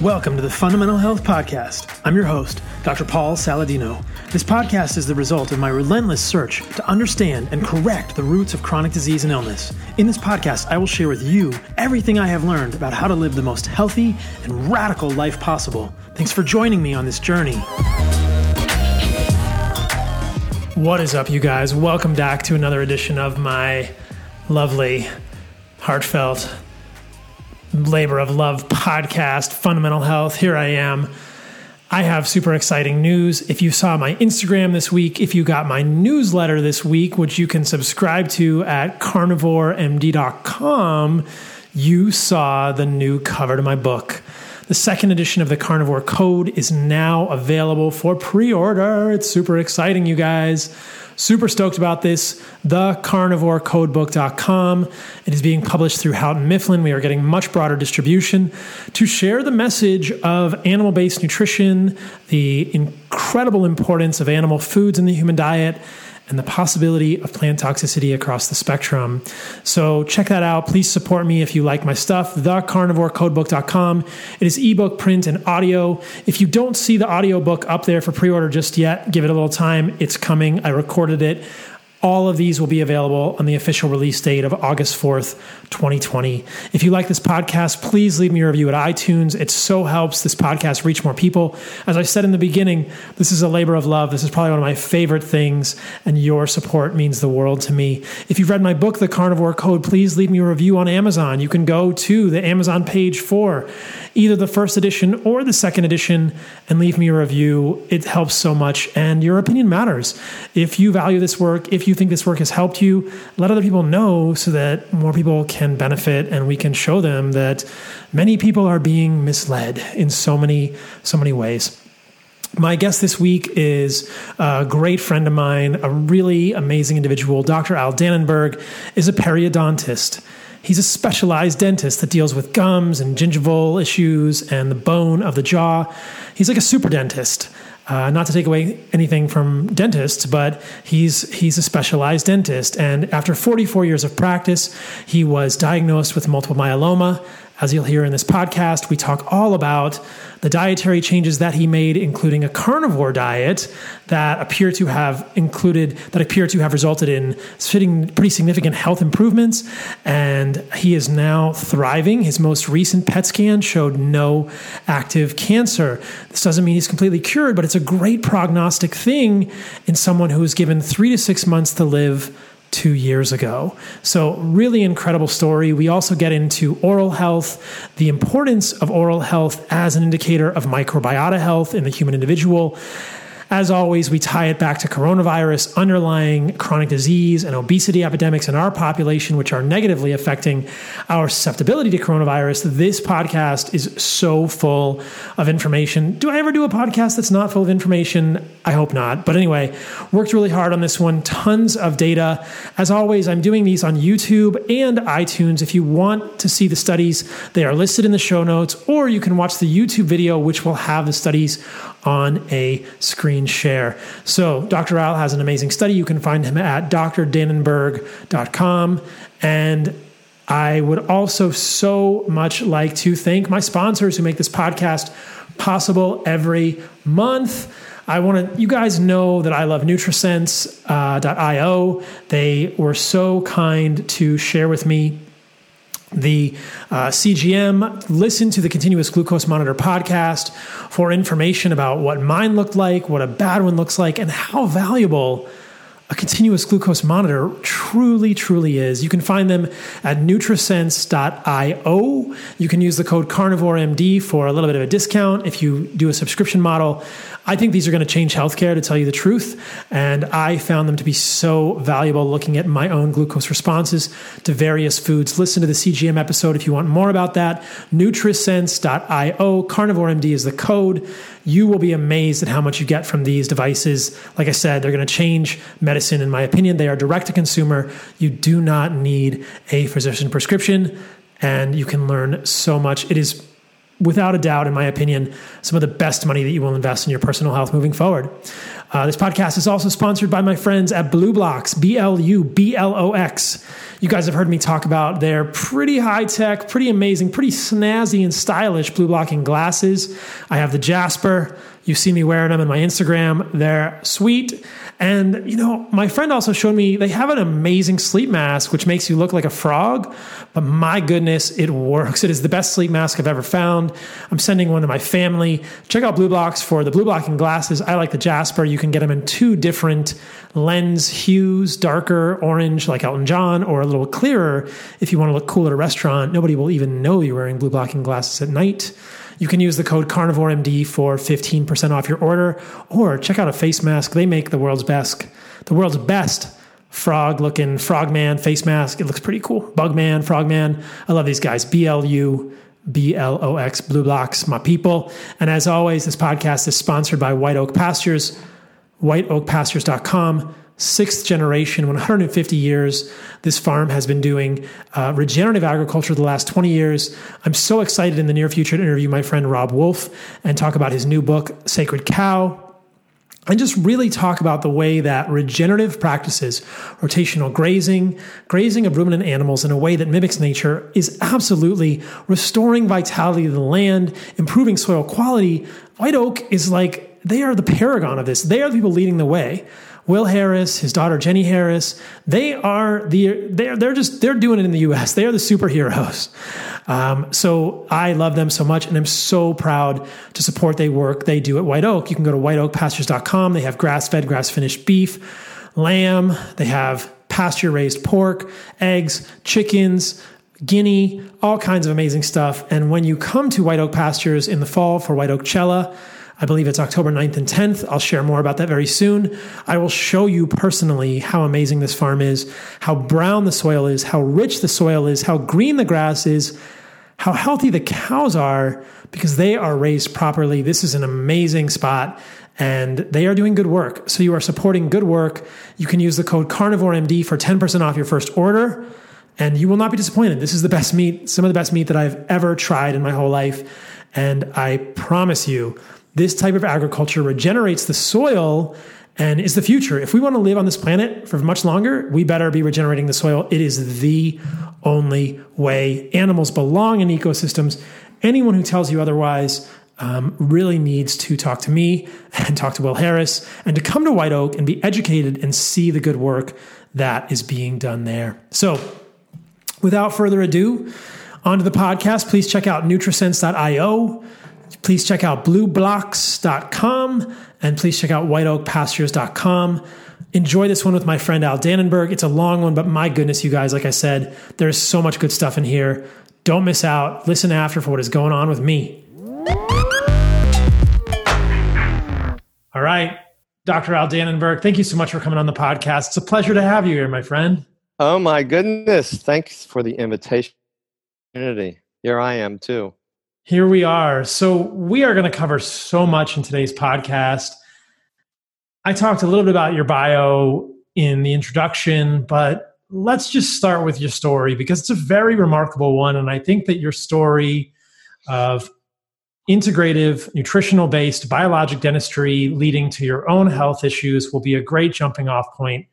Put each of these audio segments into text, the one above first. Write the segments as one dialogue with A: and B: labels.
A: Welcome to the Fundamental Health Podcast. I'm your host, Dr. Paul Saladino. This podcast is the result of my relentless search to understand and correct the roots of chronic disease and illness. In this podcast, I will share with you everything I have learned about how to live the most healthy and radical life possible. Thanks for joining me on this journey. What is up, you guys? Welcome back to another edition of my lovely, heartfelt, labor of love podcast, Fundamental Health. Here I am. I have super exciting news. If you saw my Instagram this week, if you got my newsletter this week, which you can subscribe to at carnivoremd.com, you saw the new cover to my book. The second edition of the Carnivore Code is now available for pre order. It's super exciting, you guys. Super stoked about this. TheCarnivoreCodebook.com. It is being published through Houghton Mifflin. We are getting much broader distribution to share the message of animal based nutrition, the incredible importance of animal foods in the human diet and the possibility of plant toxicity across the spectrum. So check that out. Please support me if you like my stuff. TheCarnivoreCodebook.com. It is ebook, print, and audio. If you don't see the audiobook up there for pre-order just yet, give it a little time. It's coming. I recorded it. All of these will be available on the official release date of August 4th, 2020. If you like this podcast, please leave me a review at iTunes. It so helps this podcast reach more people. As I said in the beginning, this is a labor of love. This is probably one of my favorite things, and your support means the world to me. If you've read my book, The Carnivore Code, please leave me a review on Amazon. You can go to the Amazon page for either the first edition or the second edition and leave me a review. It helps so much, and your opinion matters. If you value this work, if you you think this work has helped you, let other people know so that more people can benefit and we can show them that many people are being misled in so many, so many ways. My guest this week is a great friend of mine, a really amazing individual. Dr. Al Dannenberg is a periodontist. He's a specialized dentist that deals with gums and gingival issues and the bone of the jaw. He's like a super dentist. Uh, not to take away anything from dentists, but he's he's a specialized dentist. And after 44 years of practice, he was diagnosed with multiple myeloma. As you'll hear in this podcast, we talk all about the dietary changes that he made, including a carnivore diet that appear to have included, that appear to have resulted in pretty significant health improvements. And he is now thriving. His most recent PET scan showed no active cancer. This doesn't mean he's completely cured, but it's a great prognostic thing in someone who is given three to six months to live two years ago. So, really incredible story. We also get into oral health, the importance of oral health as an indicator of microbiota health in the human individual, as always, we tie it back to coronavirus, underlying chronic disease, and obesity epidemics in our population, which are negatively affecting our susceptibility to coronavirus. This podcast is so full of information. Do I ever do a podcast that's not full of information? I hope not. But anyway, worked really hard on this one, tons of data. As always, I'm doing these on YouTube and iTunes. If you want to see the studies, they are listed in the show notes, or you can watch the YouTube video, which will have the studies on a screen share. So, Dr. Al has an amazing study. You can find him at drdannenberg.com. And I would also so much like to thank my sponsors who make this podcast possible every month. I want to, you guys know that I love Nutrisense.io. Uh, they were so kind to share with me the uh, CGM, listen to the Continuous Glucose Monitor podcast for information about what mine looked like, what a bad one looks like, and how valuable a continuous glucose monitor truly, truly is. You can find them at nutrisense.io. You can use the code CarnivoreMD for a little bit of a discount if you do a subscription model. I think these are going to change healthcare, to tell you the truth. And I found them to be so valuable looking at my own glucose responses to various foods. Listen to the CGM episode if you want more about that. Nutrisense.io. CarnivoreMD is the code. You will be amazed at how much you get from these devices. Like I said, they're going to change medicine, in my opinion. They are direct to consumer. You do not need a physician prescription, and you can learn so much. It is without a doubt, in my opinion, some of the best money that you will invest in your personal health moving forward. Uh, this podcast is also sponsored by my friends at BLUblox, B L U B L O X. You guys have heard me talk about their pretty high tech, pretty amazing, pretty snazzy and stylish blue blocking glasses. I have the Jasper. You see me wearing them in my Instagram. They're sweet. And, you know, my friend also showed me they have an amazing sleep mask, which makes you look like a frog. But my goodness, it works. It is the best sleep mask I've ever found. I'm sending one to my family. Check out BLUblox for the blue blocking glasses. I like the Jasper. You can get them in two different lens hues, darker orange like Elton John, or a little clearer if you want to look cool at a restaurant. Nobody will even know you're wearing blue blocking glasses at night. You can use the code CarnivoreMD for 15% off your order, or check out a face mask. They make the world's best, the world's best frog looking frogman face mask. It looks pretty cool. Bugman, frogman. I love these guys. BLU. B L O X blocks, my people. And as always, this podcast is sponsored by White Oak Pastures, whiteoakpastures.com sixth generation, 150 years. This farm has been doing uh, regenerative agriculture the last 20 years. I'm so excited in the near future to interview my friend Robb Wolf and talk about his new book, Sacred Cow. And just really talk about the way that regenerative practices, rotational grazing, grazing of ruminant animals in a way that mimics nature, is absolutely restoring vitality to the land, improving soil quality. White oak is like, they are the paragon of this. They are the people leading the way. Will Harris, his daughter Jenny Harris, they are the they're they're just they're doing it in the U.S. They are the superheroes. Um, so I love them so much, and I'm so proud to support their work they do at White Oak. You can go to whiteoakpastures.com. They have grass-fed, grass-finished beef, lamb. They have pasture-raised pork, eggs, chickens. Guinea, all kinds of amazing stuff. And when you come to White Oak Pastures in the fall for White Oakchella, I believe it's October 9th and 10th. I'll share more about that very soon. I will show you personally how amazing this farm is, how brown the soil is, how rich the soil is, how green the grass is, how healthy the cows are because they are raised properly. This is an amazing spot and they are doing good work. So you are supporting good work. You can use the code CarnivoreMD for 10% off your first order and you will not be disappointed. This is the best meat, some of the best meat that I've ever tried in my whole life. And I promise you, this type of agriculture regenerates the soil and is the future. If we want to live on this planet for much longer, we better be regenerating the soil. It is the only way. Animals belong in ecosystems. Anyone who tells you otherwise um, really needs to talk to me and talk to Will Harris and to come to White Oak and be educated and see the good work that is being done there. So, without further ado, onto the podcast. Please check out nutrisense.io. Please check out blublox.com and please check out whiteoakpastures.com. Enjoy this one with my friend Al Dannenberg. It's a long one, but my goodness, you guys, like I said, there's so much good stuff in here. Don't miss out. Listen after for what is going on with me. All right, Dr. Al Dannenberg, thank you so much for coming on the podcast. It's a pleasure to have you here, my friend.
B: Oh, my goodness. Thanks for the invitation. Here I am, too.
A: Here we are. So, we are going to cover so much in today's podcast. I talked a little bit about your bio in the introduction, but let's just start with your story because it's a very remarkable one. And I think that your story of integrative, nutritional based biologic dentistry leading to your own health issues will be a great jumping off point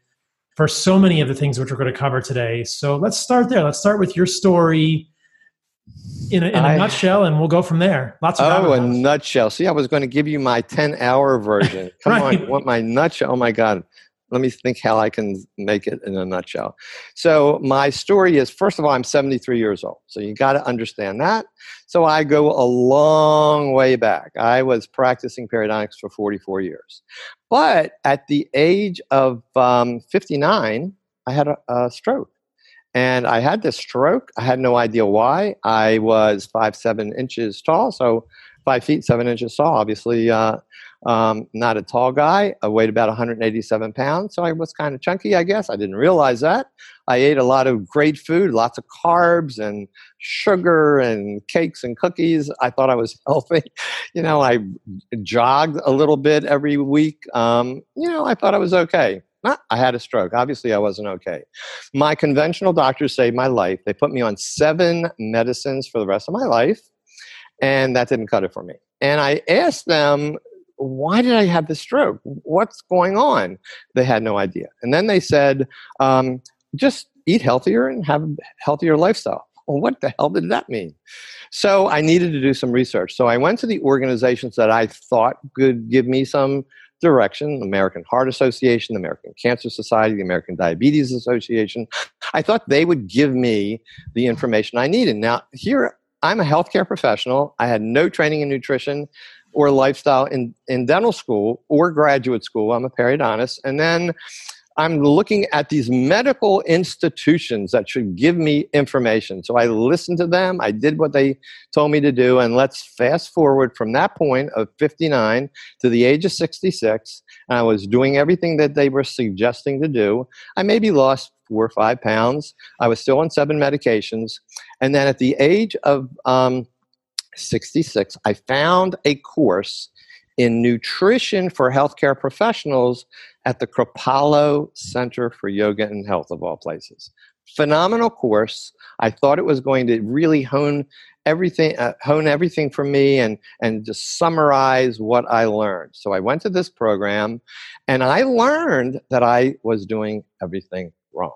A: for so many of the things which we're going to cover today. So, let's start there. Let's start with your story in a, in a I, nutshell, and we'll go from there. Lots of
B: oh, a nutshell. See, I was going to give you my ten-hour version. Come right. on, what my nutshell? Oh my god, let me think how I can make it in a nutshell. So my story is: first of all, I'm 73 years old, so you got to understand that. So I go a long way back. I was practicing periodontics for 44 years, but at the age of um, 59, I had a, a stroke. And I had this stroke. I had no idea why. I was five, seven inches tall, so five feet, seven inches tall. Obviously, uh, um, not a tall guy. I weighed about 187 pounds, so I was kind of chunky, I guess. I didn't realize that. I ate a lot of great food, lots of carbs and sugar and cakes and cookies. I thought I was healthy. You know, I jogged a little bit every week. Um, you know, I thought I was okay. I had a stroke. Obviously, I wasn't okay. My conventional doctors saved my life. They put me on seven medicines for the rest of my life, and that didn't cut it for me. And I asked them, why did I have the stroke? What's going on? They had no idea. And then they said, um, just eat healthier and have a healthier lifestyle. Well, what the hell did that mean? So I needed to do some research. So I went to the organizations that I thought could give me some direction American Heart Association, the American Cancer Society, the American Diabetes Association. I thought they would give me the information I needed. Now, here, I'm a healthcare professional. I had no training in nutrition or lifestyle in, in dental school or graduate school. I'm a periodontist. And then I'm looking at these medical institutions that should give me information. So I listened to them. I did what they told me to do. And let's fast forward from that point of 59 to the age of 66. And I was doing everything that they were suggesting to do. I maybe lost four or five pounds. I was still on seven medications. And then at the age of um, 66, I found a course in nutrition for healthcare professionals at the Kripalu Center for Yoga and Health, of all places. Phenomenal course. I thought it was going to really hone everything, uh, hone everything for me, and and just summarize what I learned. So I went to this program, and I learned that I was doing everything wrong.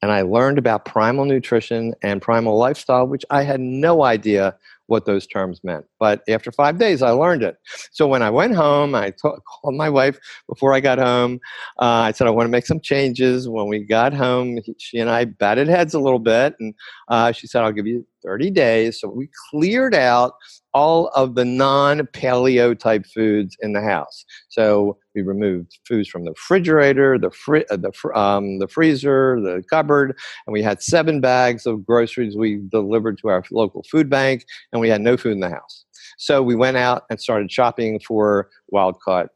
B: And I learned about primal nutrition and primal lifestyle, which I had no idea what those terms meant. But after five days, I learned it. So when I went home, I t- called my wife before I got home. Uh, I said, I want to make some changes. When we got home, she and I batted heads a little bit. And uh, she said, I'll give you 30 days. So we cleared out all of the non paleo type foods in the house. So we removed foods from the refrigerator, the, fri- uh, the, fr- um, the freezer, the cupboard, and we had seven bags of groceries we delivered to our local food bank, and we had no food in the house. So we went out and started shopping for wild caught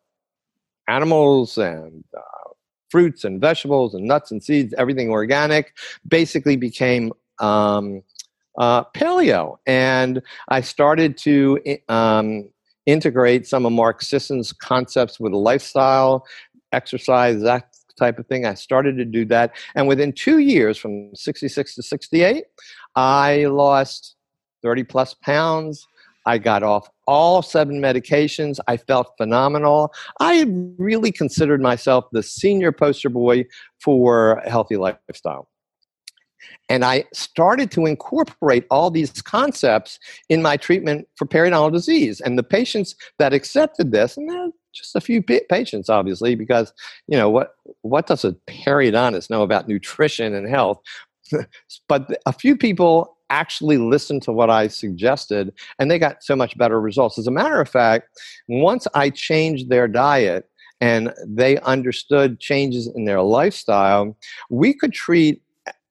B: animals and uh, fruits and vegetables and nuts and seeds, everything organic, basically became um, uh, paleo. And I started to um, integrate some of Mark Sisson's concepts with lifestyle, exercise, that type of thing. I started to do that. And within two years, from 66 to 68, I lost 30 plus pounds. I got off all seven medications. I felt phenomenal. I really considered myself the senior poster boy for a healthy lifestyle. And I started to incorporate all these concepts in my treatment for periodontal disease. And the patients that accepted this, and just a few patients, obviously, because you know what what does a periodontist know about nutrition and health? but a few people actually listened to what I suggested, and they got so much better results. As a matter of fact, once I changed their diet and they understood changes in their lifestyle, we could treat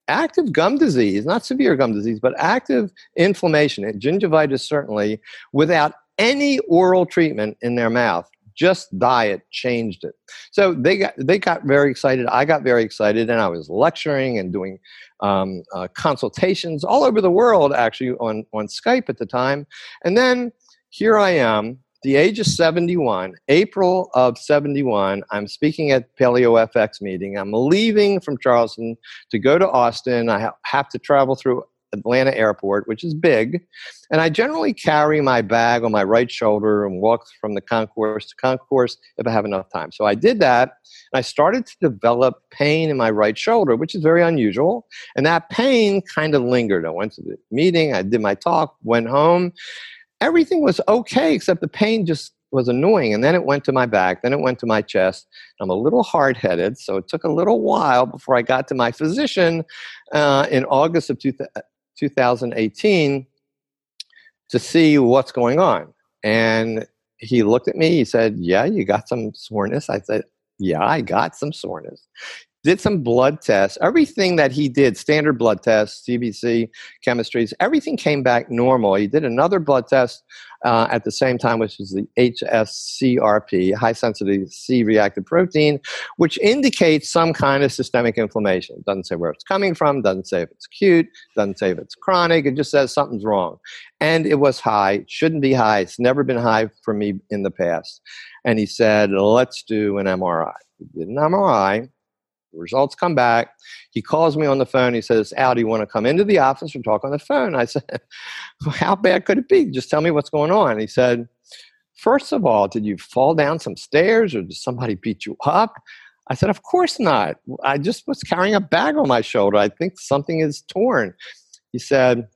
B: active gum disease, not severe gum disease, but active inflammation, gingivitis certainly, without any oral treatment in their mouth. Just diet changed it. So they got they got very excited. I got very excited, and I was lecturing and doing um, uh, consultations all over the world, actually on on Skype at the time. And then here I am the age of 71, April of 71, I'm speaking at Paleo FX meeting. I'm leaving from Charleston to go to Austin. I ha- have to travel through Atlanta airport, which is big. And I generally carry my bag on my right shoulder and walk from the concourse to concourse if I have enough time. So I did that. And I started to develop pain in my right shoulder, which is very unusual. And that pain kind of lingered. I went to the meeting, I did my talk, went home everything was okay except the pain just was annoying. And then it went to my back, then it went to my chest. I'm a little hard headed, so it took a little while before I got to my physician uh, in August of two, 2018 to see what's going on. And he looked at me, he said, Yeah, you got some soreness. I said, Yeah, I got some soreness did some blood tests. Everything that he did, standard blood tests, CBC, chemistries, everything came back normal. He did another blood test uh, at the same time, which is the HSCRP, high sensitivity C reactive protein, which indicates some kind of systemic inflammation. It doesn't say where it's coming from, doesn't say if it's acute, doesn't say if it's chronic, it just says something's wrong. And it was high, it shouldn't be high, it's never been high for me in the past. And he said, let's do an MRI. Did an MRI the results come back. He calls me on the phone. He says, Al, do you want to come into the office or talk on the phone? I said, How bad could it be? Just tell me what's going on. He said, First of all, did you fall down some stairs or did somebody beat you up? I said, Of course not. I just was carrying a bag on my shoulder. I think something is torn. He said,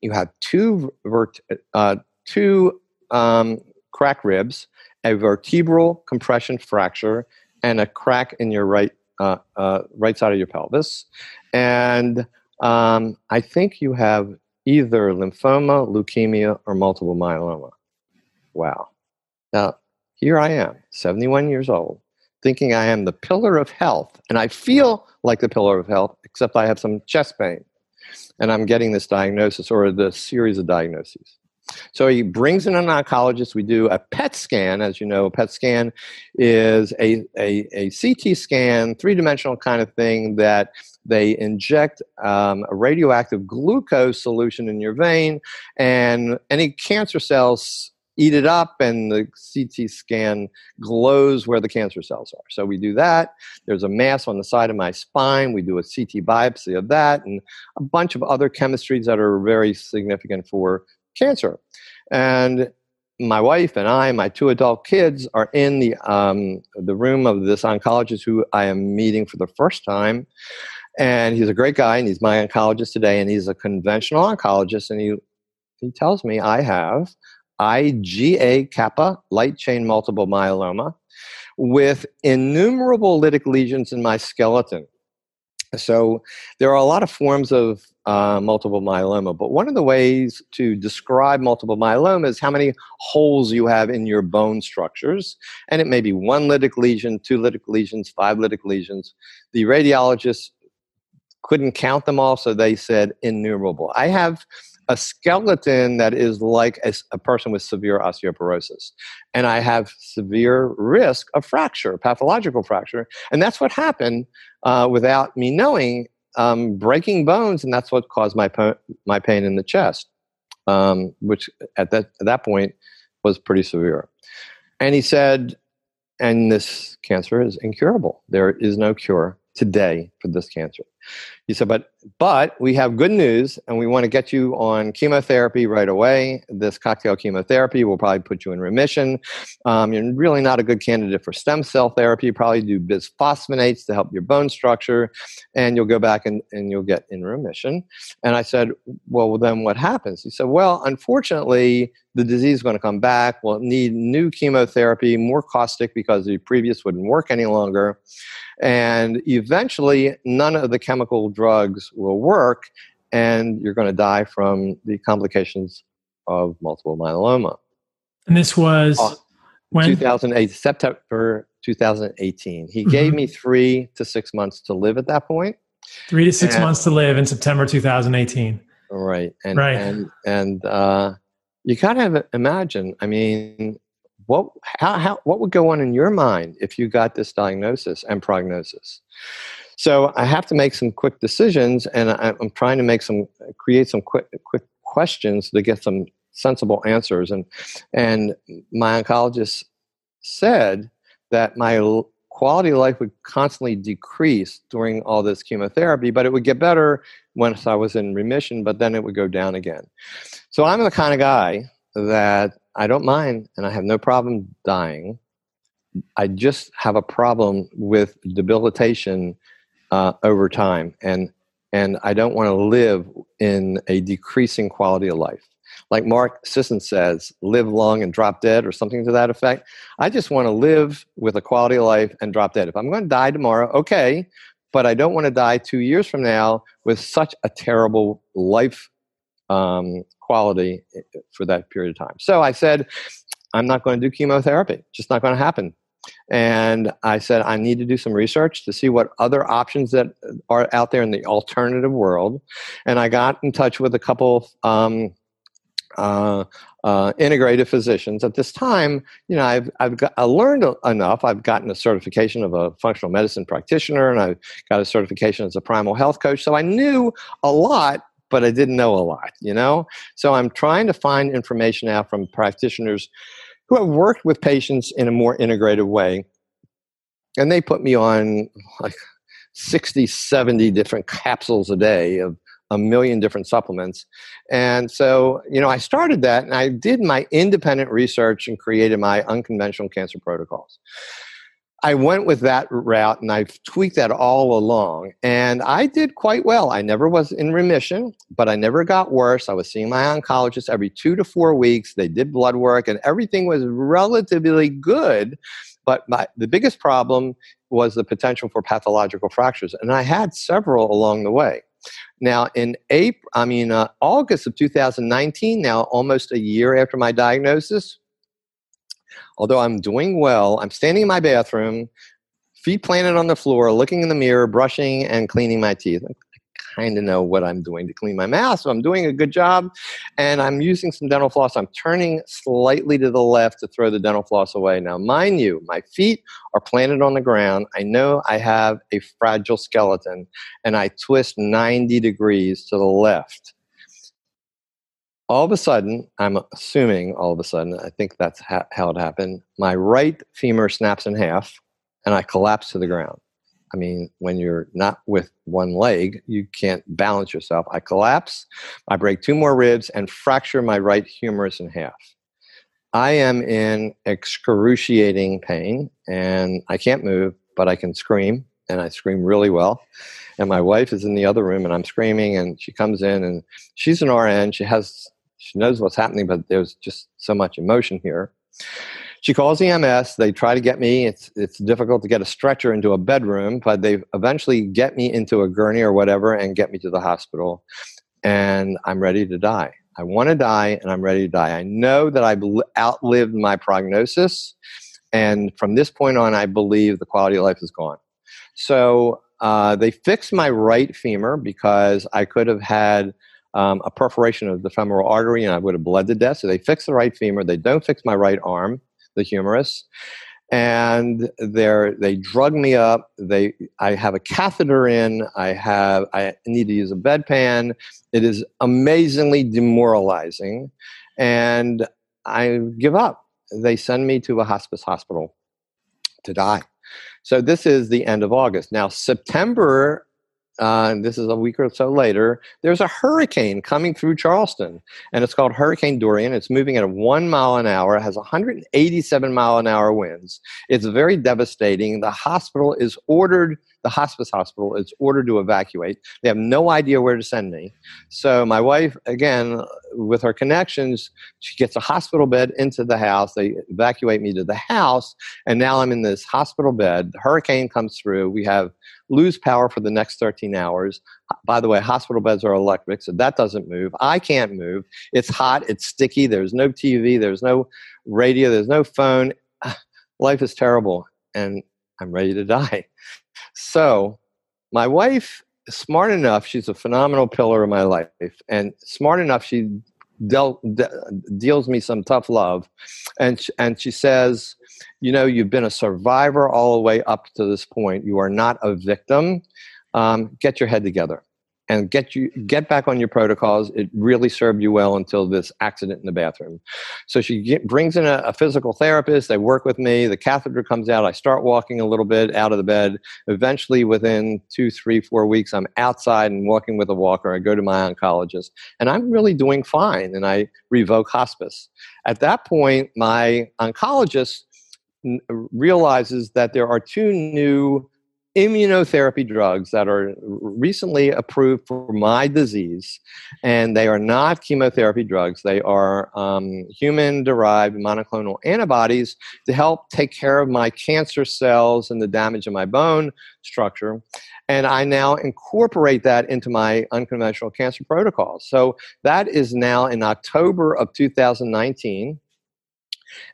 B: You have two, vert- uh, two um, crack ribs, a vertebral compression fracture, and a crack in your right, uh, uh, right side of your pelvis. And um, I think you have either lymphoma, leukemia, or multiple myeloma. Wow. Now, here I am, 71 years old, thinking I am the pillar of health. And I feel like the pillar of health, except I have some chest pain. And I'm getting this diagnosis or the series of diagnoses. So he brings in an oncologist. We do a PET scan. As you know, a PET scan is a, a, a CT scan, three dimensional kind of thing that they inject um, a radioactive glucose solution in your vein, and any cancer cells eat it up and the CT scan glows where the cancer cells are. So we do that. There's a mass on the side of my spine. We do a CT biopsy of that and a bunch of other chemistries that are very significant for cancer. And my wife and I, my two adult kids, are in the um, the room of this oncologist who I am meeting for the first time. And he's a great guy, and he's my oncologist today, and he's a conventional oncologist, and he he tells me I have IgA kappa light chain multiple myeloma with innumerable lytic lesions in my skeleton. So there are a lot of forms of uh, multiple myeloma, but one of the ways to describe multiple myeloma is how many holes you have in your bone structures. And it may be one lytic lesion, two lytic lesions, five lytic lesions. The radiologist couldn't count them all, so they said innumerable. I have a skeleton that is like a, a, person with severe osteoporosis. And I have severe risk of fracture, pathological fracture. And that's what happened uh, without me knowing, um, breaking bones. And that's what caused my, po- my pain in the chest, um, which at that, at that point was pretty severe. And he said, and this cancer is incurable. There is no cure today for this cancer. He said, but but we have good news, and we want to get you on chemotherapy right away. This cocktail chemotherapy will probably put you in remission. Um, you're really not a good candidate for stem cell therapy. You probably do bisphosphonates to help your bone structure, and you'll go back and, and you'll get in remission. And I said, well, then what happens? He said, well, unfortunately, the disease is going to come back. We'll need new chemotherapy, more caustic because the previous wouldn't work any longer. And eventually, none of the chemical drugs will work, and you're going to die from the complications of multiple myeloma.
A: And this was uh, when?
B: 2008, September 2018. He mm-hmm. gave me three to six months to live at that point.
A: Three to six and, months to live in September 2018.
B: Right. And,
A: right.
B: And, and uh, you kind of imagine, I mean, what how, how what would go on in your mind if you got this diagnosis and prognosis so i have to make some quick decisions and I, am trying to make some create some quick quick questions to get some sensible answers and and my oncologist said that my quality of life would constantly decrease during all this chemotherapy but it would get better once i was in remission but then it would go down again so i'm the kind of guy that I don't mind and I have no problem dying. I just have a problem with debilitation uh, over time, and and I don't want to live in a decreasing quality of life. Like Mark Sisson says, live long and drop dead, or something to that effect. I just want to live with a quality of life and drop dead. If I'm going to die tomorrow, okay, but I don't want to die two years from now with such a terrible life um, quality eh, for that period of time. So I said, I'm not going to do chemotherapy, just not going to happen. And I said, I need to do some research to see what other options that are out there in the alternative world. And I got in touch with a couple um, uh, uh, integrative physicians. At this time, you know, I've, I've got, I learned enough. I've gotten a certification of a functional medicine practitioner, and I've got a certification as a primal health coach. So I knew a lot but I didn't know a lot, you know? So I'm trying to find information out from practitioners who have worked with patients in a more integrated way. And they put me on like 60, 70 different capsules a day of a million different supplements. And so, you know, I started that and I did my independent research and created my unconventional cancer protocols. I went with that route and I've tweaked that all along. And I did quite well. I never was in remission, but I never got worse. I was seeing my oncologist every two to four weeks. They did blood work and everything was relatively good. But my, the biggest problem was the potential for pathological fractures. And I had several along the way. Now, in April, I mean, uh, August of 2019, now almost a year after my diagnosis, although I'm doing well, I'm standing in my bathroom, feet planted on the floor, looking in the mirror, brushing and cleaning my teeth. I kind of know what I'm doing to clean my mouth, so I'm doing a good job. And I'm using some dental floss. I'm turning slightly to the left to throw the dental floss away. Now, mind you, my feet are planted on the ground. I know I have a fragile skeleton, and I twist 90 degrees to the left all of a sudden, I'm assuming all of a sudden, I think that's ha- how it happened. My right femur snaps in half and I collapse to the ground. I mean, when you're not with one leg, you can't balance yourself. I collapse, I break two more ribs and fracture my right humerus in half. I am in excruciating pain and I can't move, but I can scream and I scream really well. And my wife is in the other room and I'm screaming and she comes in and she's an RN. She has she knows what's happening, but there's just so much emotion here. She calls EMS. They try to get me. It's it's difficult to get a stretcher into a bedroom, but they eventually get me into a gurney or whatever and get me to the hospital. And I'm ready to die. I want to die, and I'm ready to die. I know that I've outlived my prognosis, and from this point on, I believe the quality of life is gone. So uh, they fixed my right femur because I could have had um, a perforation of the femoral artery and I would have bled to death. So they fix the right femur. They don't fix my right arm, the humerus. And they they drug me up. They I have a catheter in. I have I need to use a bedpan. It is amazingly demoralizing, and I give up. They send me to a hospice hospital to die. So this is the end of August. Now September uh, this is a week or so later, there's a hurricane coming through Charleston, and it's called Hurricane Dorian. It's moving at one mile an hour, has 187 mile an hour winds. It's very devastating. The hospital is ordered, the hospice hospital is ordered to evacuate. They have no idea where to send me. So my wife, again, with her connections, she gets a hospital bed into the house. They evacuate me to the house, and now I'm in this hospital bed. The hurricane comes through. We have lose power for the next 13 hours. By the way, hospital beds are electric, so that doesn't move. I can't move. It's hot, it's sticky, there's no TV, there's no radio, there's no phone. Life is terrible, and I'm ready to die. So, my wife smart enough, she's a phenomenal pillar of my life, and smart enough, she dealt, de- deals me some tough love. And, and she says, you know, you've been a survivor all the way up to this point. You are not a victim. Um, get your head together and get you get back on your protocols. It really served you well until this accident in the bathroom. So she get, brings in a, a, physical therapist. They work with me. The catheter comes out. I start walking a little bit out of the bed. Eventually, within two, three, four weeks, I'm outside and walking with a walker. I go to my oncologist, and I'm really doing fine. And I revoke hospice. At that point, my oncologist realizes that there are two new immunotherapy drugs that are recently approved for my disease, and they are not chemotherapy drugs. They are um, human derived monoclonal antibodies to help take care of my cancer cells and the damage of my bone structure. And I now incorporate that into my unconventional cancer protocol. So that is now in October of 2019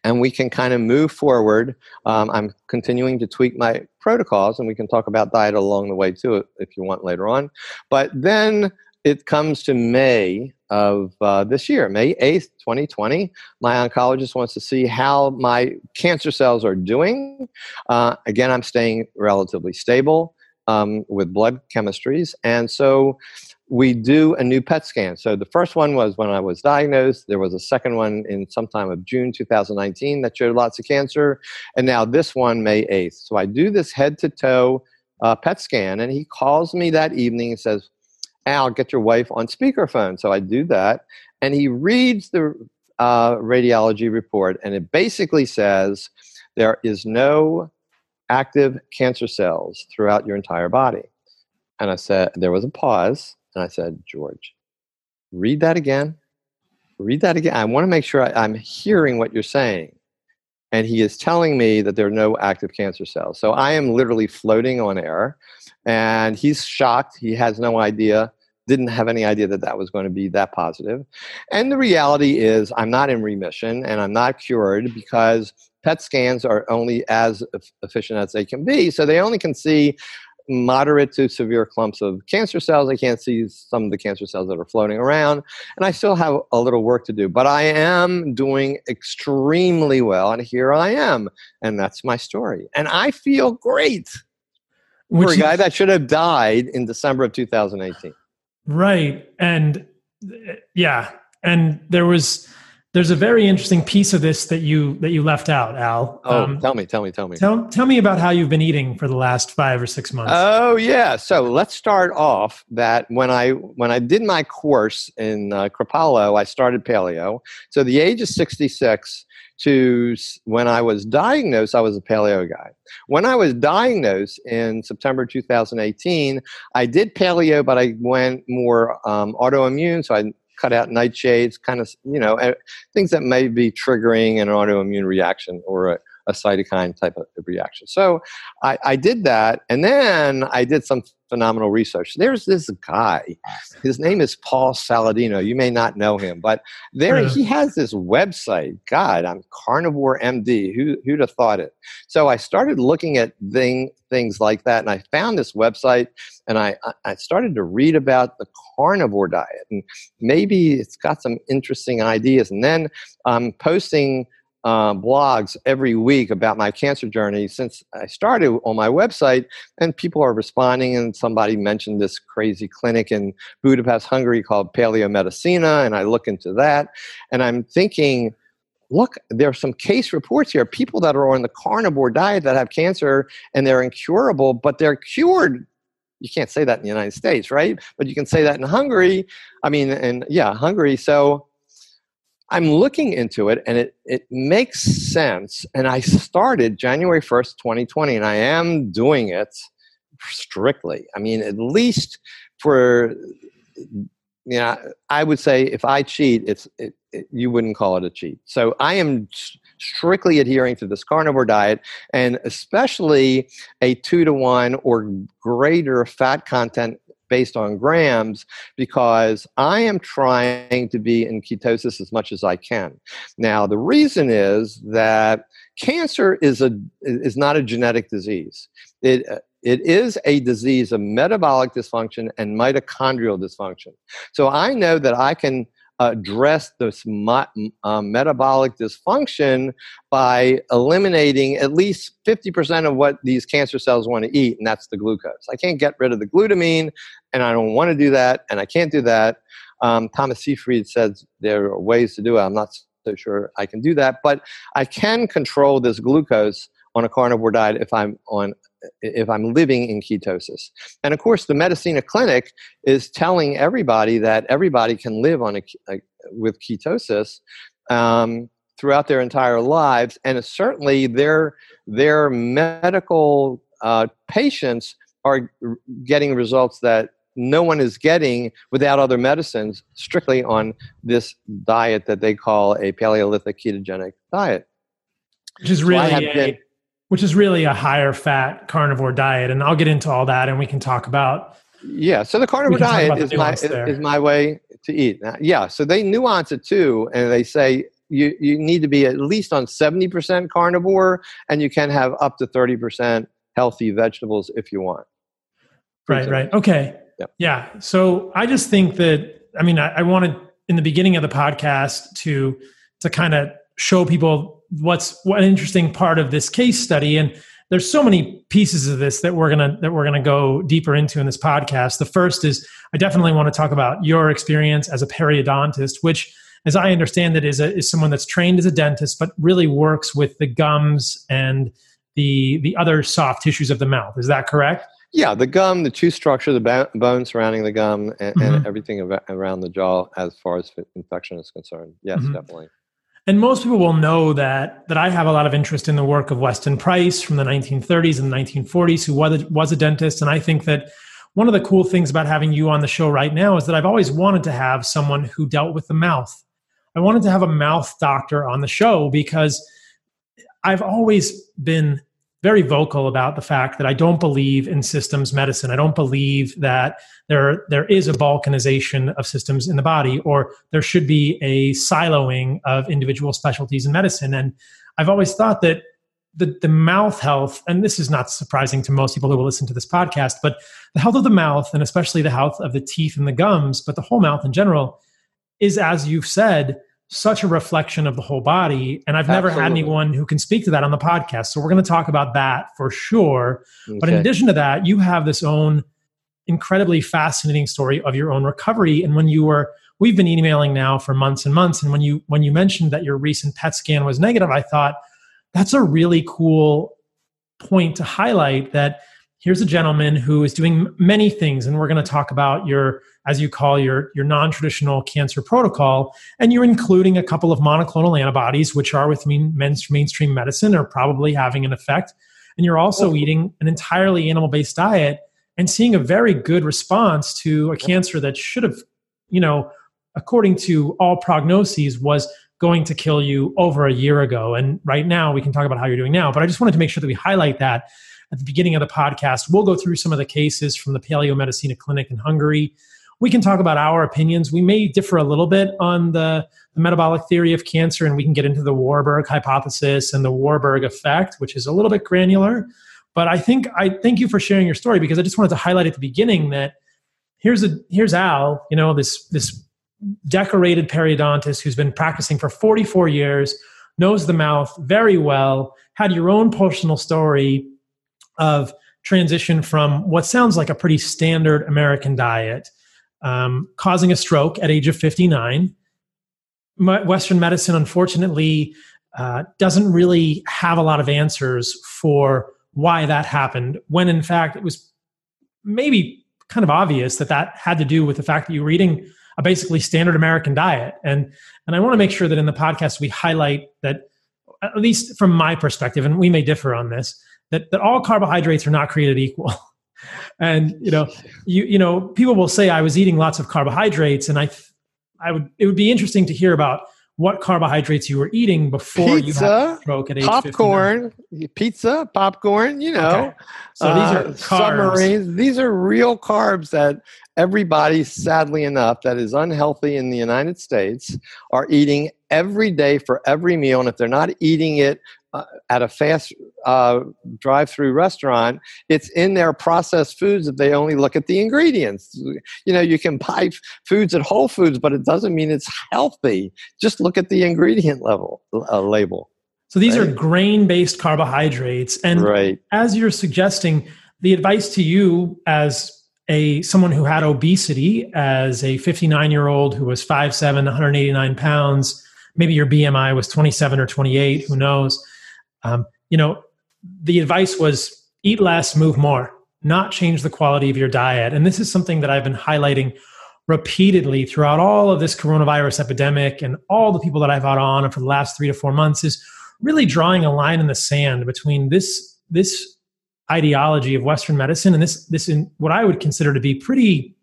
B: and we can kind of move forward. Um, I'm continuing to tweak my protocols, and we can talk about diet along the way too if you want later on. But then it comes to May of uh, this year, May 8th, 2020. My oncologist wants to see how my cancer cells are doing. Uh, again, I'm staying relatively stable um, with blood chemistries. And so we do a new PET scan. So the first one was when I was diagnosed. There was a second one in sometime of June 2019 that showed lots of cancer. And now this one, May 8th. So I do this head to toe uh, PET scan. And he calls me that evening and says, Al, get your wife on speakerphone. So I do that. And he reads the uh, radiology report. And it basically says there is no active cancer cells throughout your entire body. And I said, there was a pause, and I said, George, read that again. Read that again. I want to make sure I, I'm hearing what you're saying. And he is telling me that there are no active cancer cells. So I am literally floating on air, and he's shocked. He has no idea didn't have any idea that that was going to be that positive. And the reality is, I'm not in remission and I'm not cured because PET scans are only as efficient as they can be. So they only can see moderate to severe clumps of cancer cells. I can't see some of the cancer cells that are floating around. And I still have a little work to do, but I am doing extremely well. And here I am. And that's my story. And I feel great Which for a guy that should have died in December of 2018.
A: Right. And yeah. And there was there's a very interesting piece of this that you that you left out, Al.
B: Oh, um, tell me, tell me, tell me.
A: Tell tell me about how you've been eating for the last five or six months.
B: Oh yeah. So let's start off that when I when I did my course in uh, Kripalu, I started paleo. So the age of 66 to when I was diagnosed, I was a paleo guy. When I was diagnosed in September 2018, I did paleo, but I went more um, autoimmune. So I cut out nightshades, kind of, you know, eh, things that may be triggering an autoimmune reaction or a, a cytokine type of reaction. So I, I, did that, and then I did some phenomenal research. There's this guy. His name is Paul Saladino. You may not know him, but there uh-huh. he has this website. God, I'm Carnivore MD. Who who'd have thought it? So I started looking at thing, things like that, and I found this website, and I I started to read about the carnivore diet, and maybe it's got some interesting ideas. And then I'm posting uh, blogs every week about my cancer journey since I started on my website, and people are responding. And somebody mentioned this crazy clinic in Budapest, Hungary called Paleo Medicina, and I look into that, and I'm thinking, look, there are some case reports here. People that are on the carnivore diet that have cancer and they're incurable, but they're cured you can't say that in the United States, right? But you can say that in Hungary. I mean, and yeah, Hungary. So I'm looking into it and it, it makes sense. And I started January 1st, 2020, and I am doing it strictly. I mean, at least for, you know, I would say if I cheat, it's, it, it, you wouldn't call it a cheat. So I am strictly adhering to this carnivore diet and especially a two to one or greater fat content based on grams because I am trying to be in ketosis as much as I can. Now, the reason is that cancer is a is not a genetic disease. It it is a disease of metabolic dysfunction and mitochondrial dysfunction. So I know that I can address this uh, metabolic dysfunction by eliminating at least 50% of what these cancer cells want to eat, and that's the glucose. I can't get rid of the glutamine, and I don't want to do that, and I can't do that. Um, Thomas Seyfried says there are ways to do it. I'm not so sure I can do that, but I can control this glucose on a carnivore diet if I'm on if I'm living in ketosis. And of course, the Medicina Clinic is telling everybody that everybody can live on a, a with ketosis um, throughout their entire lives, and certainly their their medical uh, patients are getting results that no one is getting without other medicines strictly on this diet that they call a paleolithic ketogenic diet
A: which is really so a, been, which is really a higher fat carnivore diet. And I'll get into all that and we can talk about.
B: Yeah. So the carnivore diet is my, is my way to eat. Yeah. So they nuance it too. And they say you, you need to be at least on 70% carnivore and you can have up to 30% healthy vegetables if you want.
A: Right. Right. Okay. Yep. Yeah. So I just think that, I mean, I, I wanted in the beginning of the podcast to, to kind of show people what's what an interesting part of this case study. And there's so many pieces of this that we're gonna that we're gonna go deeper into in this podcast. The first is i definitely want to talk about your experience as a periodontist which as i understand it is, a, is someone that's trained as a dentist but really works with the gums and the the other soft tissues of the mouth. Is that correct?
B: Yeah the gum the tooth structure the bone surrounding the gum and, mm-hmm. and everything around the jaw as far as infection is concerned. Yes mm-hmm. definitely
A: And most people will know that that I have a lot of interest in the work of Weston Price from the 1930s and 1940s, who was a, was a dentist. And I think that one of the cool things about having you on the show right now is that I've always wanted to have someone who dealt with the mouth. I wanted to have a mouth doctor on the show because I've always been very vocal about the fact that I don't believe in systems medicine. I don't believe that there there is a balkanization of systems in the body, or there should be a siloing of individual specialties in medicine. And I've always thought that the, the mouth health, and this is not surprising to most people who will listen to this podcast, but the health of the mouth, and especially the health of the teeth and the gums, but the whole mouth in general, is as you've said, such a reflection of the whole body. And I've never Absolutely. had anyone who can speak to that on the podcast. So we're going to talk about that for sure. Okay. But in addition to that, you have this own incredibly fascinating story of your own recovery. And when you were, we've been emailing now for months and months. And when you when you mentioned that your recent PET scan was negative, I thought that's a really cool point to highlight that here's a gentleman who is doing many things and we're going to talk about your as you call your your non-traditional cancer protocol and you're including a couple of monoclonal antibodies which are with mainstream medicine are probably having an effect. And you're also oh. eating an entirely animal-based diet and seeing a very good response to a cancer that should have you know according to all prognoses was going to kill you over a year ago. And right now we can talk about how you're doing now but i just wanted to make sure that we highlight that at the beginning of the podcast. We'll go through some of the cases from the Paleo Medicina Clinic in Hungary. We can talk about our opinions. We may differ a little bit on the, the metabolic theory of cancer, and we can get into the Warburg hypothesis and the Warburg effect, which is a little bit granular. But I think I thank you for sharing your story because I just wanted to highlight at the beginning that here's a here's Al, you know, this this decorated periodontist who's been practicing for 44 years, knows the mouth very well, had your own personal story of transition from what sounds like a pretty standard American diet, um, causing a stroke at age of 59. Western medicine, unfortunately, uh, doesn't really have a lot of answers for why that happened, when in fact it was maybe kind of obvious that that had to do with the fact that you were eating a basically standard American diet. And, and I want to make sure that in the podcast we highlight that, at least from my perspective, and we may differ on this, that, that all carbohydrates are not created equal. and you know, you you know, people will say I was eating lots of carbohydrates, and I I would it would be interesting to hear about what carbohydrates you were eating before
B: pizza,
A: you had stroke at age
B: popcorn, 59. pizza, popcorn. You know, okay.
A: so these are uh, submarines.
B: These are real carbs that everybody, sadly enough, that is unhealthy in the United States are eating every day for every meal, and if they're not eating it uh, at a fast uh, drive-through restaurant, it's in their processed foods if they only look at the ingredients. You know, you can buy foods at Whole Foods, but it doesn't mean it's healthy. Just look at the ingredient level uh, label.
A: So these right? are grain-based carbohydrates, and right. as you're suggesting, the advice to you as a someone who had obesity, as a 59 year old who was 5'7", 189 pounds, maybe your BMI was 27 or 28, who knows um, you know, the advice was eat less, move more, not change the quality of your diet. And this is something that I've been highlighting repeatedly throughout all of this coronavirus epidemic and all the people that I've had on for the last three to four months is really drawing a line in the sand between this this ideology of Western medicine and this this in what I would consider to be pretty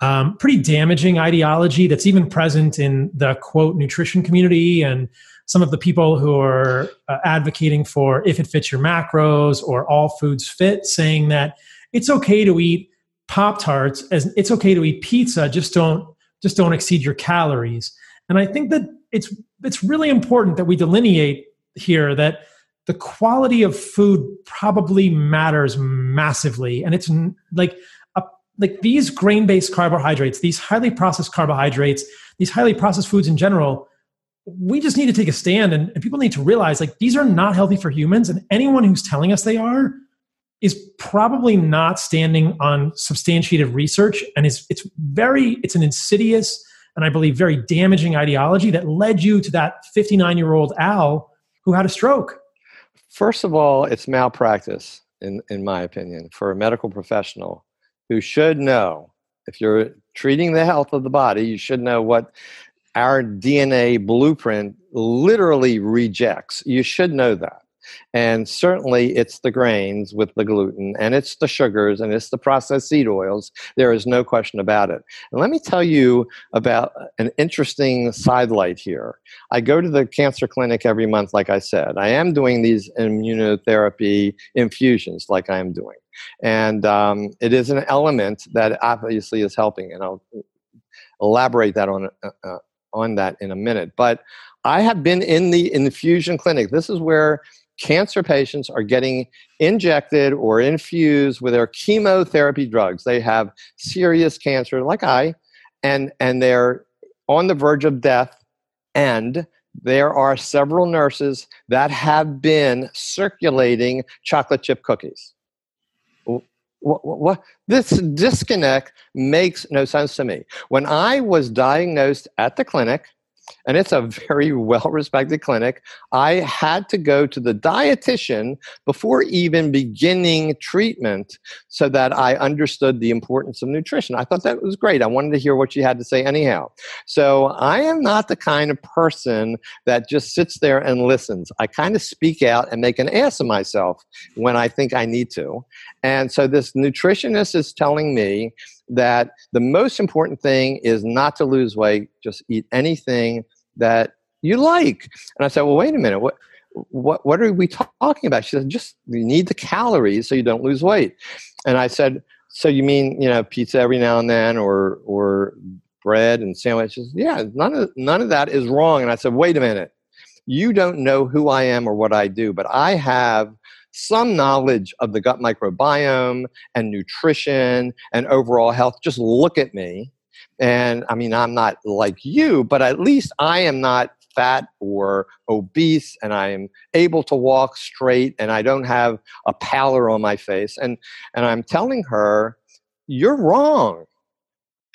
A: um, pretty damaging ideology that's even present in the quote nutrition community and some of the people who are uh, advocating for if it fits your macros or all foods fit, saying that it's okay to eat Pop Tarts as it's okay to eat pizza, just don't just don't exceed your calories. And I think that it's it's really important that we delineate here that the quality of food probably matters massively, and it's like a, like these grain-based carbohydrates, these highly processed carbohydrates, these highly processed foods in general we just need to take a stand and, and, people need to realize like these are not healthy for humans. And anyone who's telling us they are is probably not standing on substantiated research and is it's very it's an insidious and i believe very damaging ideology that led you to that 59 year old al who had a stroke
B: first of all it's malpractice in, in my opinion for a medical professional who should know if you're treating the health of the body you should know what our DNA blueprint literally rejects. You should know that. And certainly it's the grains with the gluten, and it's the sugars, and it's the processed seed oils. There is no question about it. And let me tell you about an interesting sidelight here. I go to the cancer clinic every month, like I said. I am doing these immunotherapy infusions, like I am doing. And um, it is an element that obviously is helping, and I'll elaborate that on uh, uh, on that in a minute. But I have been in the infusion clinic. This is where cancer patients are getting injected or infused with their chemotherapy drugs. They have serious cancer, like I, and, and they're on the verge of death. And there are several nurses that have been circulating chocolate chip cookies. What, what, this disconnect makes no sense to me. When I was diagnosed at the clinic, and it's a very well respected clinic. I had to go to the dietitian before even beginning treatment so that I understood the importance of nutrition. I thought that was great. I wanted to hear what she had to say anyhow. So I am not the kind of person that just sits there and listens. I kind of speak out and make an ass of myself when I think I need to. And so this nutritionist is telling me that the most important thing is not to lose weight, just eat anything that you like. And I said, well, wait a minute. What, what, what are we talking about? She said, just you need the calories so you don't lose weight. And I said, so you mean, you know, pizza every now and then or, or bread and sandwiches? Yeah, none of, none of that is wrong. And I said, wait a minute. You don't know who I am or what I do, but I have some knowledge of the gut microbiome and nutrition and overall health. Just look at me. And I mean, I'm not like you, but at least I am not fat or obese and I am able to walk straight and I don't have a pallor on my face. And, and I'm telling her, you're wrong.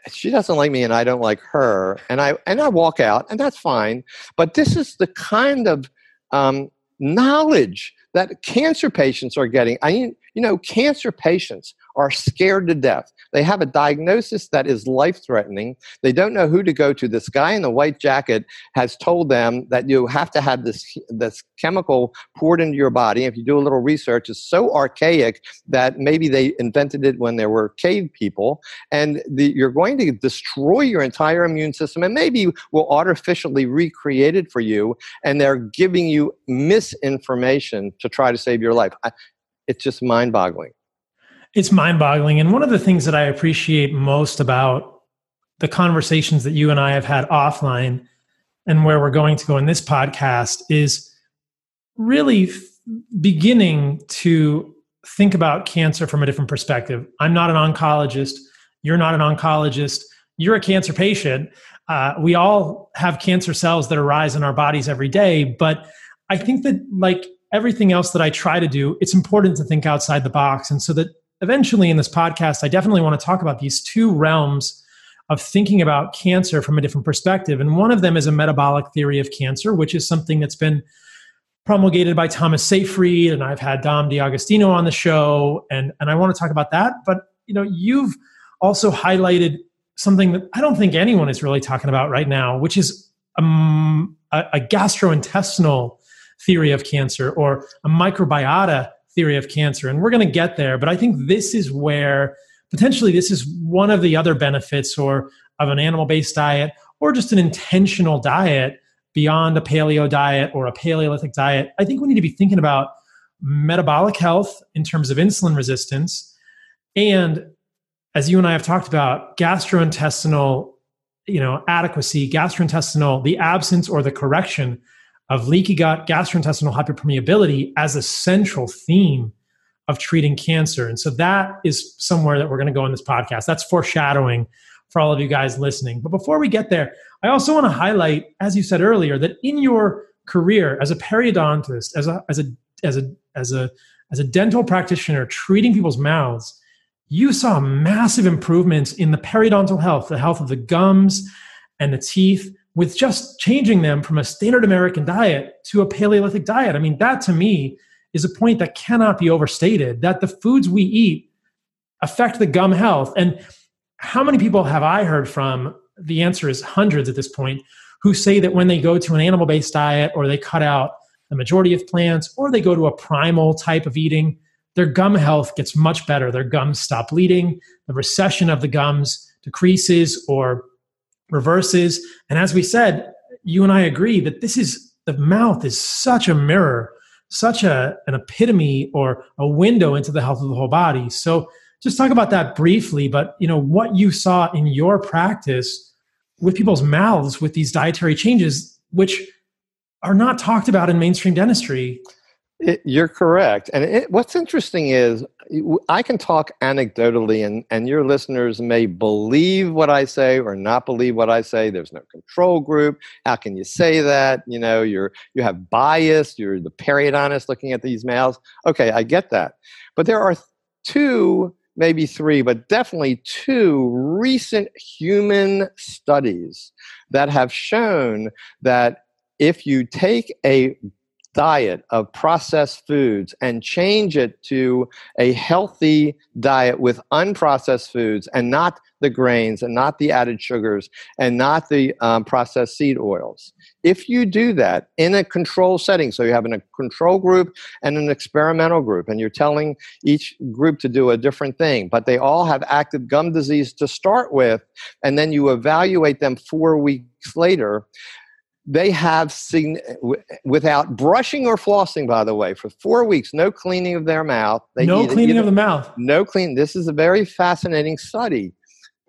B: She doesn't like me and I don't like her. And I, and I walk out and that's fine. But this is the kind of um, knowledge that cancer patients are getting. I mean, you know, cancer patients are scared to death. They have a diagnosis that is life threatening. They don't know who to go to. This guy in the white jacket has told them that you have to have this, this chemical poured into your body. If you do a little research, it's so archaic that maybe they invented it when there were cave people. And the, you're going to destroy your entire immune system and maybe will artificially recreate it for you. And they're giving you misinformation to try to save your life. I, it's just mind boggling.
A: It's mind boggling. And one of the things that I appreciate most about the conversations that you and I have had offline and where we're going to go in this podcast is really f- beginning to think about cancer from a different perspective. I'm not an oncologist. You're not an oncologist. You're a cancer patient. Uh, we all have cancer cells that arise in our bodies every day. But I think that, like everything else that I try to do, it's important to think outside the box. And so that eventually in this podcast, I definitely want to talk about these two realms of thinking about cancer from a different perspective. And one of them is a metabolic theory of cancer, which is something that's been promulgated by Thomas Seyfried, and I've had Dom D'Agostino on the show, and, and I want to talk about that. But you know, you've also highlighted something that I don't think anyone is really talking about right now, which is um, a, a gastrointestinal theory of cancer or a microbiota theory of cancer. And we're going to get there. But I think this is where potentially this is one of the other benefits or of an animal based diet or just an intentional diet beyond a paleo diet or a paleolithic diet. I think we need to be thinking about metabolic health in terms of insulin resistance and as you and I have talked about gastrointestinal you know adequacy gastrointestinal the absence or the correction of leaky gut, gastrointestinal hyperpermeability as a central theme of treating cancer. And so that is somewhere that we're going to go in this podcast. That's foreshadowing for all of you guys listening. But before we get there, I also want to highlight, as you said earlier, that in your career as a periodontist, as a as a as a as a as a dental practitioner treating people's mouths, you saw massive improvements in the periodontal health, the health of the gums and the teeth, with just changing them from a standard American diet to a Paleolithic diet. I mean, that to me is a point that cannot be overstated that the foods we eat affect the gum health. And how many people have I heard from the answer is hundreds at this point, who say that when they go to an animal based diet or they cut out the majority of plants or they go to a primal type of eating, their gum health gets much better. Their gums stop bleeding, the recession of the gums decreases or reverses. And as we said, you and I agree that this is the mouth is such a mirror, such a, an epitome or a window into the health of the whole body. So just talk about that briefly, but you know what you saw in your practice with people's mouths with these dietary changes, which are not talked about in mainstream dentistry.
B: It, you're correct. And it, what's interesting is I can talk anecdotally, and, and your listeners may believe what I say or not believe what I say. There's no control group. How can you say that? You know, you're you have bias. You're the periodontist looking at these mouths. Okay, I get that. But there are two, maybe three, but definitely two recent human studies that have shown that if you take a diet of processed foods and change it to a healthy diet with unprocessed foods and not the grains and not the added sugars and not the um, processed seed oils. If you do that in a control setting, so you have a control group and an experimental group, and you're telling each group to do a different thing, but they all have active gum disease to start with, and then you evaluate them four weeks later, they have seen without brushing or flossing by the way for four weeks no cleaning of their mouth.
A: They no cleaning of the mouth.
B: No clean this is a very fascinating study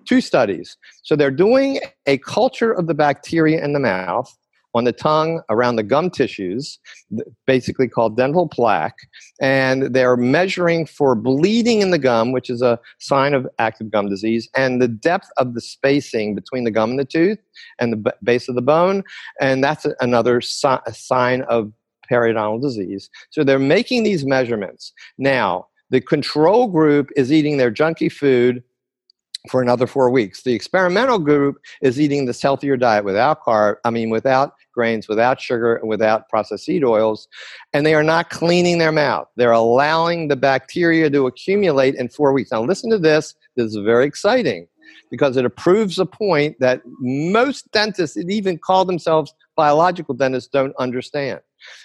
B: two studies. So they're doing a culture of the bacteria in the mouth on the tongue around the gum tissues, basically called dental plaque. And they're measuring for bleeding in the gum, which is a sign of active gum disease, and the depth of the spacing between the gum and the tooth and the base of the bone. And that's another si- sign of periodontal disease. So they're making these measurements. Now, the control group is eating their junky food for another four weeks. The experimental group is eating this healthier diet without carb, I mean, without grains, without sugar, and without processed seed oils, and they are not cleaning their mouth. They're allowing the bacteria to accumulate in four weeks. Now, listen to this. This is very exciting because it proves a point that most dentists, that even call themselves biological dentists, don't understand.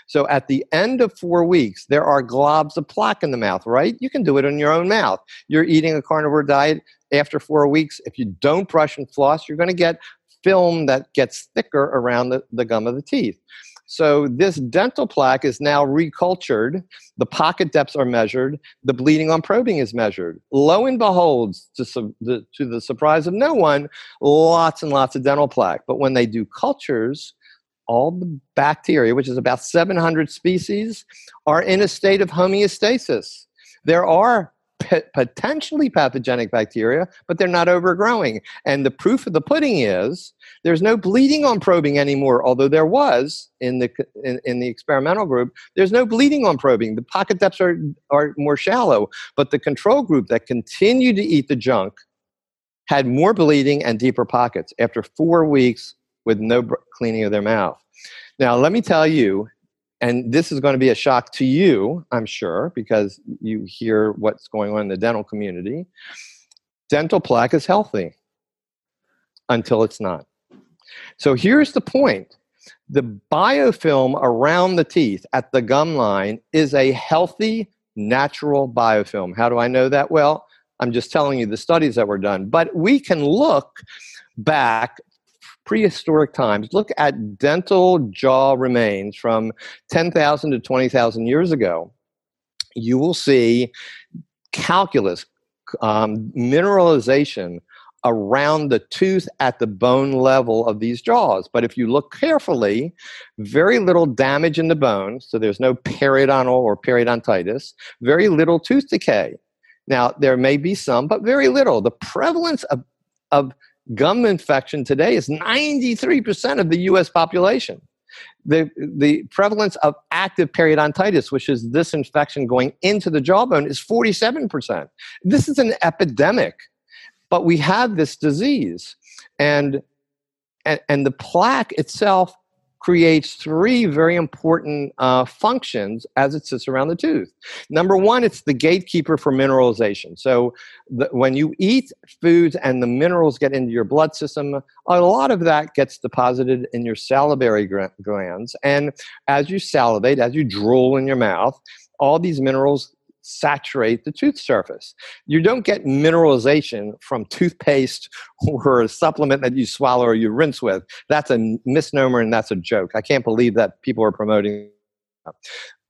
B: So at the end of four weeks, there are globs of plaque in the mouth, right? You can do it in your own mouth. You're eating a carnivore diet after four weeks. If you don't brush and floss, you're going to get film that gets thicker around the, the gum of the teeth. So this dental plaque is now recultured. The pocket depths are measured. The bleeding on probing is measured. Lo and behold, to, su- the, to the surprise of no one, lots and lots of dental plaque. But when they do cultures, all the bacteria, which is about 700 species, are in a state of homeostasis. There are potentially pathogenic bacteria, but they're not overgrowing. And the proof of the pudding is there's no bleeding on probing anymore, although there was in the, in, in the experimental group. There's no bleeding on probing. The pocket depths are, are more shallow, but the control group that continued to eat the junk had more bleeding and deeper pockets after four weeks with no cleaning of their mouth. Now, let me tell you, and this is going to be a shock to you, I'm sure, because you hear what's going on in the dental community. Dental plaque is healthy until it's not. So here's the point the biofilm around the teeth at the gum line is a healthy, natural biofilm. How do I know that? Well, I'm just telling you the studies that were done. But we can look back prehistoric times, look at dental jaw remains from 10,000 to 20,000 years ago, you will see calculus, um, mineralization around the tooth at the bone level of these jaws. But if you look carefully, very little damage in the bone, so there's no periodontal or periodontitis, very little tooth decay. Now, there may be some, but very little. The prevalence of, of gum infection today is 93% of the US population. The, the prevalence of active periodontitis, which is this infection going into the jawbone, is 47%. This is an epidemic, but we have this disease. And, and, and the plaque itself creates three very important uh, functions as it sits around the tooth. Number one, it's the gatekeeper for mineralization. So the, when you eat foods and the minerals get into your blood system, a lot of that gets deposited in your salivary glands. And as you salivate, as you drool in your mouth, all these minerals saturate the tooth surface. You don't get mineralization from toothpaste or a supplement that you swallow or you rinse with. That's a misnomer and that's a joke. I can't believe that people are promoting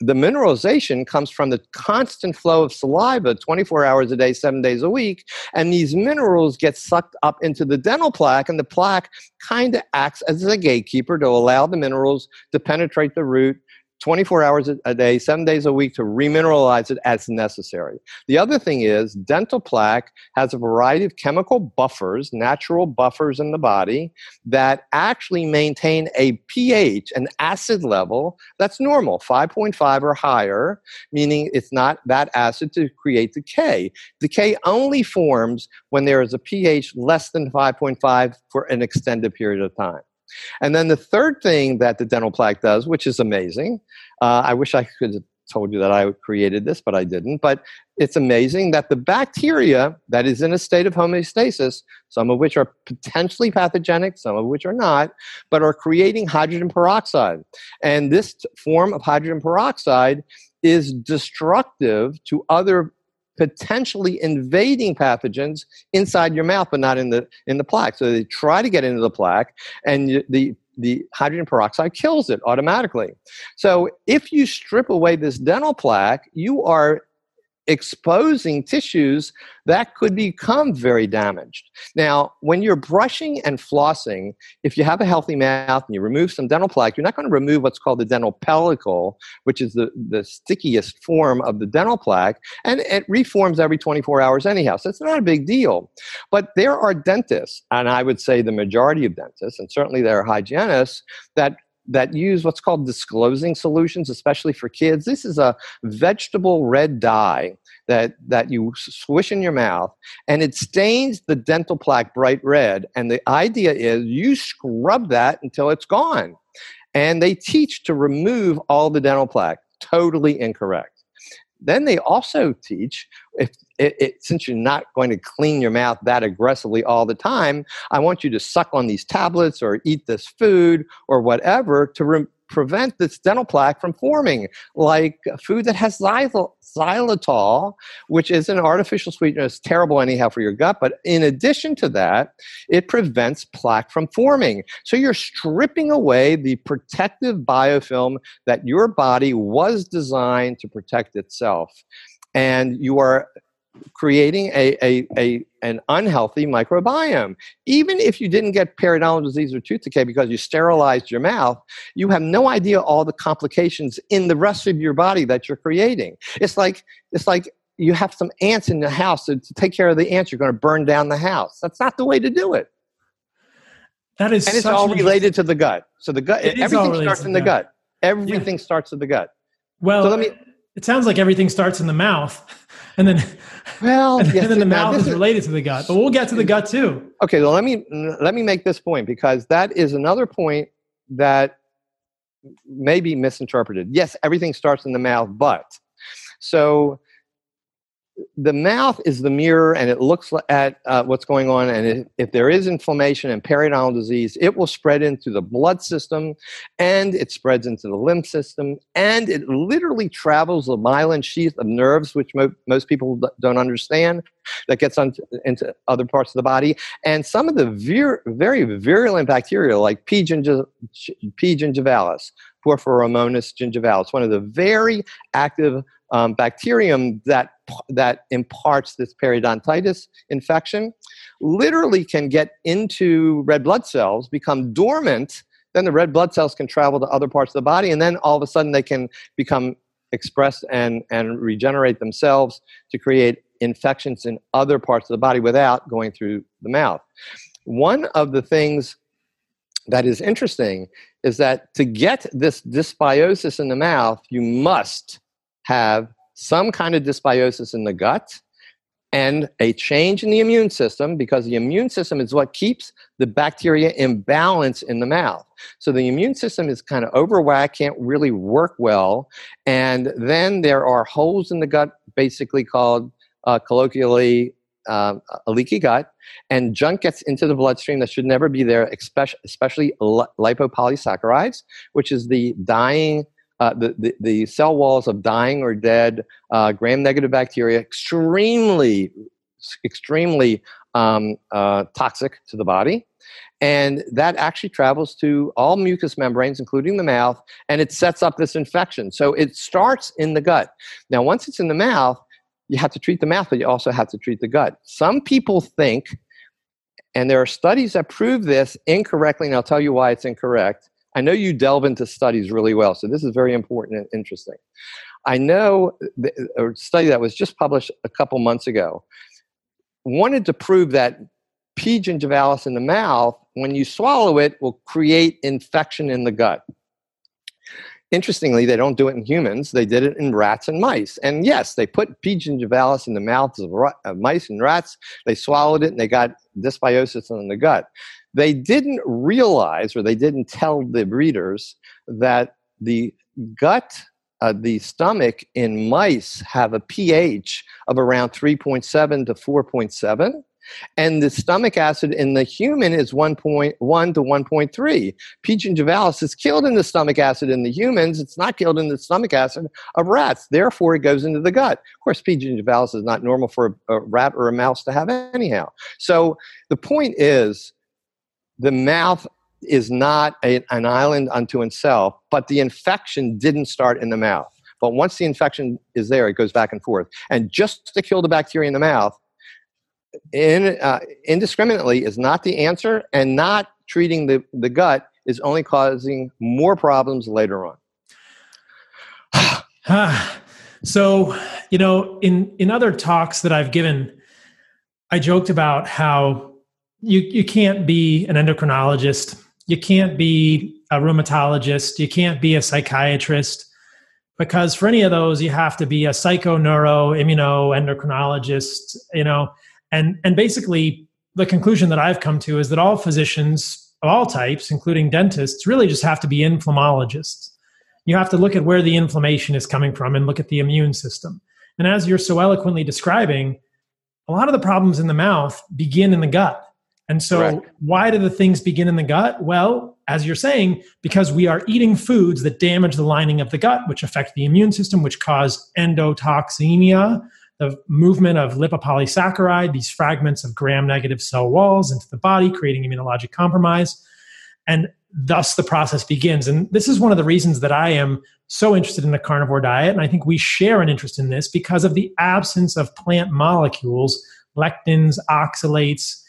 B: the mineralization comes from the constant flow of saliva 24 hours a day, seven days a week. And these minerals get sucked up into the dental plaque, and the plaque kind of acts as a gatekeeper to allow the minerals to penetrate the root 24 hours a day, seven days a week to remineralize it as necessary. The other thing is, dental plaque has a variety of chemical buffers, natural buffers in the body, that actually maintain a pH, an acid level that's normal, 5.5 or higher, meaning it's not that acid to create decay. Decay only forms when there is a pH less than 5.5 for an extended period of time. And then the third thing that the dental plaque does, which is amazing, uh, I wish I could have told you that I created this, but I didn't. But it's amazing that the bacteria that is in a state of homeostasis, some of which are potentially pathogenic, some of which are not, but are creating hydrogen peroxide. And this form of hydrogen peroxide is destructive to other potentially invading pathogens inside your mouth, but not in the in the plaque. So they try to get into the plaque, and the the hydrogen peroxide kills it automatically. So if you strip away this dental plaque, you are exposing tissues that could become very damaged. Now, when you're brushing and flossing, if you have a healthy mouth and you remove some dental plaque, you're not going to remove what's called the dental pellicle, which is the, the stickiest form of the dental plaque, and it reforms every 24 hours anyhow. So it's not a big deal. But there are dentists, and I would say the majority of dentists, and certainly there are hygienists, that that use what's called disclosing solutions, especially for kids. This is a vegetable red dye that, that you swish in your mouth, and it stains the dental plaque bright red. And the idea is you scrub that until it's gone. And they teach to remove all the dental plaque. Totally incorrect. Then they also teach if it, it, since you're not going to clean your mouth that aggressively all the time, I want you to suck on these tablets or eat this food or whatever to re- prevent this dental plaque from forming, like food that has xylitol, which is an artificial sweetener. It's terrible anyhow for your gut, but in addition to that, it prevents plaque from forming. So you're stripping away the protective biofilm that your body was designed to protect itself. And you are creating a, a, a, an unhealthy microbiome. Even if you didn't get periodontal disease or tooth decay because you sterilized your mouth, you have no idea all the complications in the rest of your body that you're creating. It's like, it's like you have some ants in the house. So to take care of the ants, you're going to burn down the house. That's not the way to do it.
A: That is,
B: and it's all related to the gut. So the gut, everything starts in the gut. Everything yeah. starts in the gut.
A: Well, so let me. It sounds like everything starts in the mouth. and then well, and, yes, then the mouth is related to the gut. But we'll get to the gut too.
B: Okay, well let me let me make this point because that is another point that may be misinterpreted. Yes, everything starts in the mouth, but so the mouth is the mirror and it looks at uh, what's going on and if, if, there is inflammation and periodontal disease it will spread into the blood system and it spreads into the lymph system and it literally travels the myelin sheath of nerves which mo- most people don't understand that gets on, into other parts of the body. And some of the vir- very virulent bacteria like p, gingi- p. gingivalis porphyromonas gingivalis one of the very active um, bacterium that that imparts this periodontitis infection literally can get into red blood cells, become dormant. Then the red blood cells can travel to other parts of the body, and then all of a sudden they can become expressed and, and regenerate themselves to create infections in other parts of the body without going through the mouth. One of the things that is interesting is that to get this dysbiosis in the mouth, you must have some kind of dysbiosis in the gut and a change in the immune system because the immune system is what keeps the bacteria in balance in the mouth. So the immune system is kind of overwhacked, can't really work well. And then there are holes in the gut, basically called uh, colloquially um, a leaky gut, and junk gets into the bloodstream that should never be there, especially lipopolysaccharides, which is the dying uh, the, the, the, cell walls of dying or dead uh, gram negative bacteria, extremely, extremely um, uh, toxic to the body. And that actually travels to all mucous membranes, including the mouth, and it sets up this infection. So it starts in the gut. Now, once it's in the mouth, you have to treat the mouth, but you also have to treat the gut. Some people think, and there are studies that prove this incorrectly, and I'll tell you why it's incorrect I know you delve into studies really well, so this is very important and interesting. I know a study that was just published a couple months ago wanted to prove that P. gingivalis in the mouth, when you swallow it, will create infection in the gut. Interestingly, they don't do it in humans. They did it in rats and mice. And yes, they put P. gingivalis in the mouths of, of mice and rats. They swallowed it and they got dysbiosis in the gut. They didn't realize, or they didn't tell the breeders that the gut, uh, the stomach in mice have a pH of around 3.7 to 4.7. And the stomach acid in the human is 1.1 to 1.3. P. gingivalis is killed in the stomach acid in the humans. It's not killed in the stomach acid of rats. Therefore, it goes into the gut. Of course, P. gingivalis is not normal for a, a rat or a mouse to have anyhow. So the point is the mouth is not a, an island unto itself, but the infection didn't start in the mouth. But once the infection is there, it goes back and forth. And just to kill the bacteria in the mouth, in, uh, indiscriminately is not the answer, and not treating the, the gut is only causing more problems later on.
A: so, you know, in, in other talks that I've given, I joked about how you you can't be an endocrinologist, you can't be a rheumatologist, you can't be a psychiatrist because for any of those you have to be a psycho neuro immuno endocrinologist, you know. And and basically the conclusion that I've come to is that all physicians of all types, including dentists, really just have to be inflammologists. You have to look at where the inflammation is coming from and look at the immune system. And as you're so eloquently describing, a lot of the problems in the mouth begin in the gut. And so, Correct. why do the things begin in the gut? Well, as you're saying, because we are eating foods that damage the lining of the gut, which affect the immune system, which cause endotoxemia, the movement of lipopolysaccharide, these fragments of gram negative cell walls into the body, creating immunologic compromise. And thus the process begins. And this is one of the reasons that I am so interested in the carnivore diet. And I think we share an interest in this because of the absence of plant molecules, lectins, oxalates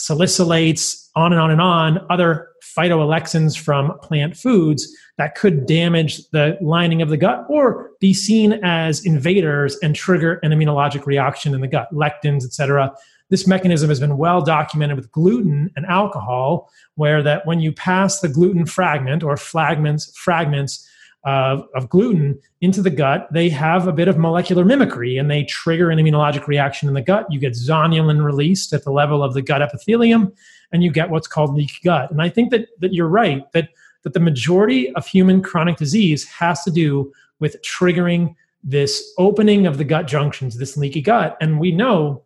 A: salicylates, on and on and on, other phytoalexins from plant foods that could damage the lining of the gut or be seen as invaders and trigger an immunologic reaction in the gut, lectins, etc. This mechanism has been well documented with gluten and alcohol, where that when you pass the gluten fragment or fragments, fragments of, of gluten into the gut, they have a bit of molecular mimicry and they trigger an immunologic reaction in the gut. You get zonulin released at the level of the gut epithelium, and you get what's called leaky gut. And I think that, that you're right, that, that the majority of human chronic disease has to do with triggering this opening of the gut junctions, this leaky gut. And we know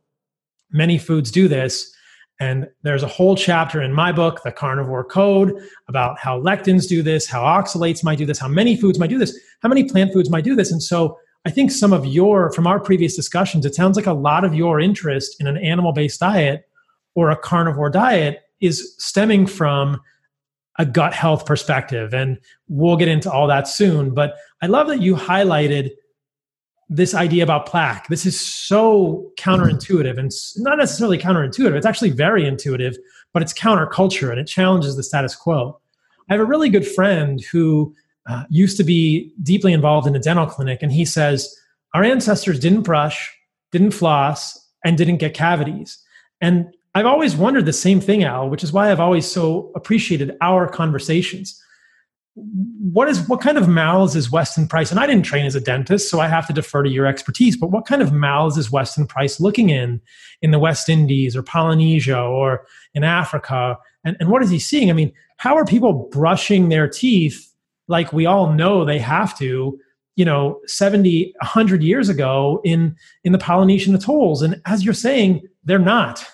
A: many foods do this. And there's a whole chapter in my book, The Carnivore Code, about how lectins do this, how oxalates might do this, how many foods might do this, how many plant foods might do this. And so I think some of your, from our previous discussions, it sounds like a lot of your interest in an animal based diet or a carnivore diet is stemming from a gut health perspective. And we'll get into all that soon. But I love that you highlighted this idea about plaque. This is so counterintuitive and not necessarily counterintuitive. It's actually very intuitive, but it's counterculture and it challenges the status quo. I have a really good friend who uh, used to be deeply involved in a dental clinic, and he says, Our ancestors didn't brush, didn't floss, and didn't get cavities. And I've always wondered the same thing, Al, which is why I've always so appreciated our conversations. what is what kind of mouths is Weston Price? And I didn't train as a dentist, so I have to defer to your expertise. But what kind of mouths is Weston Price looking in in the West Indies or Polynesia or in Africa? And, and what is he seeing? I mean, how are people brushing their teeth like we all know they have to? You know, 70, 100 years ago in in the Polynesian atolls, and as you're saying, they're not.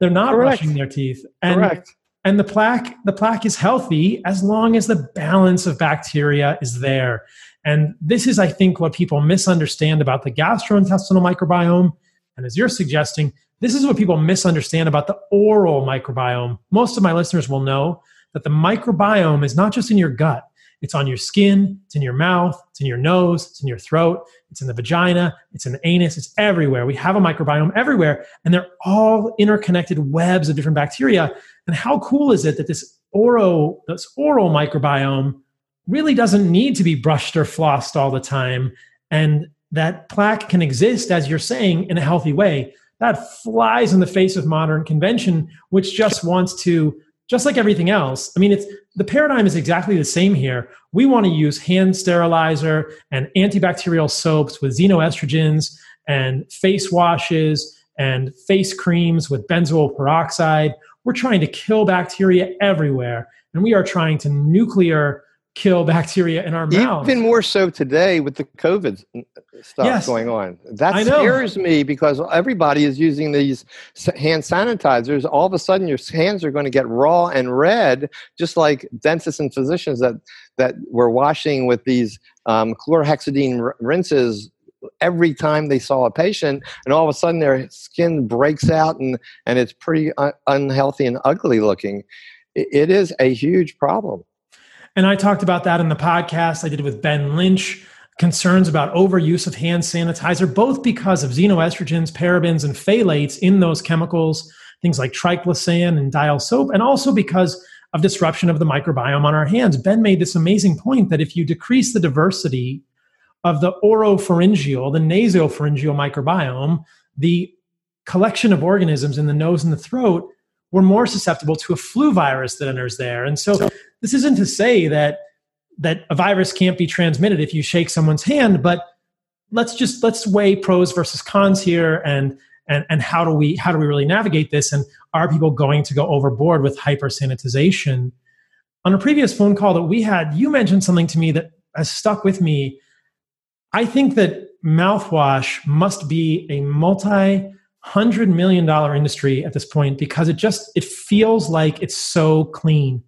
A: They're not Correct. brushing their teeth. And
B: Correct.
A: and the plaque the plaque is healthy as long as the balance of bacteria is there. And this is i think what people misunderstand about the gastrointestinal microbiome. And as you're suggesting this is what people misunderstand about the oral microbiome. Most of my listeners will know that the microbiome is not just in your gut. It's on your skin, it's in your mouth, it's in your nose, it's in your throat, it's in the vagina, it's in the anus, it's everywhere. We have a microbiome everywhere, and they're all interconnected webs of different bacteria. And how cool is it that this oral, this oral microbiome really doesn't need to be brushed or flossed all the time, and that plaque can exist, as you're saying, in a healthy way. That flies in the face of modern convention, which just wants to just like everything else, I mean, it's the paradigm is exactly the same here. We want to use hand sterilizer and antibacterial soaps with xenoestrogens and face washes and face creams with benzoyl peroxide. We're trying to kill bacteria everywhere, and we are trying to nuclear kill bacteria in our mouth.
B: Even more so today with the COVID stuff yes. going on. That scares me because everybody is using these hand sanitizers. All of a sudden, your hands are going to get raw and red, just like dentists and physicians that that were washing with these um, chlorhexidine r- rinses every time they saw a patient and all of a sudden their skin breaks out and, and it's pretty un- unhealthy and ugly looking it, it is a huge problem
A: and I talked about that in the podcast I did with Ben Lynch. Concerns about overuse of hand sanitizer, both because of xenoestrogens, parabens, and phthalates in those chemicals, things like triclosan and dial soap, and also because of disruption of the microbiome on our hands. Ben made this amazing point that if you decrease the diversity of the oropharyngeal, the nasopharyngeal microbiome, the collection of organisms in the nose and the throat, we're more susceptible to a flu virus that enters there. And so this isn't to say that that a virus can't be transmitted if you shake someone's hand, but let's just let's weigh pros versus cons here and and and how do we how do we really navigate this? And are people going to go overboard with hyper sanitization on a previous phone call that we had you mentioned something to me that has stuck with me. I think that mouthwash must be a multi hundred million dollar industry at this point because it just it feels like it's so clean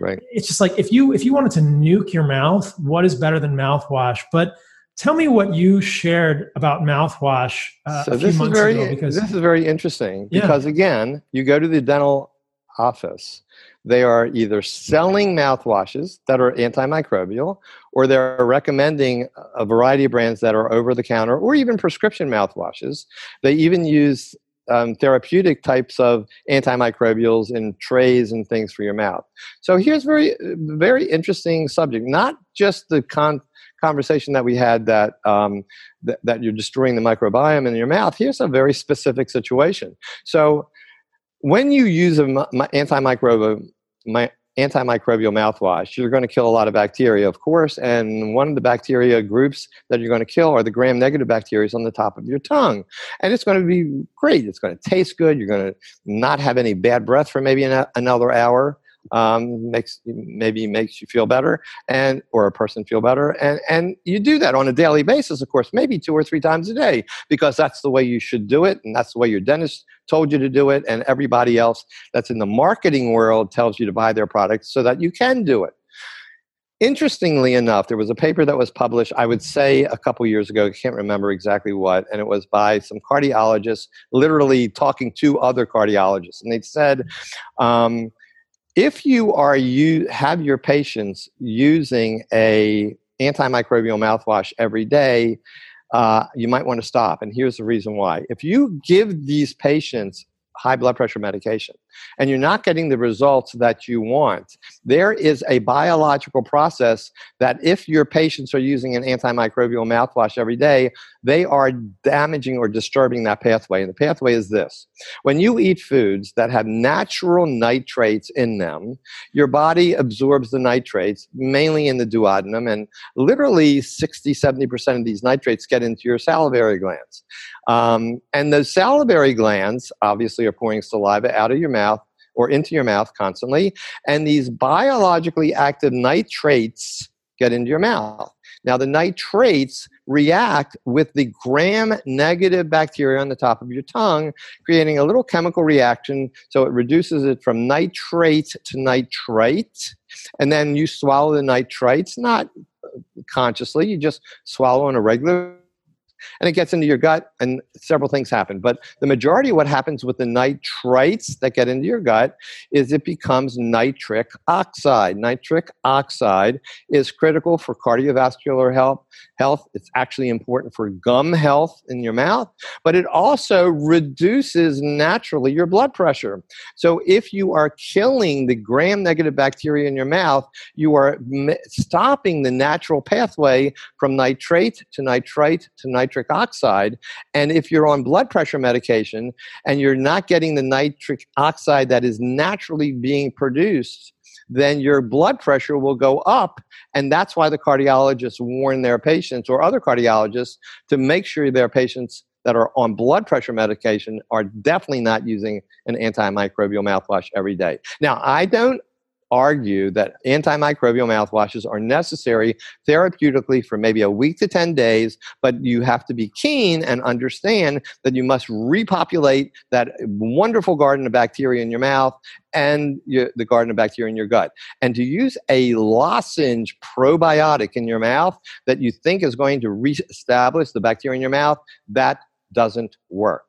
B: Right.
A: It's just like if you if you wanted to nuke your mouth, what is better than mouthwash? But tell me what you shared about mouthwash uh, so a few
B: this
A: months
B: is very,
A: ago. Because
B: this is very interesting because yeah. again, you go to the dental office, they are either selling mouthwashes that are antimicrobial or they're recommending a variety of brands that are over the counter or even prescription mouthwashes. They even use um, therapeutic types of antimicrobials in trays and things for your mouth. So here's very very interesting subject. Not just the con- conversation that we had that, um, th- that you're destroying the microbiome in your mouth. Here's a very specific situation. So when you use an antimicrobial my, antimicrobial mouthwash, you're going to kill a lot of bacteria, of course. And one of the bacteria groups that you're going to kill are the gram negative bacteria on the top of your tongue. And it's going to be great. It's going to taste good. You're going to not have any bad breath for maybe an, another hour um, makes maybe makes you feel better and or a person feel better. And and you do that on a daily basis of course maybe two or three times a day because that's the way you should do it and that's the way your dentist told you to do it and everybody else that's in the marketing world tells you to buy their products so that you can do it. Interestingly enough there was a paper that was published i would say a couple years ago i can't remember exactly what and it was by some cardiologists literally talking to other cardiologists and they said um, if you are you have your patients using a antimicrobial mouthwash every day uh, you might want to stop and here's the reason why if you give these patients high blood pressure medication and you're not getting the results that you want. There is a biological process that if your patients are using an antimicrobial mouthwash every day, they are damaging or disturbing that pathway. And the pathway is this when you eat foods that have natural nitrates in them, your body absorbs the nitrates mainly in the duodenum, and literally 60 70% of these nitrates get into your salivary glands. Um, and those salivary glands obviously are pouring saliva out of your mouth or into your mouth constantly, and these biologically active nitrates get into your mouth. Now, the nitrates react with the gram negative bacteria on the top of your tongue, creating a little chemical reaction. So it reduces it from nitrate to nitrite. And then you swallow the nitrites, not consciously, you just swallow on a regular and it gets into your gut and several things happen. But the majority of what happens with the nitrites that get into your gut is it becomes nitric oxide. Nitric oxide is critical for cardiovascular health health. It's actually important for gum health in your mouth but it also reduces naturally your blood pressure. So if you are killing the gram negative bacteria in your mouth you are stopping the natural pathway from nitrate to nitrite to nitrite nitric oxide. And if you're on blood pressure medication and you're not getting the nitric oxide that is naturally being produced, then your blood pressure will go up. And that's why the cardiologists warn their patients or other cardiologists to make sure their patients that are on blood pressure medication are definitely not using an antimicrobial mouthwash every day. Now, I don't argue that antimicrobial mouthwashes are necessary therapeutically for maybe a week to 10 days, but you have to be keen and understand that you must repopulate that wonderful garden of bacteria in your mouth and your, the garden of bacteria in your gut. And to use a lozenge probiotic in your mouth that you think is going to reestablish the bacteria in your mouth, that doesn't work.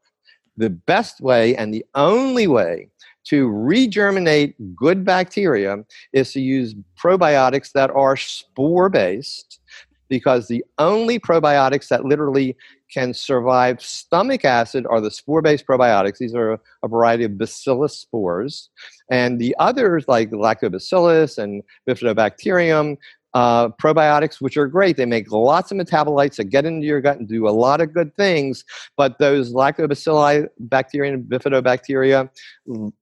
B: The best way and the only way to regerminate good bacteria is to use probiotics that are spore based because the only probiotics that literally can survive stomach acid are the spore based probiotics. These are a variety of bacillus spores. And the others, like lactobacillus and bifidobacterium, uh, probiotics, which are great. They make lots of metabolites that get into your gut and do a lot of good things. But those lactobacilli bacteria and bifidobacteria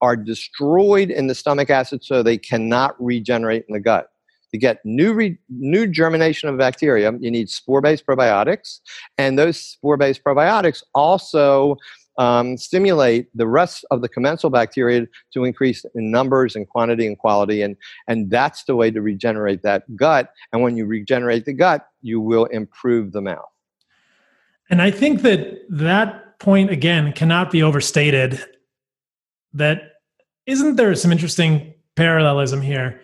B: are destroyed in the stomach acid, so they cannot regenerate in the gut. To get new re- new germination of bacteria, you need spore-based probiotics, and those spore-based probiotics also um, stimulate the rest of the commensal bacteria to increase in numbers and quantity and quality. And, and that's the way to regenerate that gut. And when you regenerate the gut, you will improve the mouth.
A: And I think that that point, again, cannot be overstated. That isn't there some interesting parallelism here?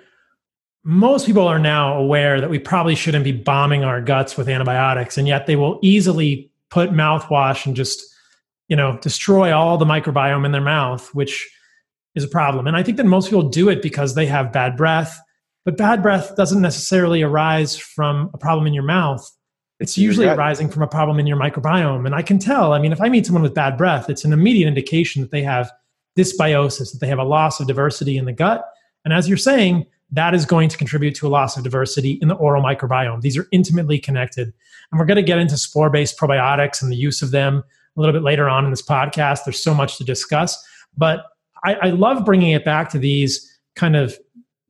A: Most people are now aware that we probably shouldn't be bombing our guts with antibiotics, and yet they will easily put mouthwash and just you know, destroy all the microbiome in their mouth, which is a problem. And I think that most people do it because they have bad breath, but bad breath doesn't necessarily arise from a problem in your mouth. It's usually arising from a problem in your microbiome. And I can tell, I mean, if I meet someone with bad breath, it's an immediate indication that they have dysbiosis, that they have a loss of diversity in the gut. And as you're saying, that is going to contribute to a loss of diversity in the oral microbiome. These are intimately connected. And we're going to get into spore based probiotics and the use of them a little bit later on in this podcast. There's so much to discuss, but I, I love bringing it back to these kind of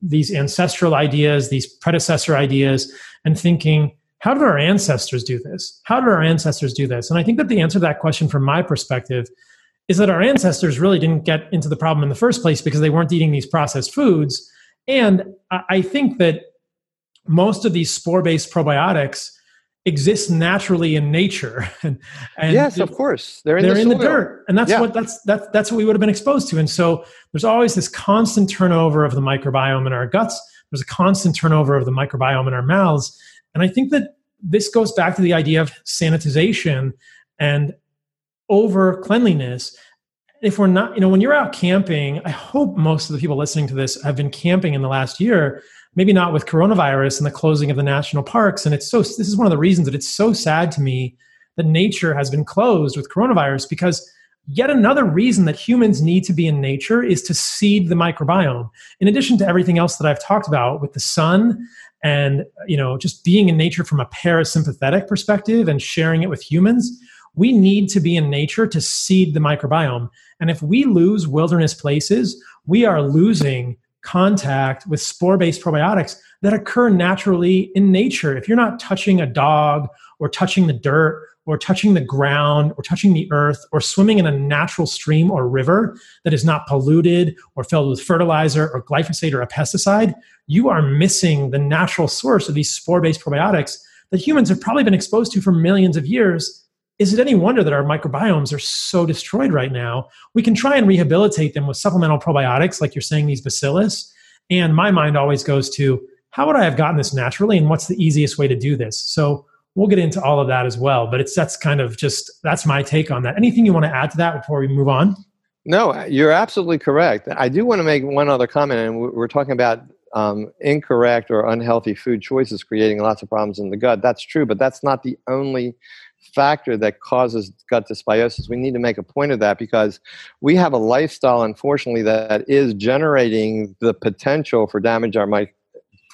A: these ancestral ideas, these predecessor ideas, and thinking, how did our ancestors do this? How did our ancestors do this? And I think that the answer to that question, from my perspective, is that our ancestors really didn't get into the problem in the first place because they weren't eating these processed foods. And I think that most of these spore based probiotics exist naturally in nature. and,
B: and yes, of course,
A: they're in, they're the, in the dirt, and that's yeah. what that's that's that's what we would have been exposed to. And so there's always this constant turnover of the microbiome in our guts. There's a constant turnover of the microbiome in our mouths, and I think that this goes back to the idea of sanitization and over cleanliness. If we're not, you know, when you're out camping, I hope most of the people listening to this have been camping in the last year maybe not with coronavirus and the closing of the national parks. And it's so, this is one of the reasons that it's so sad to me that nature has been closed with coronavirus because yet another reason that humans need to be in nature is to seed the microbiome. In addition to everything else that I've talked about with the sun and you know just being in nature from a parasympathetic perspective and sharing it with humans, we need to be in nature to seed the microbiome. And if we lose wilderness places, we are losing contact with spore based probiotics that occur naturally in nature. If you're not touching a dog or touching the dirt or touching the ground or touching the earth or swimming in a natural stream or river that is not polluted or filled with fertilizer or glyphosate or a pesticide, you are missing the natural source of these spore based probiotics that humans have probably been exposed to for millions of years. Is it any wonder that our microbiomes are so destroyed right now? We can try and rehabilitate them with supplemental probiotics, like you're saying, these bacillus. And my mind always goes to how would I have gotten this naturally and what's the easiest way to do this? So we'll get into all of that as well. But it's that's kind of just that's my take on that. Anything you want to add to that before we move on?
B: No, you're absolutely correct. I do want to make one other comment, and we're talking about um, incorrect or unhealthy food choices creating lots of problems in the gut. That's true, but that's not the only factor that causes gut dysbiosis. We need to make a point of that because we have a lifestyle, unfortunately, that is generating the potential for damage our mic-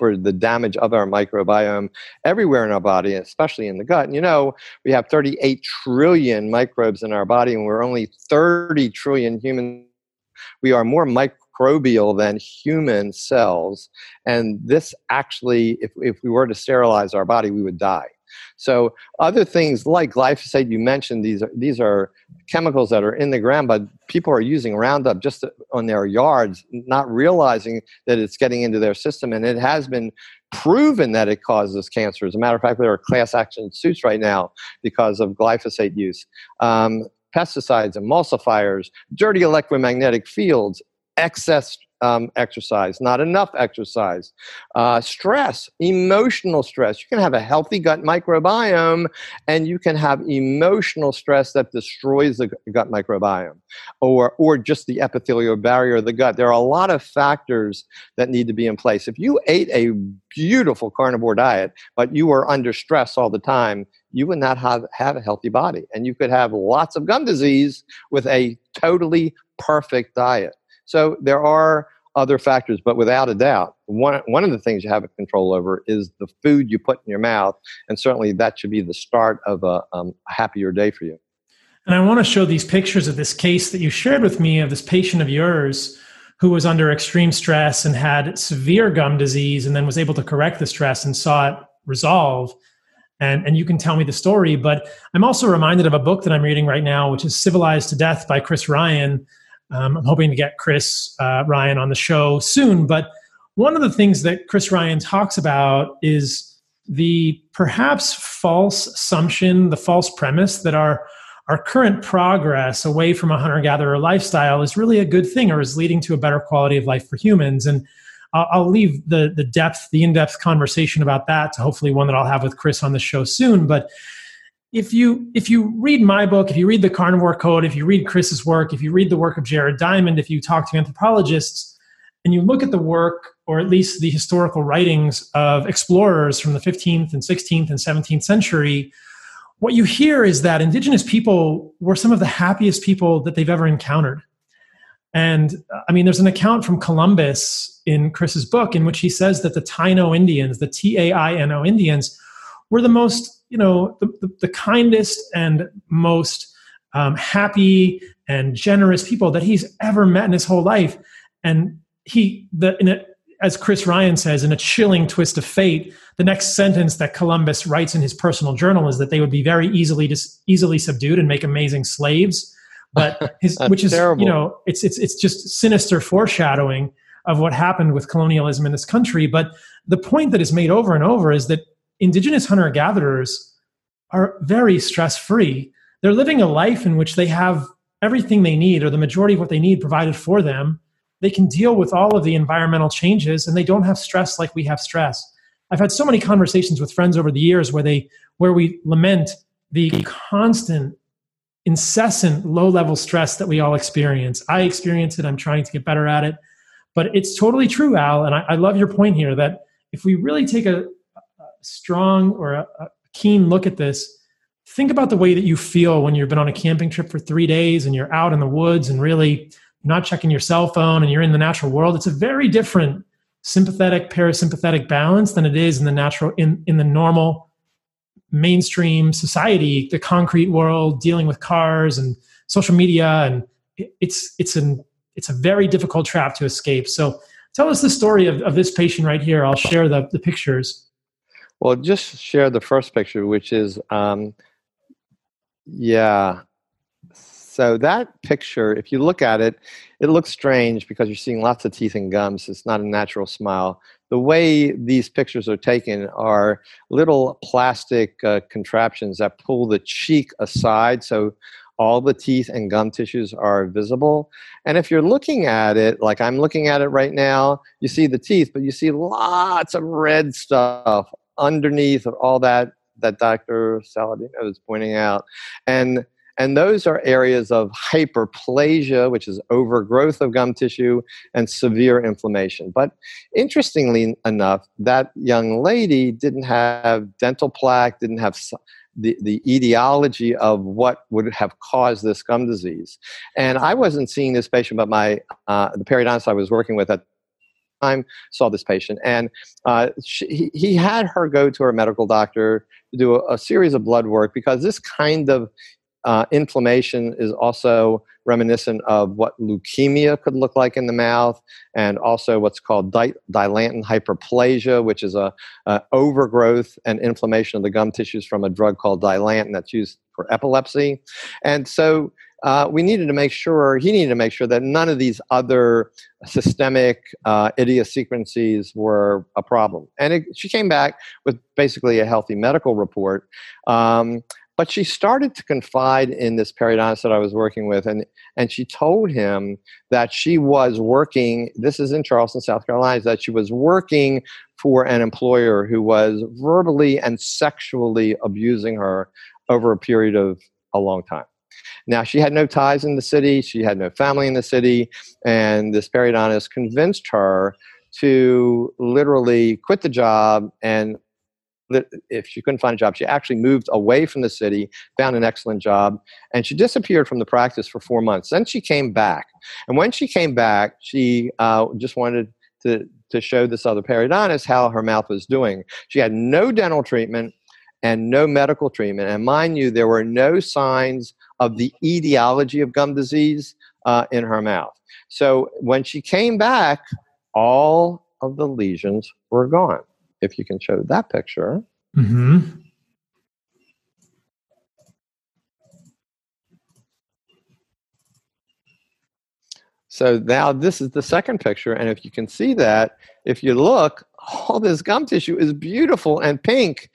B: for the damage of our microbiome everywhere in our body, especially in the gut. And you know, we have 38 trillion microbes in our body, and we're only 30 trillion human. We are more microbial than human cells. And this actually, if, if we were to sterilize our body, we would die. So other things like glyphosate, you mentioned these are these are chemicals that are in the ground, but people are using Roundup just on their yards, not realizing that it's getting into their system, and it has been proven that it causes cancer. As a matter of fact, there are class action suits right now because of glyphosate use. Um, pesticides, emulsifiers, dirty electromagnetic fields, excess um, exercise, not enough exercise, uh, stress, emotional stress. You can have a healthy gut microbiome and you can have emotional stress that destroys the gut microbiome or, or just the epithelial barrier of the gut. There are a lot of factors that need to be in place. If you ate a beautiful carnivore diet, but you were under stress all the time, you would not have, have a healthy body. And you could have lots of gum disease with a totally perfect diet. So there are other factors, but without a doubt, one, one of the things you have control over is the food you put in your mouth. And certainly that should be the start of a, um, happier day for you.
A: And I want to show these pictures of this case that you shared with me of this patient of yours who was under extreme stress and had severe gum disease and then was able to correct the stress and saw it resolve. And, and you can tell me the story. But I'm also reminded of a book that I'm reading right now, which is Civilized to Death by Chris Ryan um, I'm hoping to get Chris uh, Ryan on the show soon. But one of the things that Chris Ryan talks about is the perhaps false assumption, the false premise that our our current progress away from a hunter gatherer lifestyle is really a good thing or is leading to a better quality of life for humans. And I'll, I'll leave the the depth, the in depth conversation about that to hopefully one that I'll have with Chris on the show soon. But if you if you read my book, if you read the Carnivore Code, if you read Chris's work, if you read the work of Jared Diamond, if you talk to anthropologists, and you look at the work or at least the historical writings of explorers from the 15th and 16th and 17th century, what you hear is that indigenous people were some of the happiest people that they've ever encountered. And uh, I mean, there's an account from Columbus in Chris's book in which he says that the Taino Indians, the T A I N O Indians, were the most you know the, the, the kindest and most um, happy and generous people that he's ever met in his whole life. And he the in a, as chris ryan says in a chilling twist of fate the next sentence that columbus writes in his personal journal is that they would be very easily just easily subdued and make amazing slaves. But his which is terrible. you know it's it's it's just sinister foreshadowing of what happened with colonialism in this country. But the point that is made over and over is that indigenous hunter gatherers are very stress free. They're living a life in which they have everything they need or the majority of what they need provided for them. They can deal with all of the environmental changes and they don't have stress like we have stress. I've had so many conversations with friends over the years where they where we lament the constant incessant low level stress that we all experience. I experience it. I'm trying to get better at it. But it's totally true, Al. And I, I love your point here that if we really take a, strong or a, a keen look at this, think about the way that you feel when you've been on a camping trip for three days and you're out in the woods and really not checking your cell phone and you're in the natural world. It's a very different sympathetic parasympathetic balance than it is in the natural in, in the normal mainstream society, the concrete world, dealing with cars and social media, and it's it's an it's a very difficult trap to escape. So tell us the story of, of this patient right here. I'll share the, the pictures.
B: Well, just share the first picture, which is um, yeah. So that picture, if you look at it, it looks strange because you're seeing lots of teeth and gums. It's not a natural smile. The way these pictures are taken are little plastic uh, contraptions that pull the cheek aside so all the teeth and gum tissues are visible. And if you're looking at it, like I'm looking at it right now, you see the teeth, but you see lots of red stuff underneath of all that that Dr. Saladino was pointing out. And and those are areas of hyperplasia, which is overgrowth of gum tissue, and severe inflammation. But interestingly enough, that young lady didn't have dental plaque, didn't have the, the etiology of what would have caused this gum disease. And I wasn't seeing this patient, but my uh, the periodontist I was working with at time saw this patient and uh, she, he, had her go to her medical doctor to do a, a series of blood work because this kind of uh, inflammation is also reminiscent of what leukemia could look like in the mouth, and also what's called di- dilantin hyperplasia, which is a, a, overgrowth and inflammation of the gum tissues from a drug called dilantin that's used for epilepsy. And so uh, we needed to make sure he needed to make sure that none of these other systemic uh, idiosyncrasies were a problem. And it, she came back with basically a healthy medical report. Um, but she started to confide in this periodontist that I was working with, and, and she told him that she was working, this is in Charleston, South Carolina, that she was working for an employer who was verbally and sexually abusing her over a period of a long time. Now, she had no ties in the city, she had no family in the city, and this periodontist convinced her to literally quit the job and if she couldn't find a job, she actually moved away from the city, found an excellent job, and she disappeared from the practice for four months. Then she came back, and when she came back, she uh, just wanted to to show this other periodontist how her mouth was doing. She had no dental treatment and no medical treatment, and mind you, there were no signs of the etiology of gum disease uh, in her mouth. So when she came back, all of the lesions were gone if you can show that picture. Mm-hmm. So now this is the second picture, and if you can see that, if you look, all this gum tissue is beautiful and pink,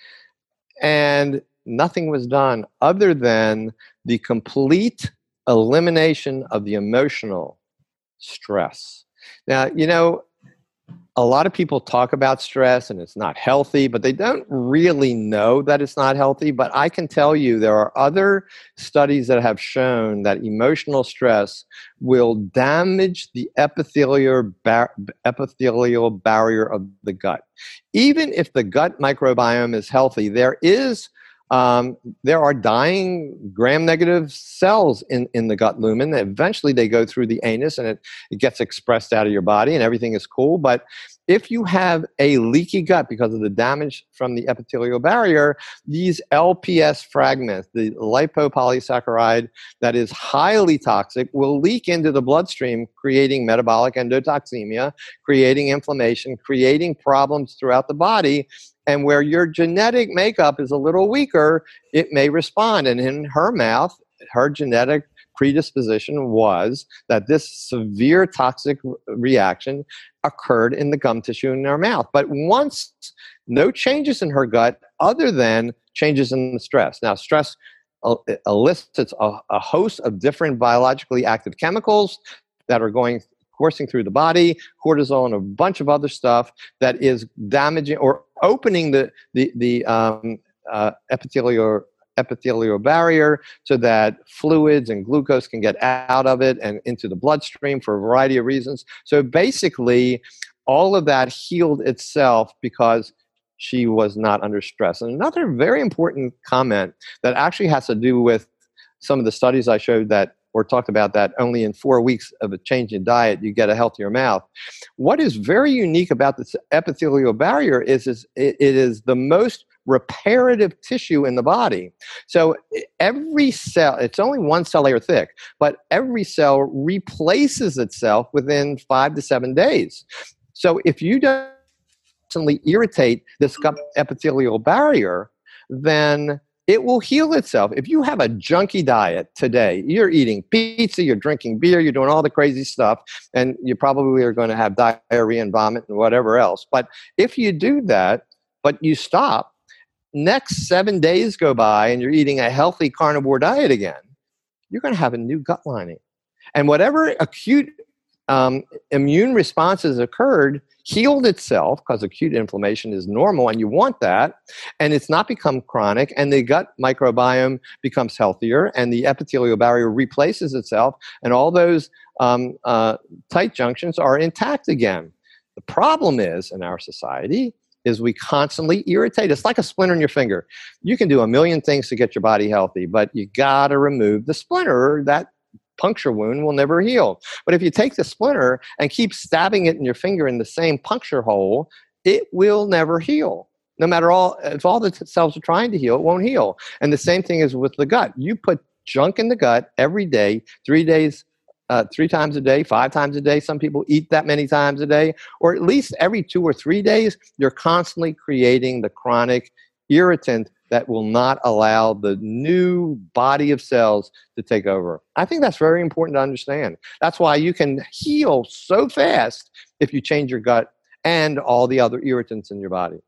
B: and nothing was done other than the complete elimination of the emotional stress. Now, you know, a lot of people talk about stress and it's not healthy, but they don't really know that it's not healthy. But I can tell you there are other studies that have shown that emotional stress will damage the epithelial, bar- epithelial barrier of the gut. Even if the gut microbiome is healthy, there is um, there are dying gram negative cells in, in the gut lumen. Eventually, they go through the anus and it, it gets expressed out of your body, and everything is cool. But if you have a leaky gut because of the damage from the epithelial barrier, these LPS fragments, the lipopolysaccharide that is highly toxic, will leak into the bloodstream, creating metabolic endotoxemia, creating inflammation, creating problems throughout the body. And where your genetic makeup is a little weaker, it may respond. And in her mouth, her genetic predisposition was that this severe toxic reaction occurred in the gum tissue in her mouth. But once no changes in her gut other than changes in the stress. Now, stress elicits a, a host of different biologically active chemicals that are going coursing through the body, cortisol, and a bunch of other stuff that is damaging or opening the the the um, uh, epithelial epithelial barrier so that fluids and glucose can get out of it and into the bloodstream for a variety of reasons. So basically, all of that healed itself because she was not under stress. And another very important comment that actually has to do with some of the studies I showed that or talked about that only in four weeks of a change in diet you get a healthier mouth. What is very unique about this epithelial barrier is, is it, it is the most reparative tissue in the body. So every cell, it's only one cell layer thick, but every cell replaces itself within five to seven days. So if you don't irritate this epithelial barrier, then it will heal itself. If you have a junky diet today, you're eating pizza, you're drinking beer, you're doing all the crazy stuff, and you probably are going to have diarrhea and vomit and whatever else. But if you do that, but you stop, next seven days go by and you're eating a healthy carnivore diet again, you're going to have a new gut lining. And whatever acute um, immune responses occurred, healed itself because acute inflammation is normal and you want that and it's not become chronic and the gut microbiome becomes healthier and the epithelial barrier replaces itself and all those um, uh, tight junctions are intact again. The problem is in our society is we constantly irritate. It's like a splinter in your finger. You can do a million things to get your body healthy but you got to remove the splinter that puncture wound will never heal. But if you take the splinter and keep stabbing it in your finger in the same puncture hole, it will never heal. No matter all, if all the cells are trying to heal, it won't heal. And the same thing is with the gut. You put junk in the gut every day, three days, uh, three times a day, five times a day. Some people eat that many times a day, or at least every two or three days. You're constantly creating the chronic irritant that will not allow the new body of cells to take over. I think that's very important to understand. That's why you can heal so fast if you change your gut and all the other irritants in your body.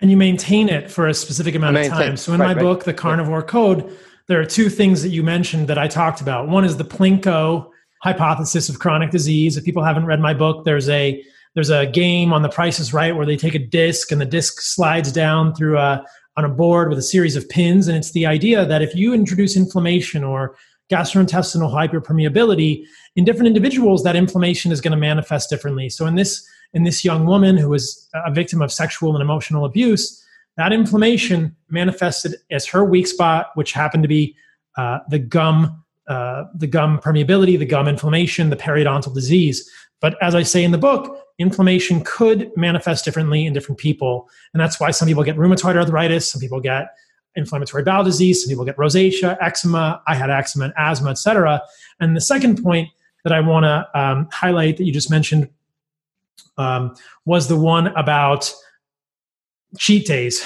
A: And you maintain it for a specific amount of time. So in right, my right. book, The Carnivore yeah. Code, there are two things that you mentioned that I talked about. One is the Plinko hypothesis of chronic disease. If people haven't read my book, there's a there's a game on the Price is Right where they take a disc and the disc slides down through a on a board with a series of pins. And it's the idea that if you introduce inflammation or gastrointestinal hyperpermeability in different individuals, that inflammation is going to manifest differently. So in this in this young woman who was a victim of sexual and emotional abuse, that inflammation manifested as her weak spot, which happened to be uh, the gum, uh, the gum permeability, the gum inflammation, the periodontal disease. But as I say in the book, inflammation could manifest differently in different people. And that's why some people get rheumatoid arthritis, some people get inflammatory bowel disease, some people get rosacea, eczema. I had eczema and asthma, etc. And the second point that I want to um, highlight that you just mentioned um, was the one about cheat days.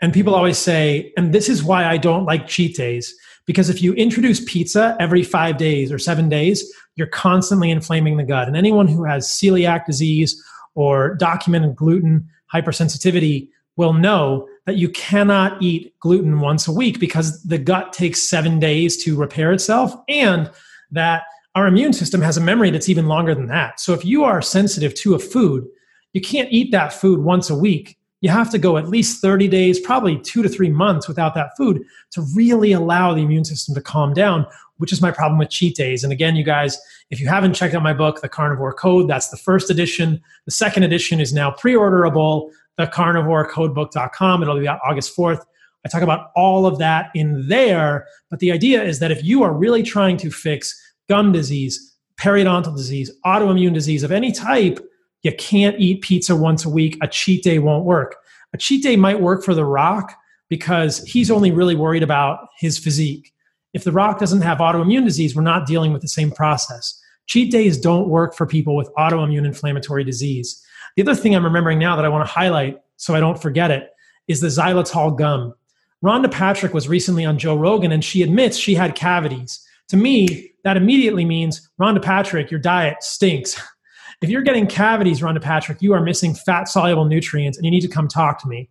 A: And people always say, and this is why I don't like cheat days, because if you introduce pizza every five days or seven days, you're constantly inflaming the gut. And anyone who has celiac disease or documented gluten hypersensitivity will know that you cannot eat gluten once a week because the gut takes seven days to repair itself and that our immune system has a memory that's even longer than that. So if you are sensitive to a food, you can't eat that food once a week you have to go at least 30 days, probably two to three months without that food to really allow the immune system to calm down, which is my problem with cheat days. And again, you guys, if you haven't checked out my book, The Carnivore Code, that's the first edition. The second edition is now pre orderable, thecarnivorecodebook.com. It'll be out August 4th. I talk about all of that in there. But the idea is that if you are really trying to fix gum disease, periodontal disease, autoimmune disease of any type, you can't eat pizza once a week. A cheat day won't work. A cheat day might work for The Rock because he's only really worried about his physique. If The Rock doesn't have autoimmune disease, we're not dealing with the same process. Cheat days don't work for people with autoimmune inflammatory disease. The other thing I'm remembering now that I want to highlight so I don't forget it is the xylitol gum. Rhonda Patrick was recently on Joe Rogan and she admits she had cavities. To me, that immediately means Rhonda Patrick, your diet stinks. If you're getting cavities, Rhonda Patrick, you are missing fat soluble nutrients and you need to come talk to me.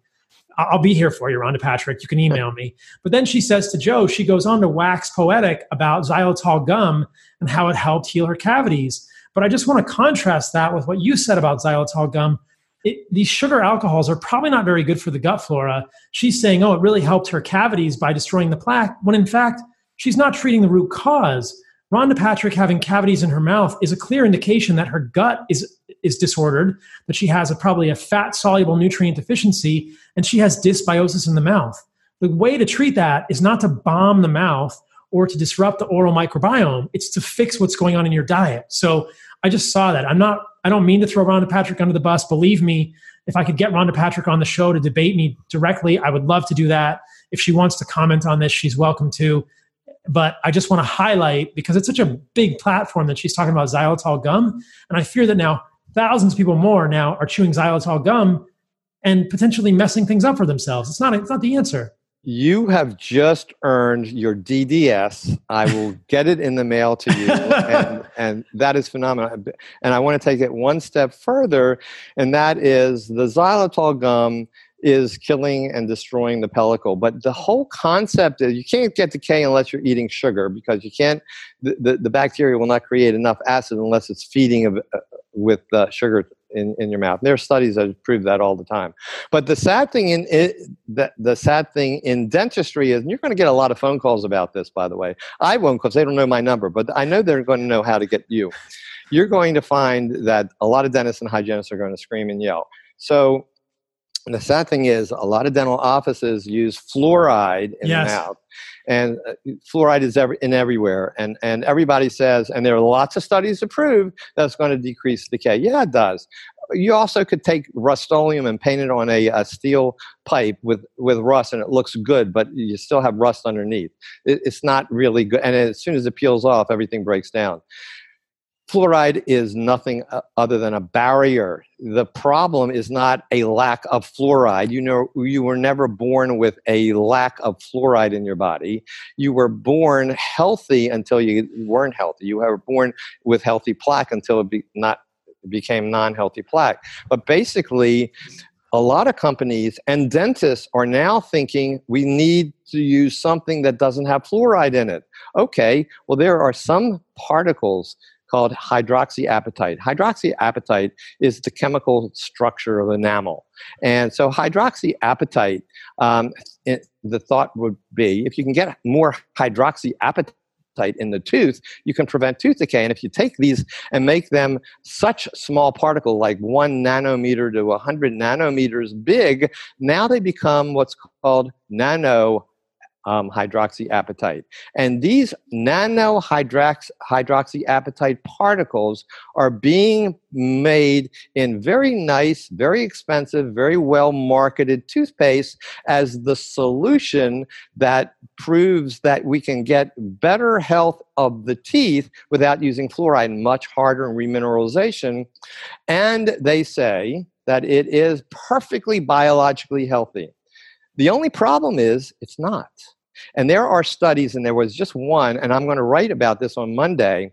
A: I'll be here for you, Rhonda Patrick. You can email me. But then she says to Joe, she goes on to wax poetic about xylitol gum and how it helped heal her cavities. But I just want to contrast that with what you said about xylitol gum. It, these sugar alcohols are probably not very good for the gut flora. She's saying, oh, it really helped her cavities by destroying the plaque, when in fact, she's not treating the root cause. Rhonda Patrick having cavities in her mouth is a clear indication that her gut is is disordered, that she has a, probably a fat soluble nutrient deficiency, and she has dysbiosis in the mouth. The way to treat that is not to bomb the mouth or to disrupt the oral microbiome. It's to fix what's going on in your diet. So I just saw that. I'm not. I don't mean to throw Rhonda Patrick under the bus. Believe me, if I could get Rhonda Patrick on the show to debate me directly, I would love to do that. If she wants to comment on this, she's welcome to. But I just want to highlight because it's such a big platform that she's talking about xylitol gum. And I fear that now thousands of people more now are chewing xylitol gum and potentially messing things up for themselves. It's not, it's not the answer.
B: You have just earned your DDS. I will get it in the mail to you. and, and that is phenomenal. And I want to take it one step further, and that is the xylitol gum is killing and destroying the pellicle. But the whole concept is you can't get decay unless you're eating sugar because you can't, the, the, the bacteria will not create enough acid unless it's feeding of, uh, with uh, sugar in, in your mouth. There are studies that prove that all the time. But the sad thing in it, the, the sad thing in dentistry is, and you're going to get a lot of phone calls about this, by the way. I won't because they don't know my number, but I know they're going to know how to get you. You're going to find that a lot of dentists and hygienists are going to scream and yell. So the sad thing is, a lot of dental offices use fluoride in yes. the mouth, and uh, fluoride is every, in everywhere. And and everybody says, and there are lots of studies to prove that it's going to decrease decay. Yeah, it does. You also could take Rust-Oleum and paint it on a, a, steel pipe with, with rust, and it looks good, but you still have rust underneath. It, it's not really good. And as soon as it peels off, everything breaks down. Fluoride is nothing uh, other than a barrier. The problem is not a lack of fluoride. You know, you were never born with a lack of fluoride in your body. You were born healthy until you weren't healthy. You were born with healthy plaque until it be not became non-healthy plaque. But basically, a lot of companies and dentists are now thinking we need to use something that doesn't have fluoride in it. Okay, well, there are some particles called hydroxyapatite. Hydroxyapatite is the chemical structure of enamel. And so, hydroxyapatite, um, it, the thought would be if you can get more hydroxyapatite in the tooth, you can prevent tooth decay. And if you take these and make them such small particle, like one nanometer to 100 nanometers big, now they become what's called nano um, hydroxyapatite. And these nano hydroxyapatite particles are being made in very nice, very expensive, very well marketed toothpaste as the solution that proves that we can get better health of the teeth without using fluoride, much harder in remineralization. And they say that it is perfectly biologically healthy. The only problem is it's not. And there are studies, and there was just one, and I'm going to write about this on Monday,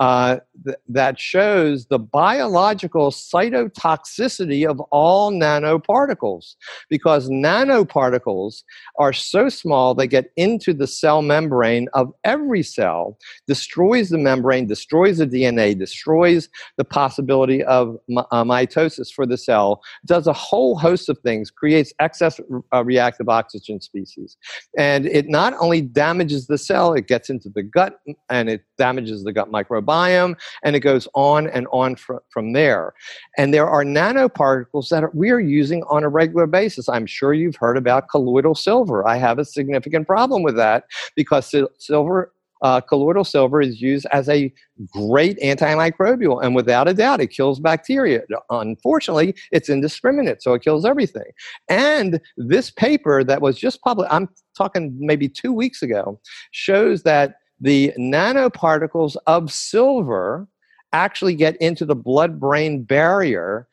B: uh, th- that shows the biological cytotoxicity of all nanoparticles. Because nanoparticles are so small, they get into the cell membrane of every cell, destroys the membrane, destroys the DNA, destroys the possibility of uh, mitosis for the cell, does a whole host of things, creates excess uh, reactive oxygen species. And it not only damages the cell, it gets into the gut and it damages the gut microbiome, and it goes on and on fr- from there. And there are nanoparticles that we are using on a regular basis. I'm sure you've heard about colloidal silver. I have a significant problem with that because silver uh, colloidal silver is used as a great antimicrobial, and without a doubt, it kills bacteria. Unfortunately, it's indiscriminate, so it kills everything. And this paper that was just published, I'm talking maybe two weeks ago, shows that the nanoparticles of silver actually get into the blood brain barrier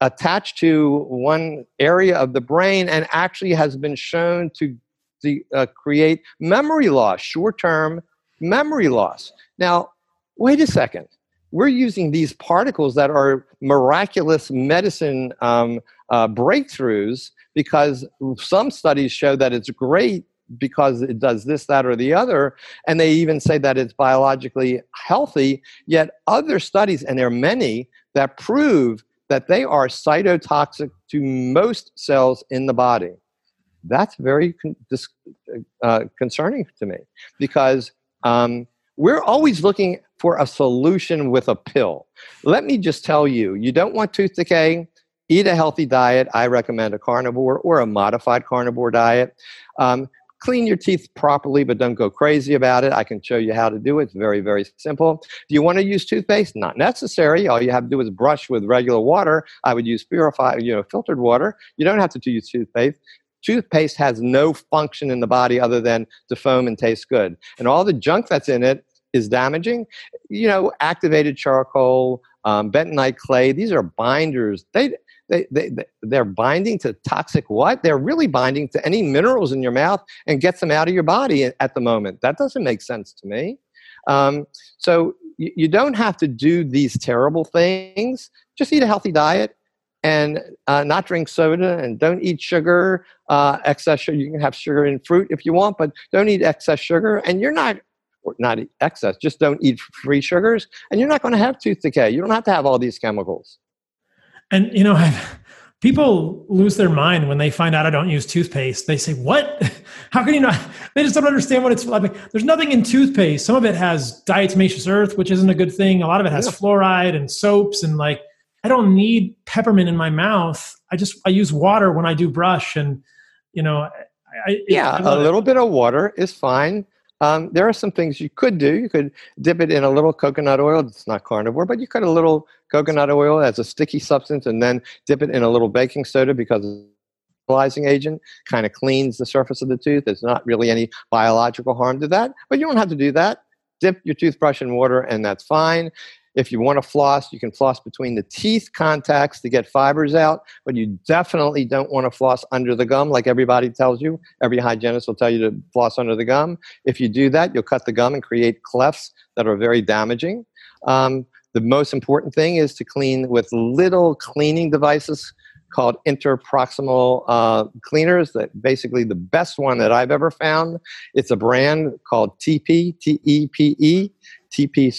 B: attached to one area of the brain and actually has been shown to, uh, create memory loss, short term memory loss. Now, wait a second. We're using these particles that are miraculous medicine um, uh, breakthroughs because some studies show that it's great because it does this, that, or the other. And they even say that it's biologically healthy. Yet other studies, and there are many, that prove that they are cytotoxic to most cells in the body. That's very uh, concerning to me because um, we're always looking for a solution with a pill. Let me just tell you, you don't want tooth decay, eat a healthy diet. I recommend a carnivore or a modified carnivore diet. Um, clean your teeth properly, but don't go crazy about it. I can show you how to do it. It's very, very simple. Do you want to use toothpaste? Not necessary. All you have to do is brush with regular water. I would use purified, you know, filtered water. You don't have to use toothpaste. Toothpaste has no function in the body other than to foam and taste good. And all the junk that's in it is damaging. You know, activated charcoal, um, bentonite clay, these are binders. They, they, they, they're binding to toxic what? They're really binding to any minerals in your mouth and gets them out of your body at the moment. That doesn't make sense to me. Um, so you, you don't have to do these terrible things. Just eat a healthy diet and uh, not drink soda and don't eat sugar, uh, excess sugar. You can have sugar in fruit if you want, but don't eat excess sugar. And you're not, not excess, just don't eat free sugars. And you're not going to have tooth decay. You don't have to have all these chemicals.
A: And you know, people lose their mind when they find out I don't use toothpaste. They say, "What? How can you not?" They just don't understand what it's like. There's nothing in toothpaste. Some of it has diatomaceous earth, which isn't a good thing. A lot of it has yeah. fluoride and soaps, and like I don't need peppermint in my mouth. I just I use water when I do brush, and you know,
B: I, yeah, I a little bit of water is fine. Um, there are some things you could do. You could dip it in a little coconut oil. It's not carnivore, but you cut a little coconut oil as a sticky substance and then dip it in a little baking soda because stabilizing agent kind of cleans the surface of the tooth. There's not really any biological harm to that, but you don't have to do that. Dip your toothbrush in water and that's fine. If you want to floss, you can floss between the teeth contacts to get fibers out, but you definitely don't want to floss under the gum like everybody tells you. Every hygienist will tell you to floss under the gum. If you do that, you'll cut the gum and create clefts that are very damaging. Um, the most important thing is to clean with little cleaning devices called interproximal uh, cleaners. That basically the best one that I've ever found. It's a brand called TP T E P E. TP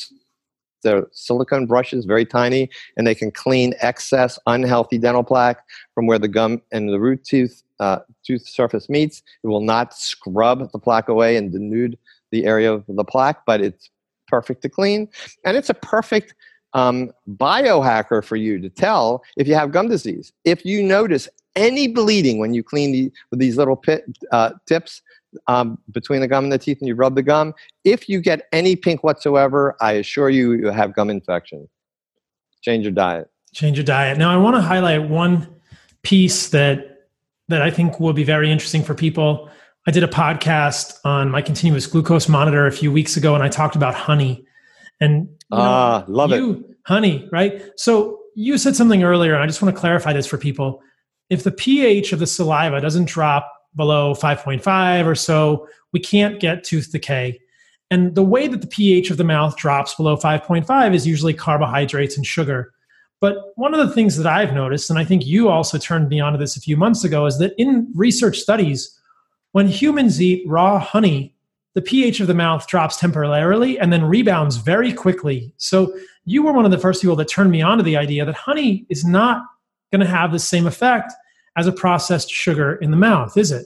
B: they're silicone brushes, very tiny, and they can clean excess unhealthy dental plaque from where the gum and the root tooth uh, tooth surface meets. It will not scrub the plaque away and denude the area of the plaque, but it's perfect to clean, and it's a perfect um, biohacker for you to tell if you have gum disease. If you notice any bleeding when you clean the, with these little pit, uh, tips, um, between the gum and the teeth and you rub the gum. If you get any pink whatsoever, I assure you, you have gum infection. Change your diet.
A: Change your diet. Now, I want to highlight one piece that that I think will be very interesting for people. I did a podcast on my continuous glucose monitor a few weeks ago, and I talked about honey. And
B: ah, uh, love you, it,
A: honey. Right. So you said something earlier, and I just want to clarify this for people. If the pH of the saliva doesn't drop below 5.5 or so, we can't get tooth decay. And the way that the pH of the mouth drops below 5.5 is usually carbohydrates and sugar. But one of the things that I've noticed, and I think you also turned me onto this a few months ago, is that in research studies, when humans eat raw honey, the pH of the mouth drops temporarily and then rebounds very quickly. So you were one of the first people that turned me on to the idea that honey is not going to have the same effect as a processed sugar in the mouth, is it?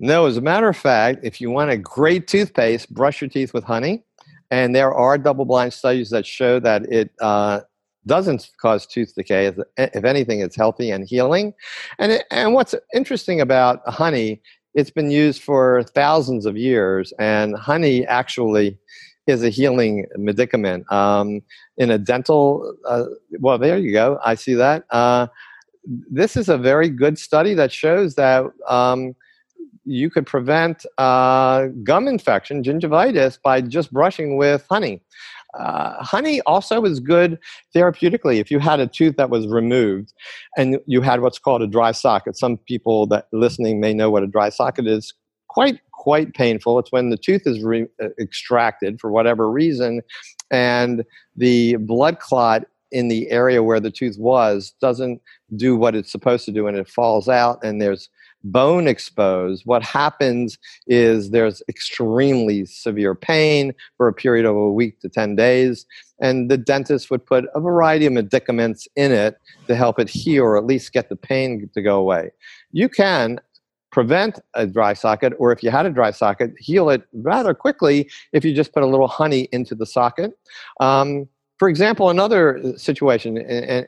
B: No, as a matter of fact, if you want a great toothpaste, brush your teeth with honey. And there are double blind studies that show that it uh, doesn't cause tooth decay. If anything, it's healthy and healing. And, it, and what's interesting about honey, it's been used for thousands of years, and honey actually is a healing medicament. Um, in a dental, uh, well, there you go. I see that. Uh, this is a very good study that shows that um, you could prevent uh, gum infection, gingivitis, by just brushing with honey. Uh, honey also is good therapeutically. If you had a tooth that was removed and you had what's called a dry socket, some people that listening may know what a dry socket is. Quite quite painful. It's when the tooth is re- uh, extracted for whatever reason, and the blood clot in the area where the tooth was doesn't do what it's supposed to do and it falls out and there's bone exposed, what happens is there's extremely severe pain for a period of a week to 10 days. And the dentist would put a variety of medicaments in it to help it heal or at least get the pain to go away. You can prevent a dry socket, or if you had a dry socket, heal it rather quickly if you just put a little honey into the socket. Um, for example, another situation, and,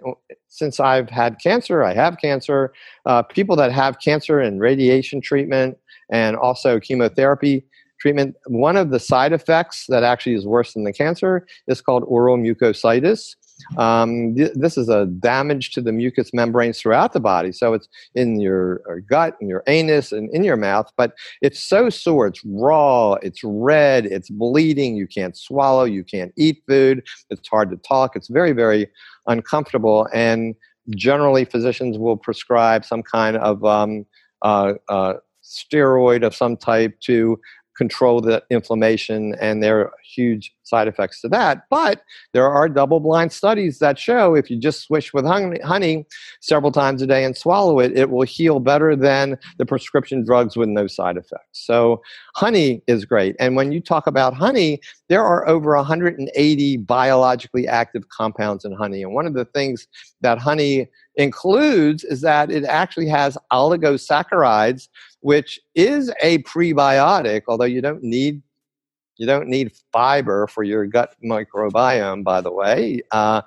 B: since I've had cancer, I have cancer, uh, people that have cancer and radiation treatment and also chemotherapy treatment, one of the side effects that actually is worse than the cancer is called oral mucositis. Um, th- this is a damage to the mucous membranes throughout the body. So it's in your gut, in your anus, and in your mouth. But it's so sore. It's raw. It's red. It's bleeding. You can't swallow. You can't eat food. It's hard to talk. It's very, very uncomfortable. And generally, physicians will prescribe some kind of um, uh, uh, steroid of some type to control the inflammation, and there are huge side effects to that. But there are double blind studies that show if you just swish with honey several times a day and swallow it, it will heal better than the prescription drugs with no side effects. So, honey is great. And when you talk about honey, there are over 180 biologically active compounds in honey. And one of the things that honey includes is that it actually has oligosaccharides which is a prebiotic, although you don't need you don't need fiber for your gut microbiome, by the way. Uh,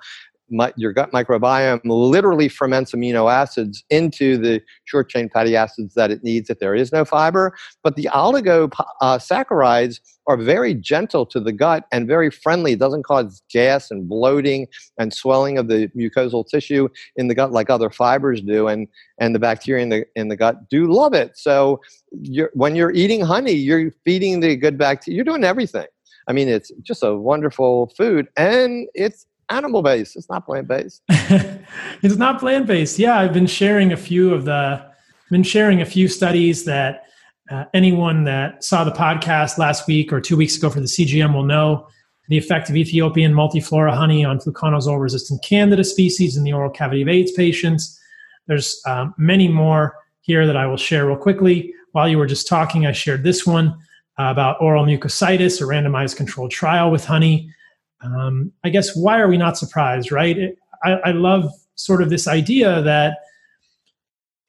B: your gut microbiome literally ferments amino acids into the short chain fatty acids that it needs if there is no fiber. But the oligosaccharides uh, are very gentle to the gut and very friendly. It doesn't cause gas and bloating and swelling of the mucosal tissue in the gut like other fibers do. And, and the bacteria in the, in the gut do love it. So you're, when you're eating honey, you're feeding the good bacteria. You're doing everything. I mean, it's just a wonderful food and it's animal based. It's not plant based.
A: it's not plant based. Yeah, I've been sharing a few of the been sharing a few studies that uh, anyone that saw the podcast last week or two weeks ago for the CGM will know the effect of Ethiopian multiflora honey on fluconazole resistant candida species in the oral cavity of AIDS patients. There's um, many more here that I will share real quickly. While you were just talking, I shared this one uh, about oral mucositis, a randomized controlled trial with honey um, I guess why are we not surprised, right? It, I, I, love sort of this idea that,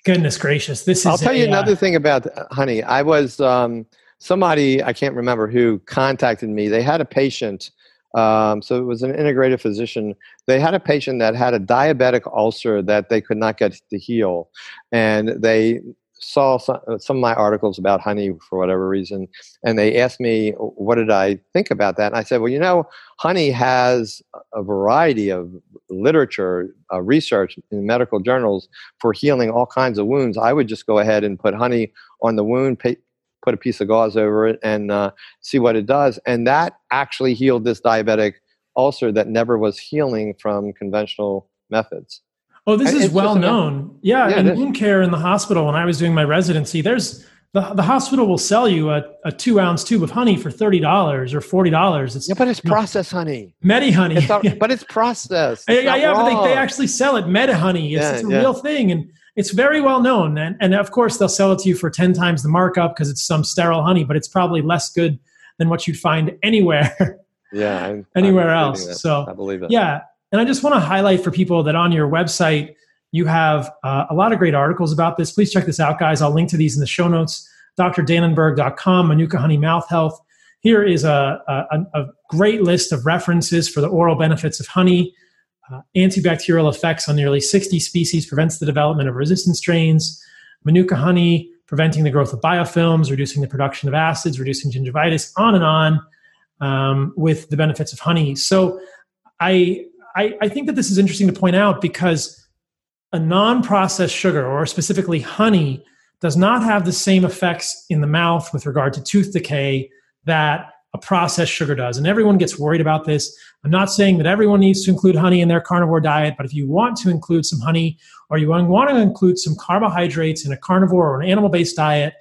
A: goodness gracious, this is.
B: I'll tell you another uh, thing about uh, honey. I was um, somebody I can't remember who contacted me. They had a patient. Um, so it was an integrative physician. They had a patient that had a diabetic ulcer that they could not get to heal, and they saw some, uh, some of my articles about honey for whatever reason, and they asked me what did I think about that. And I said, well, you know, honey has a variety of literature, uh, research in medical journals for healing all kinds of wounds. I would just go ahead and put honey on the wound, pay, put a piece of gauze over it, and uh, see what it does. And that actually healed this diabetic ulcer that never was healing from conventional methods.
A: Oh, this is well known. Yeah, yeah in wound care in the hospital when I was doing my residency, there's the, the hospital will sell you a, a two ounce tube of honey for thirty dollars or forty dollars.
B: It's yeah, but it's processed honey.
A: Medihoney,
B: it's all, but it's processed. It's
A: yeah, yeah, but they, they actually sell it Medihoney. It's, yeah, it's a yeah. real thing, and it's very well known. And and of course they'll sell it to you for ten times the markup because it's some sterile honey, but it's probably less good than what you'd find anywhere.
B: Yeah,
A: I'm, anywhere I'm else. So
B: I believe it.
A: Yeah, and I just want to highlight for people that on your website, you have uh, a lot of great articles about this. Please check this out, guys. I'll link to these in the show notes. drdannenberg.com, Manuka Honey Mouth Health. Here is a, a, a, great list of references for the oral benefits of honey. Uh, antibacterial effects on nearly 60 species prevents the development of resistant strains. Manuka honey preventing the growth of biofilms, reducing the production of acids, reducing gingivitis, on and on um, with the benefits of honey. So I I, I think that this is interesting to point out because a non processed sugar, or specifically honey, does not have the same effects in the mouth with regard to tooth decay that a processed sugar does. And everyone gets worried about this. I'm not saying that everyone needs to include honey in their carnivore diet, but if you want to include some honey or you want to include some carbohydrates in a carnivore or an animal based diet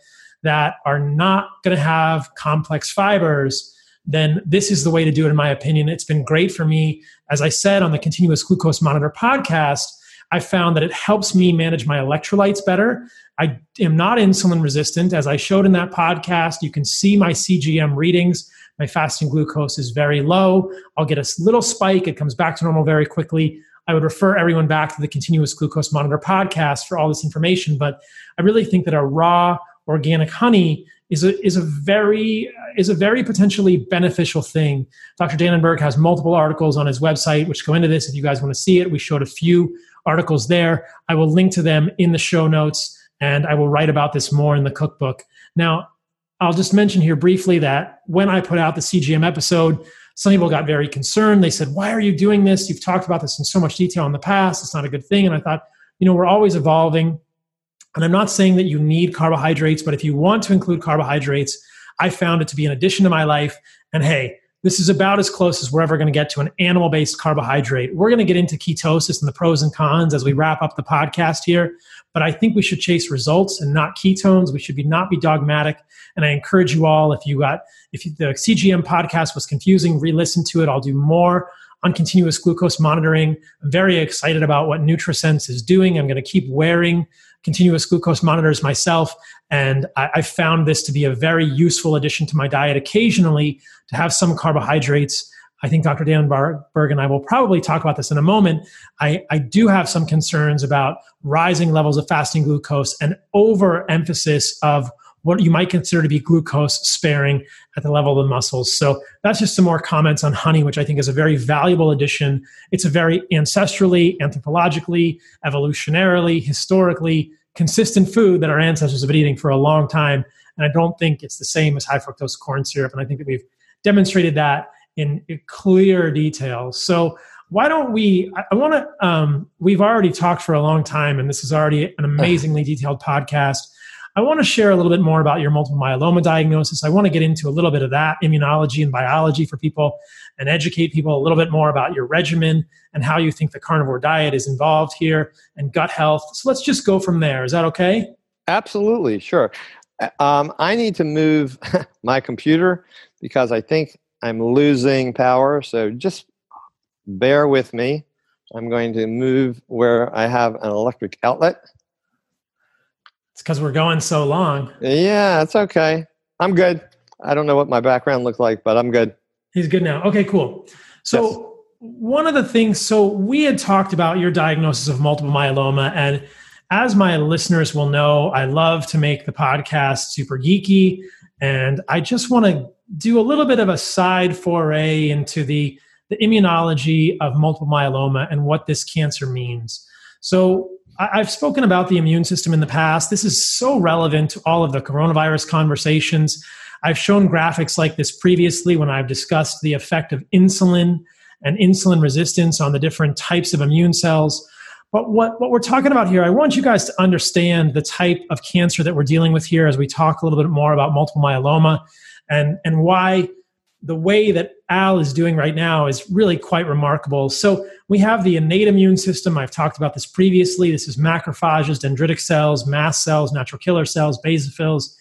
A: that are not going to have complex fibers, then this is the way to do it, in my opinion. It's been great for me. As I said on the Continuous Glucose Monitor podcast, I found that it helps me manage my electrolytes better. I am not insulin resistant. As I showed in that podcast, you can see my CGM readings. My fasting glucose is very low. I'll get a little spike, it comes back to normal very quickly. I would refer everyone back to the Continuous Glucose Monitor podcast for all this information. But I really think that a raw organic honey is a is a very is a very potentially beneficial thing. Dr. Dannenberg has multiple articles on his website which go into this. If you guys want to see it, we showed a few articles there. I will link to them in the show notes, and I will write about this more in the cookbook. Now, I'll just mention here briefly that when I put out the CGM episode, some people got very concerned. They said, "Why are you doing this? You've talked about this in so much detail in the past. It's not a good thing." And I thought, you know, we're always evolving and I'm not saying that you need carbohydrates, but if you want to include carbohydrates, I found it to be an addition to my life. And hey, this is about as close as we're ever going to get to an animal based carbohydrate. We're going to get into ketosis and the pros and cons as we wrap up the podcast here. But I think we should chase results and not ketones. We should be not be dogmatic. And I encourage you all, if you got, if the CGM podcast was confusing, re listen to it. I'll do more on continuous glucose monitoring. I'm very excited about what NutriSense is doing. I'm going to keep wearing continuous glucose monitors myself, and I, I found this to be a very useful addition to my diet occasionally to have some carbohydrates. I think Dr. Dannenberg and I will probably talk about this in a moment. I, I do have some concerns about rising levels of fasting glucose and overemphasis of what you might consider to be glucose sparing at the level of the muscles. So that's just some more comments on honey, which I think is a very valuable addition. It's a very ancestrally, anthropologically, evolutionarily, historically consistent food that our ancestors have been eating for a long time. And I don't think it's the same as high fructose corn syrup. And I think that we've demonstrated that in clear detail. So why don't we i, want to um, we've already talked for a long time and this is already an amazingly detailed podcast I want to share a little bit more about your multiple myeloma diagnosis. I want to get into a little bit of that immunology and biology for people and educate people a little bit more about your regimen and how you think the carnivore diet is involved here and gut health. So let's just go from there. Is that okay?
B: Absolutely, sure. Um, I need to move my computer because I think I'm losing power. So just bear with me. I'm going to move where I have an electric outlet.
A: It's because we're going so long.
B: Yeah, it's okay. I'm good. I don't know what my background looks like, but I'm good.
A: He's good now. Okay, cool. So, yes. one of the things, so we had talked about your diagnosis of multiple myeloma. And as my listeners will know, I love to make the podcast super geeky. And I just want to do a little bit of a side foray into the, the immunology of multiple myeloma and what this cancer means. So, I've spoken about the immune system in the past. This is so relevant to all of the coronavirus conversations. I've shown graphics like this previously when I've discussed the effect of insulin and insulin resistance on the different types of immune cells. But what, what we're talking about here, I want you guys to understand the type of cancer that we're dealing with here as we talk a little bit more about multiple myeloma and, and why the way that Al is doing right now is really quite remarkable. So we have the innate immune system. I've talked about this previously. This is macrophages, dendritic cells, mast cells, natural killer cells, basophils,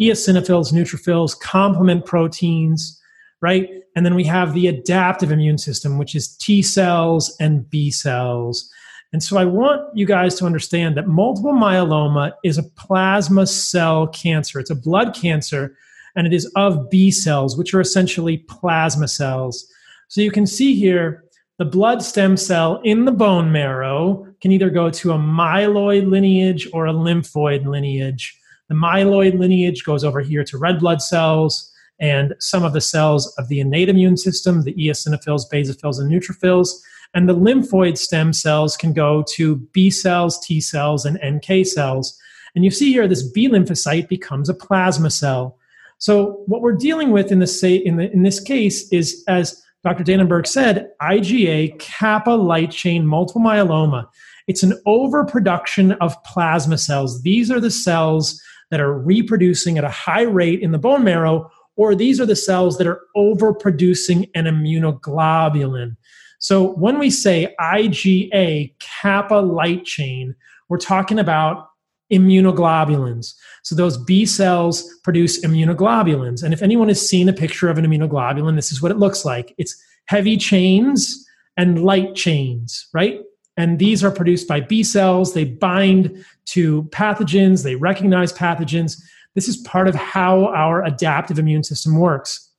A: eosinophils, neutrophils, complement proteins, right? And then we have the adaptive immune system, which is T cells and B cells. And so I want you guys to understand that multiple myeloma is a plasma cell cancer. It's a blood cancer and it is of B cells, which are essentially plasma cells. So you can see here the blood stem cell in the bone marrow can either go to a myeloid lineage or a lymphoid lineage. The myeloid lineage goes over here to red blood cells and some of the cells of the innate immune system, the eosinophils, basophils, and neutrophils. And the lymphoid stem cells can go to B cells, T cells, and NK cells. And you see here this B lymphocyte becomes a plasma cell. So what we're dealing with in this say in, the, in this case is, as Dr. Dannenberg said, IgA kappa light chain multiple myeloma. It's an overproduction of plasma cells. These are the cells that are reproducing at a high rate in the bone marrow, or these are the cells that are overproducing an immunoglobulin. So when we say IgA kappa light chain, we're talking about immunoglobulins. So those B cells produce immunoglobulins. And if anyone has seen a picture of an immunoglobulin, this is what it looks like. It's heavy chains and light chains, right? And these are produced by B cells. They bind to pathogens, they recognize pathogens. This is part of how our adaptive immune system works.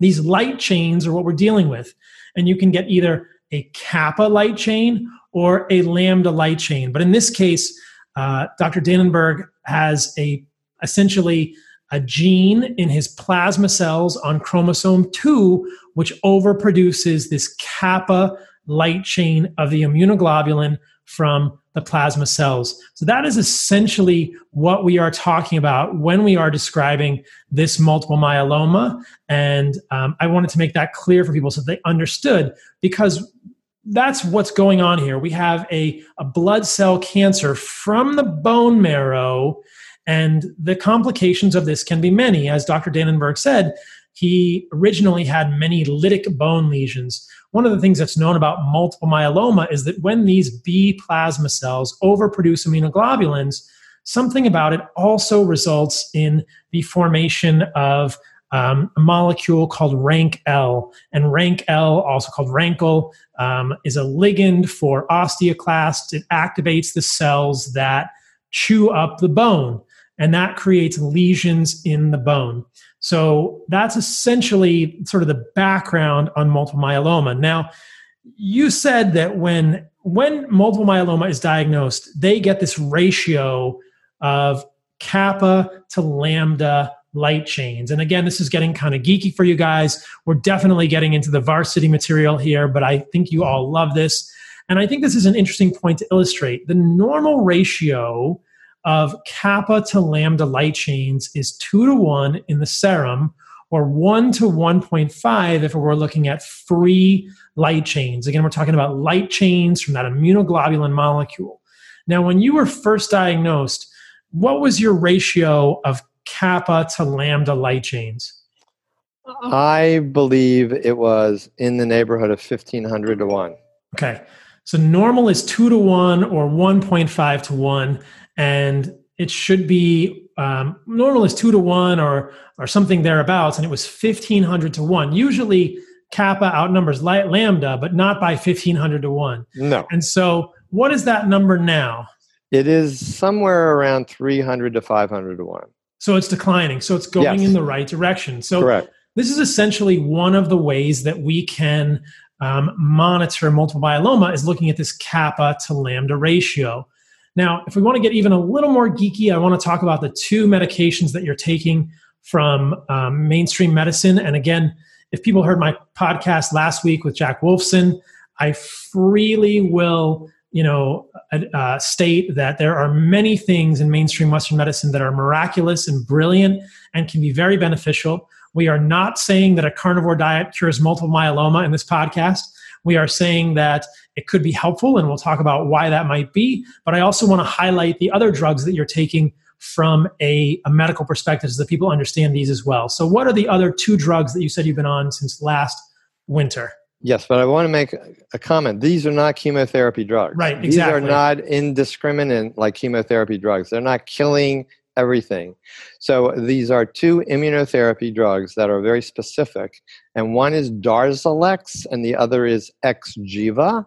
A: These light chains are what we're dealing with. And you can get either a kappa light chain or a lambda light chain. But in this case, uh, Dr. Dannenberg has a essentially a gene in his plasma cells on chromosome 2, which overproduces this kappa light chain of the immunoglobulin from the plasma cells. So that is essentially what we are talking about when we are describing this multiple myeloma. And um, I wanted to make that clear for people so they understood because that's what's going on here. We have a, a blood cell cancer from the bone marrow, and the complications of this can be many. As Dr. Dannenberg said, he originally had many lytic bone lesions. One of the things that's known about multiple myeloma is that when these B plasma cells overproduce immunoglobulins, something about it also results in the formation of um, a molecule called RANKL. And RANKL, also called rankle, um, is a ligand for osteoclasts. It activates the cells that chew up the bone, and that creates lesions in the bone. So that's essentially sort of the background on multiple myeloma. Now, you said that when when multiple myeloma is diagnosed, they get this ratio of kappa to lambda light chains. And again, this is getting kind of geeky for you guys. We're definitely getting into the varsity material here, but I think you all love this. And I think this is an interesting point to illustrate. The normal ratio of kappa to lambda light chains is 2 to 1 in the serum or 1 to 1.5 if we're looking at free light chains. Again, we're talking about light chains from that immunoglobulin molecule. Now, when you were first diagnosed, what was your ratio of kappa to lambda light chains?
B: I believe it was in the neighborhood of 1500 to 1.
A: Okay. So normal is 2 to 1 or 1.5 to 1 and it should be um, normal is two to one or or something thereabouts, and it was fifteen hundred to one. Usually, kappa outnumbers lambda, but not by fifteen hundred to one.
B: No.
A: And so, what is that number now?
B: It is somewhere around three hundred to five hundred to one.
A: So it's declining. So it's going yes. in the right direction. So
B: Correct.
A: this is essentially one of the ways that we can um, monitor multiple myeloma is looking at this kappa to lambda ratio. Now, if we want to get even a little more geeky, I want to talk about the two medications that you're taking from um, mainstream medicine. And again, if people heard my podcast last week with Jack Wolfson, I freely will, you know, state that there are many things in mainstream Western medicine that are miraculous and brilliant and can be very beneficial. We are not saying that a carnivore diet cures multiple myeloma in this podcast. We are saying that it could be helpful, and we'll talk about why that might be. But I also want to highlight the other drugs that you're taking from a, a, medical perspective so that people understand these as well. So, what are the other two drugs that you said you've been on since last winter?
B: Yes, but I want to make a comment. These are not chemotherapy drugs.
A: Right,
B: These
A: exactly.
B: are not indiscriminate like chemotherapy drugs. They're not killing everything. So these are two immunotherapy drugs that are very specific, and one is Darzalex and the other is Xgeva.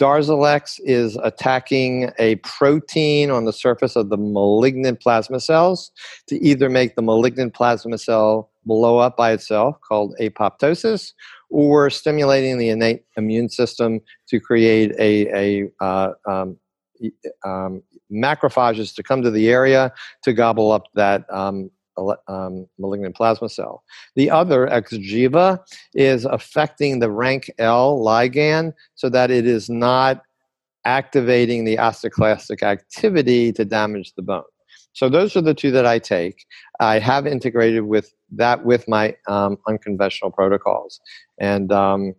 B: Darzalex is attacking a protein on the surface of the malignant plasma cells to either make the malignant plasma cell blow up by itself, called apoptosis, or stimulating the innate immune system to create a, a uh, um, um, macrophages to come to the area to gobble up that um, um, malignant plasma cell. The other, Xgeva, is affecting the RANKL ligand so that it is not activating the osteoclastic activity to damage the bone. So those are the two that I take. I have integrated with that with my um, unconventional protocols, and um,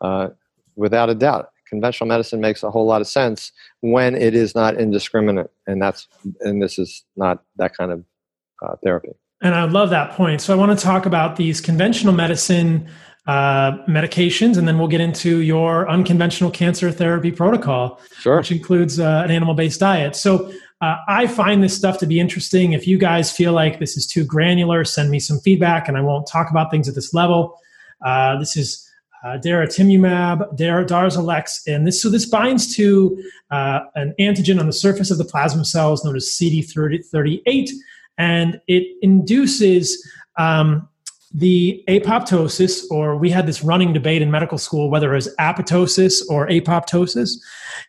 B: uh, without a doubt, conventional medicine makes a whole lot of sense when it is not indiscriminate, and that's and this is not that kind of uh, therapy.
A: And I love that point. So I want to talk about these conventional medicine uh, medications, and then we'll get into your unconventional cancer therapy protocol,
B: sure.
A: which includes uh, an animal-based diet. So uh, I find this stuff to be interesting. If you guys feel like this is too granular, send me some feedback, and I won't talk about things at this level. Uh, this is uh, daratumumab, dar- Darzalex, and this so this binds to uh, an antigen on the surface of the plasma cells known as CD38, and it induces um, the apoptosis, or we had this running debate in medical school whether it was apoptosis or apoptosis.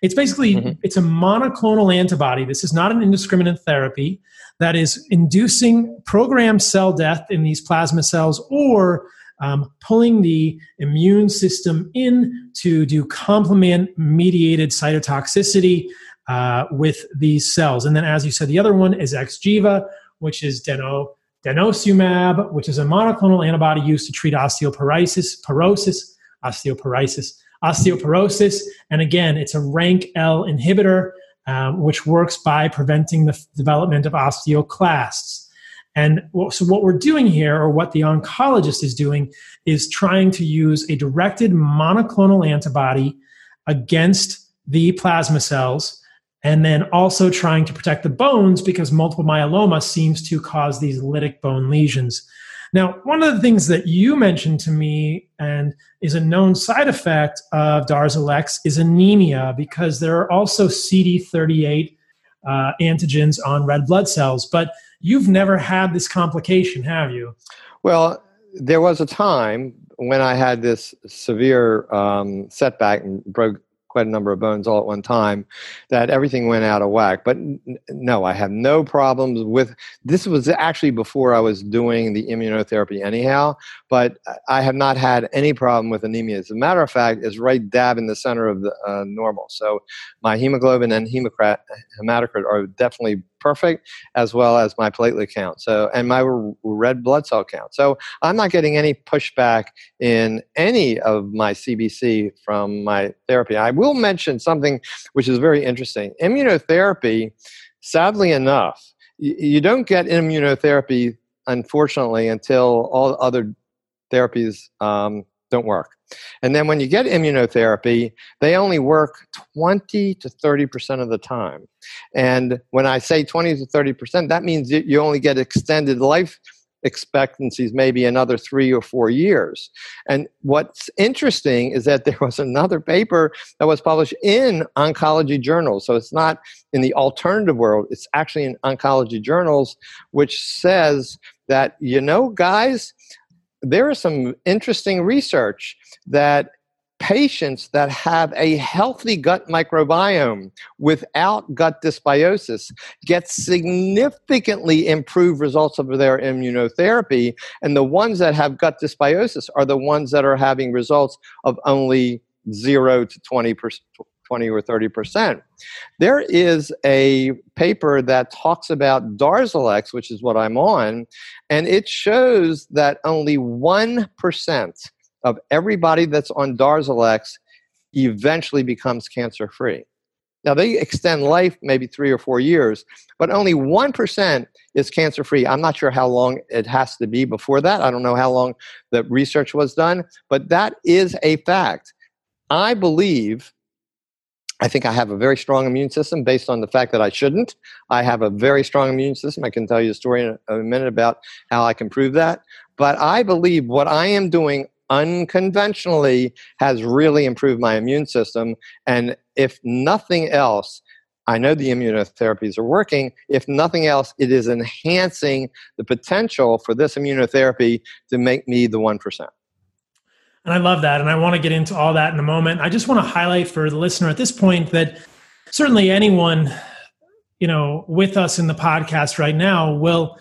A: It's basically mm-hmm. it's a monoclonal antibody. This is not an indiscriminate therapy that is inducing programmed cell death in these plasma cells or um, pulling the immune system in to do complement mediated cytotoxicity uh, with these cells. And then, as you said, the other one is Xgeva, which is deno, denosumab, which is a monoclonal antibody used to treat osteoporosis, porosis, osteoporosis, osteoporosis. And again, it's a RANKL inhibitor, um, which works by preventing the f- development of osteoclasts. And so, what we're doing here, or what the oncologist is doing, is trying to use a directed monoclonal antibody against the plasma cells and then also trying to protect the bones because multiple myeloma seems to cause these lytic bone lesions. Now, one of the things that you mentioned to me and is a known side effect of Darzalex is anemia because there are also CD38 uh, antigens on red blood cells. But you've never had this complication, have you?
B: Well, there was a time when I had this severe um, setback and broke quite a number of bones all at one time that everything went out of whack. But n- no i have no problems with this was actually before i was doing the immunotherapy anyhow but i have not had any problem with anemia. As a matter of fact it's right dab in the center of the uh, normal. So my hemoglobin and hematocrit are definitely perfect, as well as my platelet count. So, and my red blood cell count. So, I'm not getting any pushback in any of my CBC from my therapy. I will mention something which is very interesting. Immunotherapy, sadly enough, you don't get immunotherapy, unfortunately, until all other therapies um, don't work. And then when you get immunotherapy, they only work 20 to 30% of the time. And when I say 20 to 30%, that means you only get extended life expectancies maybe another three or four years. And what's interesting is that there was another paper that was published in oncology journals. So it's not in the alternative world, it's actually in oncology journals, which says that, you know, guys, there is some interesting research that patients that have a healthy gut microbiome without gut dysbiosis get significantly improved results of their immunotherapy and the ones that have gut dysbiosis are the ones that are having results of only 0 to 20 percent 20 or 30 percent. There is a paper that talks about Darzalex, which is what I'm on, and it shows that only 1% of everybody that's on Darzalex eventually becomes cancer free. Now, they extend life maybe three or four years, but only 1% is cancer free. I'm not sure how long it has to be before that. I don't know how long the research was done, but that is a fact. I believe I think I have a very strong immune system based on the fact that I shouldn't. I have a very strong immune system. I can tell you a story in a, minute about how I can prove that. But I believe what I am doing unconventionally has really improved my immune system. And if nothing else, I know the immunotherapies are working. If nothing else, it is enhancing the potential for this immunotherapy to make me the 1%.
A: And I love that. And I want to get into all that in a moment. I just want to highlight for the listener at this point that certainly anyone, you know, with us in the podcast right now will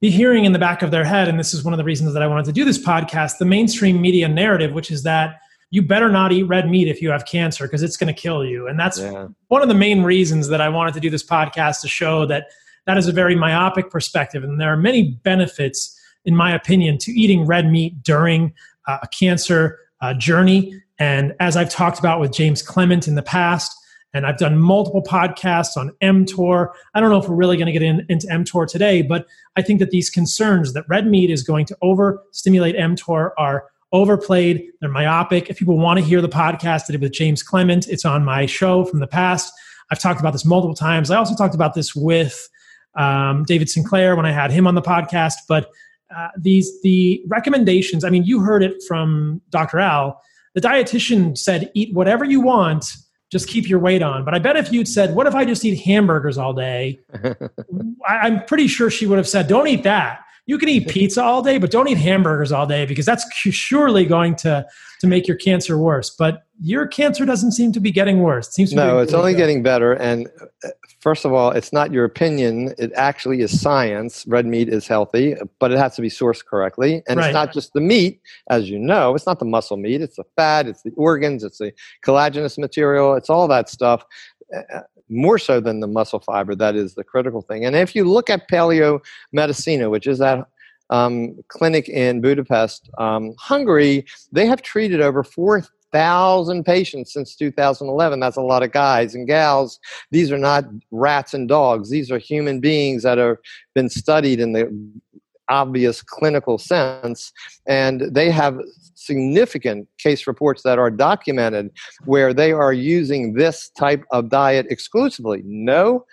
A: be hearing in the back of their head, and this is one of the reasons that I wanted to do this podcast, the mainstream media narrative, which is that you better not eat red meat if you have cancer because it's going to kill you. And that's yeah. one of the main reasons that I wanted to do this podcast to show that that is a very myopic perspective. And there are many benefits, in my opinion, to eating red meat during uh, a cancer uh, journey. And as I've talked about with James Clement in the past, and I've done multiple podcasts on mTOR. I don't know if we're really going to get in, into mTOR today, but I think that these concerns that red meat is going to overstimulate mTOR are overplayed. They're myopic. If people want to hear the podcast I did with James Clement, it's on my show from the past. I've talked about this multiple times. I also talked about this with um, David Sinclair when I had him on the podcast. But uh, these the recommendations. I mean, you heard it from Dr. Al. The dietitian said, "Eat whatever you want, just keep your weight on." But I bet if you'd said, "What if I just eat hamburgers all day?" I, I'm pretty sure she would have said, "Don't eat that." you can eat pizza all day, but don't eat hamburgers all day because that's surely going to to make your cancer worse. But your cancer doesn't seem to be getting worse. It seems to
B: no, it's only getting better. And uh, first of all, it's not your opinion. It actually is science. Red meat is healthy, but it has to be sourced correctly. And right. it's not just the meat, as you know. It's not the muscle meat. It's the fat. It's the organs. It's the collagenous material. It's all that stuff. Uh, more so than the muscle fiber. That is the critical thing. And if you look at Paleo Medicina, which is that um, clinic in Budapest, um, Hungary, they have treated over 4,000 patients since 2011. That's a lot of guys and gals. These are not rats and dogs. These are human beings that have been studied in the obvious clinical sense. And they have significant case reports that are documented where they are using this type of diet exclusively. No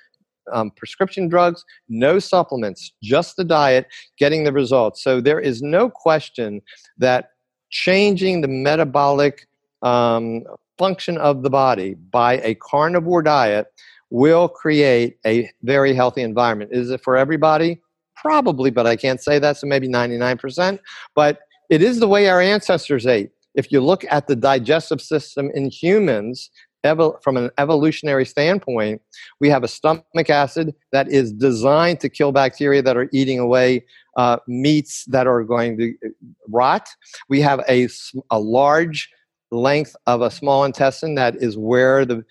B: um, prescription drugs, no supplements, just the diet, getting the results. So there is no question that changing the metabolic um, function of the body by a carnivore diet will create a very healthy environment. Is it for everybody? Probably, but I can't say that, so maybe 99%. But it is the way our ancestors ate. If you look at the digestive system in humans, from an evolutionary standpoint, we have a stomach acid that is designed to kill bacteria that are eating away uh, meats that are going to uh, rot. We have a, a large length of a small intestine that is where the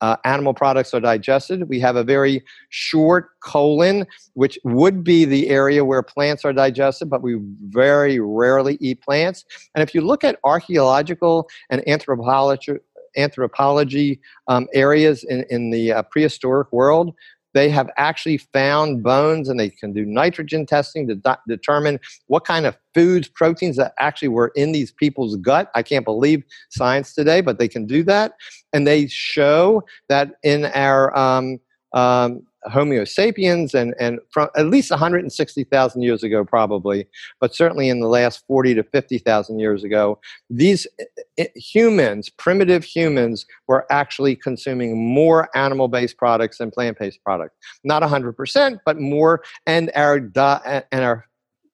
B: uh, animal products are digested. We have a very short colon, which would be the area where plants are digested, but we very rarely eat plants. And if you look at archaeological and anthropology, anthropology um, areas in, in the uh, prehistoric world, they have actually found bones and they can do nitrogen testing to determine what kind of foods, proteins that actually were in these people's gut. I can't believe science today, but they can do that. And they show that in our um, um, Homo sapiens and, and from at least 160,000 years ago, probably, but certainly in the last 40 to 50,000 years ago, these eh, eh, humans, primitive humans, were actually consuming more animal based products than plant based products. Not 100%, but more. And our, and our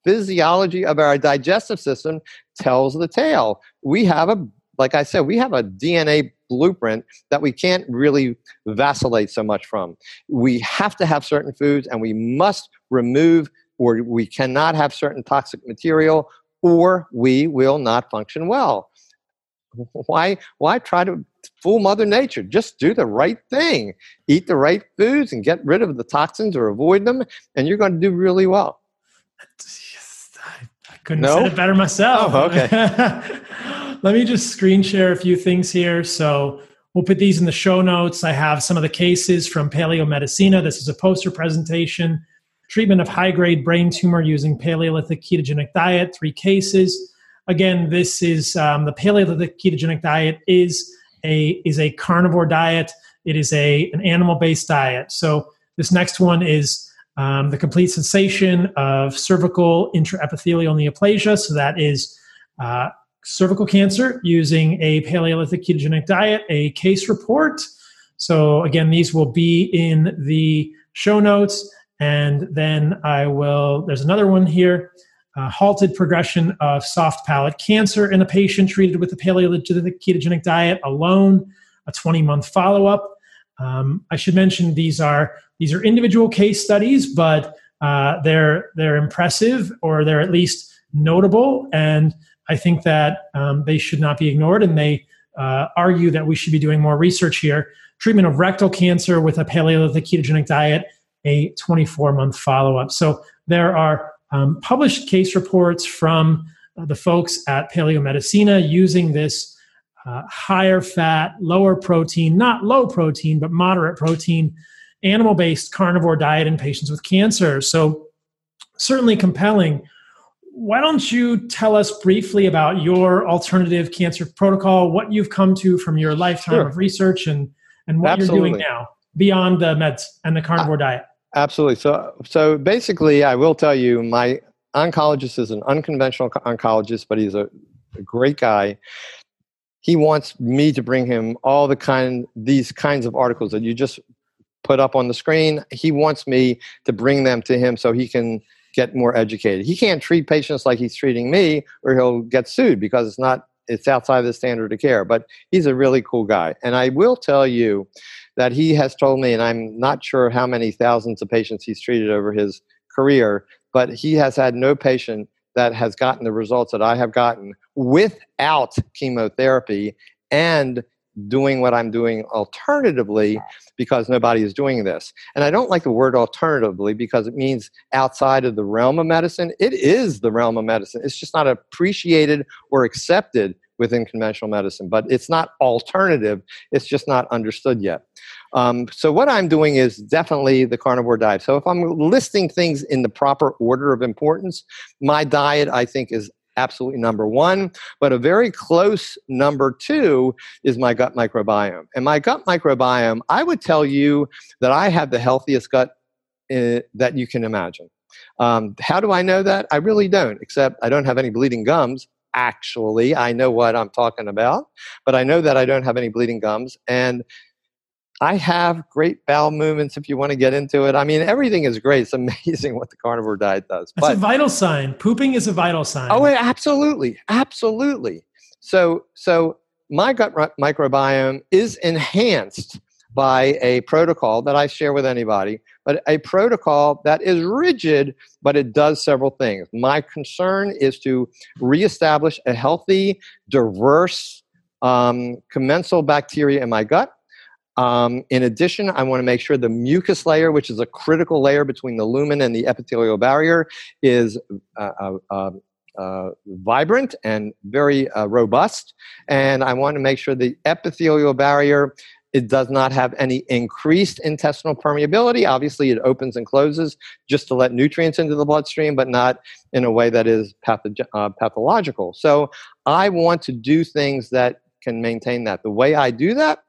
B: physiology of our digestive system tells the tale. We have a like I said, we have a DNA blueprint that we can't really vacillate so much from. We have to have certain foods and we must remove or we cannot have certain toxic material or we will not function well. Why, why try to fool Mother Nature? Just do the right thing. Eat the right foods and get rid of the toxins or avoid them, and you're going to do really well.
A: Yes, I couldn't no? have said it better myself.
B: Oh, okay.
A: Let me just screen share a few things here. So we'll put these in the show notes. I have some of the cases from Paleo Medicina. This is a poster presentation. Treatment of high grade brain tumor using Paleolithic ketogenic diet, three cases. Again, this is um, the Paleolithic ketogenic diet is a is a carnivore diet. It is a an animal based diet. So this next one is um, the complete cessation of cervical intraepithelial neoplasia. So that is uh, cervical cancer using a Paleolithic ketogenic diet, a case report. So, again, these will be in the show notes. And then I will, there's another one here uh, halted progression of soft palate cancer in a patient treated with the Paleolithic ketogenic diet alone, a 20 month follow up. Um, I should mention these are these are individual case studies, but uh, they're they're impressive or they're at least notable and I think that um, they should not be ignored, and they uh, argue that we should be doing more research here. Treatment of rectal cancer with a Paleolithic ketogenic diet, a 24 month follow up. So there are um, published case reports from uh, the folks at Paleo Medicina using this uh, higher fat, lower protein, not low protein, but moderate protein, animal based carnivore diet in patients with cancer. So certainly compelling why don't you tell us briefly about your alternative cancer protocol, what you've come to from your lifetime sure. of research, and and what Absolutely. you're doing now beyond the meds and the carnivore uh, diet?
B: Absolutely. So so basically, I will tell you, my oncologist is an unconventional oncologist, but he's a, a great guy. He wants me to bring him all the kind these kinds of articles that you just put up on the screen. He wants me to bring them to him so he can get more educated. He can't treat patients like he's treating me, or he'll get sued because it's not it's outside the standard of care. But he's a really cool guy, and I will tell you that he has told me, and I'm not sure how many thousands of patients he's treated over his career, but he has had no patient that has gotten the results that I have gotten without chemotherapy and doing what I'm doing alternatively because nobody is doing this. And I don't like the word alternatively because it means outside of the realm of medicine. It is the realm of medicine. It's just not appreciated or accepted within conventional medicine, but it's not alternative. It's just not understood yet. Um, so what I'm doing is definitely the carnivore diet. So if I'm listing things in the proper order of importance, my diet I think is absolutely number one. But a very close number two is my gut microbiome. And my gut microbiome, I would tell you that I have the healthiest gut uh, that you can imagine. Um, how do I know that? I really don't, except I don't have any bleeding gums. Actually, I know what I'm talking about, but I know that I don't have any bleeding gums. And I have great bowel movements if you want to get into it. I mean, everything is great. It's amazing what the carnivore diet does.
A: It's a vital sign. Pooping is a vital sign.
B: Oh, absolutely. Absolutely. So, so my gut microbiome is enhanced by a protocol that I share with anybody, but a protocol that is rigid, but it does several things. My concern is to reestablish a healthy, diverse, um, commensal bacteria in my gut um, in addition, I want to make sure the mucus layer, which is a critical layer between the lumen and the epithelial barrier, is uh, uh, um, uh, vibrant and very uh, robust. And I want to make sure the epithelial barrier it does not have any increased intestinal permeability. Obviously, it opens and closes just to let nutrients into the bloodstream, but not in a way that is patho- uh, pathological. So, I want to do things that can maintain that. The way I do that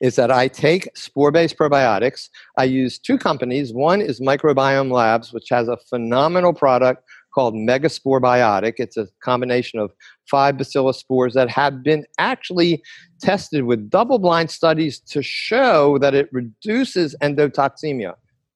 B: is that I take spore based probiotics. I use two companies. One is Microbiome Labs, which has a phenomenal product called Megaspore Biotic. It's a combination of five bacillus spores that have been actually tested with double blind studies to show that it reduces endotoxemia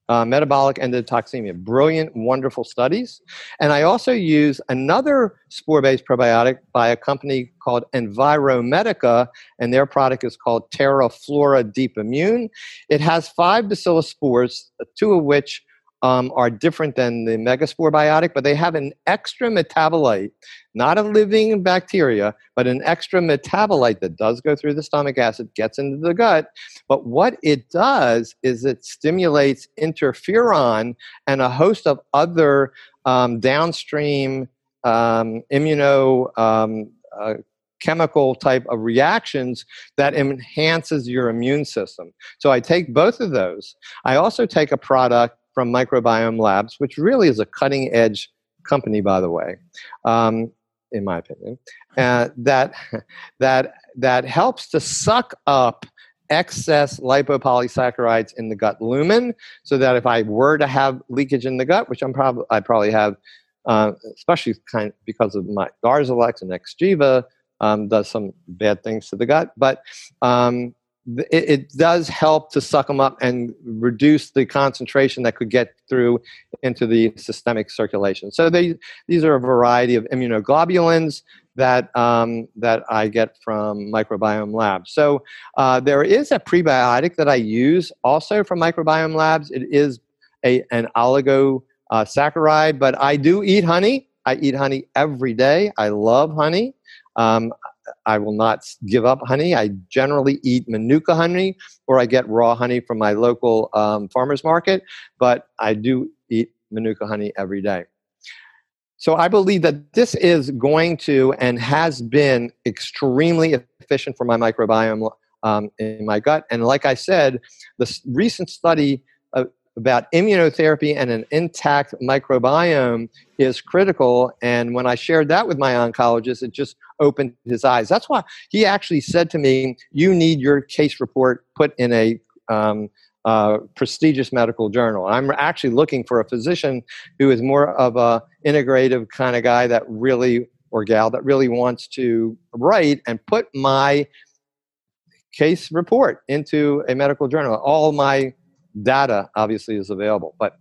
B: uh, metabolic endotoxemia. Brilliant, wonderful studies. And I also use another spore based probiotic by a company called Enviromedica, and their product is called TerraFlora Deep Immune. It has five bacillus spores, two of which um, are different than the megaspore biotic, but they have an extra metabolite, not a living bacteria, but an extra metabolite that does go through the stomach acid, gets into the gut. But what it does is it stimulates interferon and a host of other um, downstream um, immuno um, uh, chemical type of reactions that enhances your immune system. So I take both of those. I also take a product from Microbiome Labs, which really is a cutting edge company, by the way, um, in my opinion, uh, that, that, that helps to suck up excess lipopolysaccharides in the gut lumen so that if I were to have leakage in the gut, which I'm probably, I probably have, uh, especially kind of because of my Darzalex and Xgeva, um, does some bad things to the gut. But um, it, it, does help to suck them up and reduce the concentration that could get through into the systemic circulation. So they, these are a variety of immunoglobulins that um, that I get from Microbiome Labs. So uh, there is a prebiotic that I use also from Microbiome Labs. It is a an oligo uh, but I do eat honey. I eat honey every day. I love honey. Um, I will not give up honey. I generally eat manuka honey or I get raw honey from my local um, farmer's market, but I do eat manuka honey every day. So I believe that this is going to and has been extremely efficient for my microbiome um, in my gut. And like I said, the recent study about immunotherapy and an intact microbiome is critical. And when I shared that with my oncologist, it just opened his eyes. That's why he actually said to me, You need your case report put in a um, uh, prestigious medical journal. I'm actually looking for a physician who is more of a integrative kind of guy that really or gal that really wants to write and put my case report into a medical journal. All my data obviously is available. But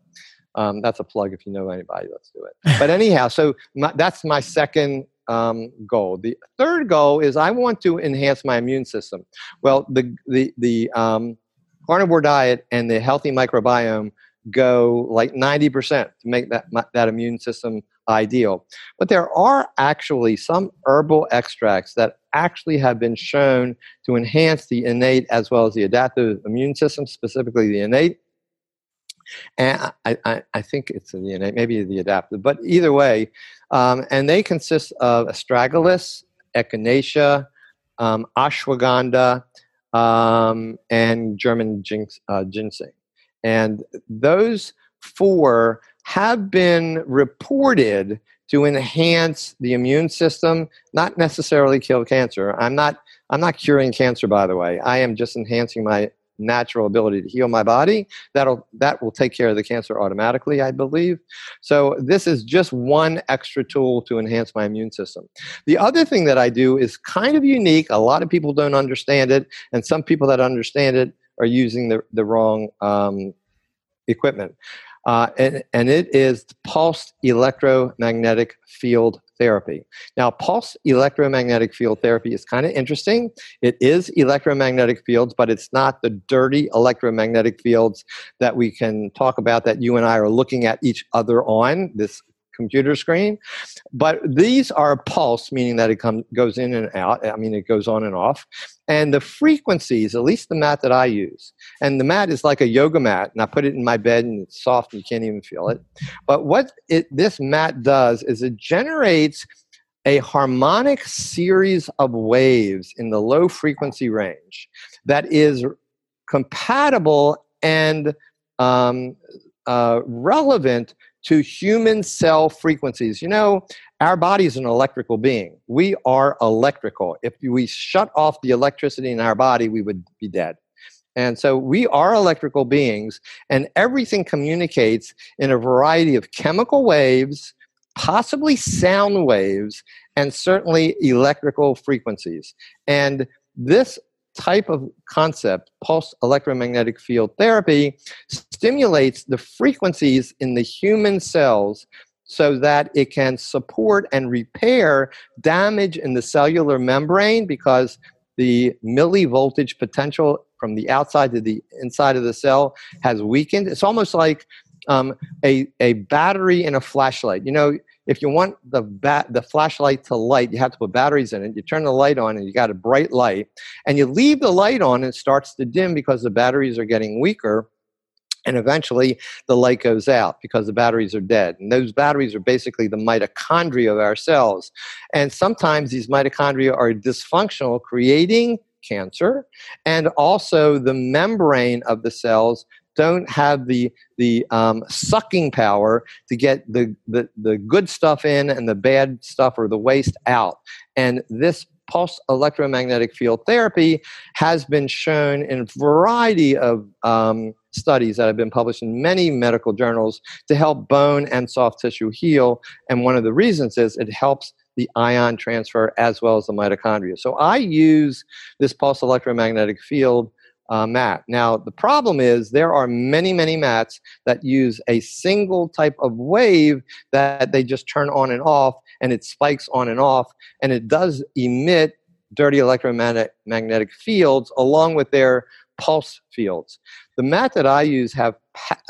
B: Um, that's a plug if you know anybody. Let's do it. But anyhow, so my, that's my second um, goal. The third goal is I want to enhance my immune system. Well, the the the um, carnivore diet and the healthy microbiome go like 90% to make that that immune system ideal. But there are actually some herbal extracts that actually have been shown to enhance the innate as well as the adaptive immune system, specifically the innate. And I, I, I think it's the innate, maybe the adaptive, but either way, um, and they consist of astragalus, echinacea, um, ashwagandha, um, and German jinx, uh, ginseng. And those four have been reported to enhance the immune system, not necessarily kill cancer. I'm not I'm not curing cancer by the way. I am just enhancing my natural ability to heal my body. That'll that will take care of the cancer automatically, I believe. So this is just one extra tool to enhance my immune system. The other thing that I do is kind of unique. A lot of people don't understand it, and some people that understand it are using the, the wrong um, equipment. Uh, and, and it is pulsed electromagnetic field therapy. Now, pulse electromagnetic field therapy is kind of interesting. It is electromagnetic fields, but it's not the dirty electromagnetic fields that we can talk about that you and I are looking at each other on this computer screen. But these are pulse, meaning that it comes goes in and out. I mean, it goes on and off. And the frequencies, at least the mat that I use, and the mat is like a yoga mat, and I put it in my bed and it's soft and you can't even feel it. But what it, this mat does is it generates a harmonic series of waves in the low frequency range that is compatible and um, uh, relevant to human cell frequencies. You know, our body is an electrical being. We are electrical. If we shut off the electricity in our body, we would be dead. And so we are electrical beings, and everything communicates in a variety of chemical waves, possibly sound waves, and certainly electrical frequencies. And this type of concept, pulse electromagnetic field therapy, stimulates the frequencies in the human cells so that it can support and repair damage in the cellular membrane because the millivoltage potential from the outside to the inside of the cell has weakened. It's almost like um, a, a battery in a flashlight. You know, if you want the bat the flashlight to light, you have to put batteries in it. You turn the light on and you got a bright light, and you leave the light on and it starts to dim because the batteries are getting weaker. And eventually the light goes out because the batteries are dead. And those batteries are basically the mitochondria of our cells. And sometimes these mitochondria are dysfunctional, creating cancer. And also the membrane of the cells don't have the the um, sucking power to get the, the the good stuff in and the bad stuff or the waste out. And this pulse electromagnetic field therapy has been shown in a variety of um, studies that have been published in many medical journals to help bone and soft tissue heal. And one of the reasons is it helps the ion transfer as well as the mitochondria. So I use this pulse electromagnetic field uh, mat. Now, the problem is there are many, many mats that use a single type of wave that they just turn on and off, and it spikes on and off, and it does emit dirty electromagnetic fields along with their pulse fields. The mat that I use have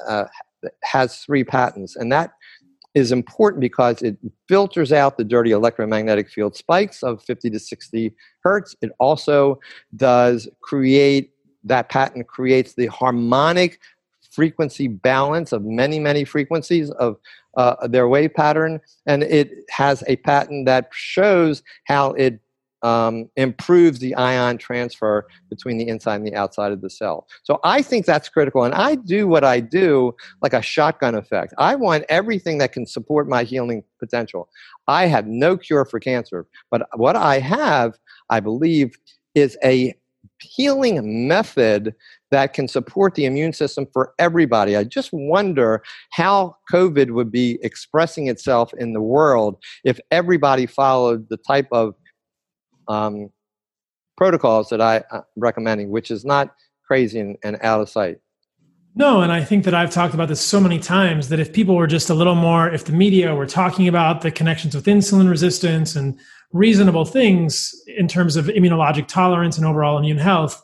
B: uh, has three patents, and that is important because it filters out the dirty electromagnetic field spikes of 50 to 60 hertz. It also does create that patent creates the harmonic frequency balance of many, many frequencies of uh, their wave pattern. And it has a patent that shows how it um, improves the ion transfer between the inside and the outside of the cell. So I think that's critical. And I do what I do like a shotgun effect. I want everything that can support my healing potential. I have no cure for cancer, but what I have, I believe, is a healing method that can support the immune system for everybody. I just wonder how COVID would be expressing itself in the world if everybody followed the type of um, protocols that I, am uh, recommending, which is not crazy and, and out of sight.
A: No, and I think that I've talked about this so many times that if people were just a little more, if the media were talking about the connections with insulin resistance and reasonable things in terms of immunologic tolerance and overall immune health,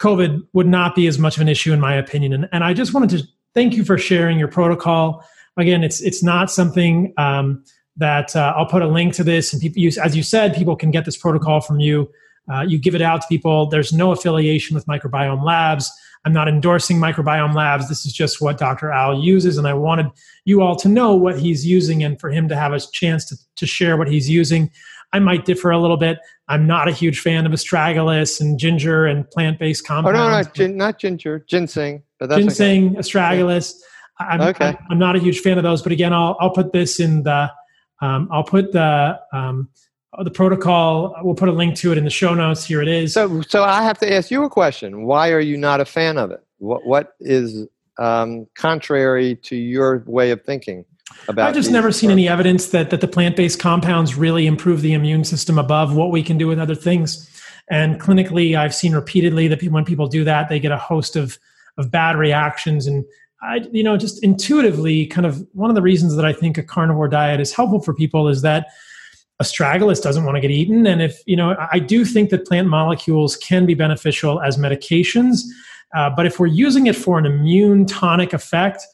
A: COVID would not be as much of an issue, in my opinion. And, and I just wanted to thank you for sharing your protocol. Again, it's it's not something um, that uh, I'll put a link to this, and people, use, as you said, people can get this protocol from you. Uh, you give it out to people. There's no affiliation with Microbiome Labs. I'm not endorsing Microbiome Labs. This is just what Dr. Al uses, and I wanted you all to know what he's using and for him to have a chance to, to share what he's using. I might differ a little bit. I'm not a huge fan of astragalus and ginger and plant-based compounds.
B: Oh no, no, gin, not ginger, ginseng.
A: But that's ginseng, okay. astragalus. I'm, okay. I'm, I'm, not a huge fan of those, but again, I'll I'll put this in the um, I'll put the um, the protocol. We'll put a link to it in the show notes. Here it is.
B: So so I have to ask you a question. Why are you not a fan of it? What what is um, contrary to your way of thinking?
A: About I've just never seen any evidence that that the plant-based compounds really improve the immune system above what we can do with other things. And clinically, I've seen repeatedly that when people do that, they get a host of of bad reactions. And I, you know, just intuitively, kind of one of the reasons that I think a carnivore diet is helpful for people is that astragalus doesn't want to get eaten. And if you know, I do think that plant molecules can be beneficial as medications. Uh, but if we're using it for an immune tonic effect,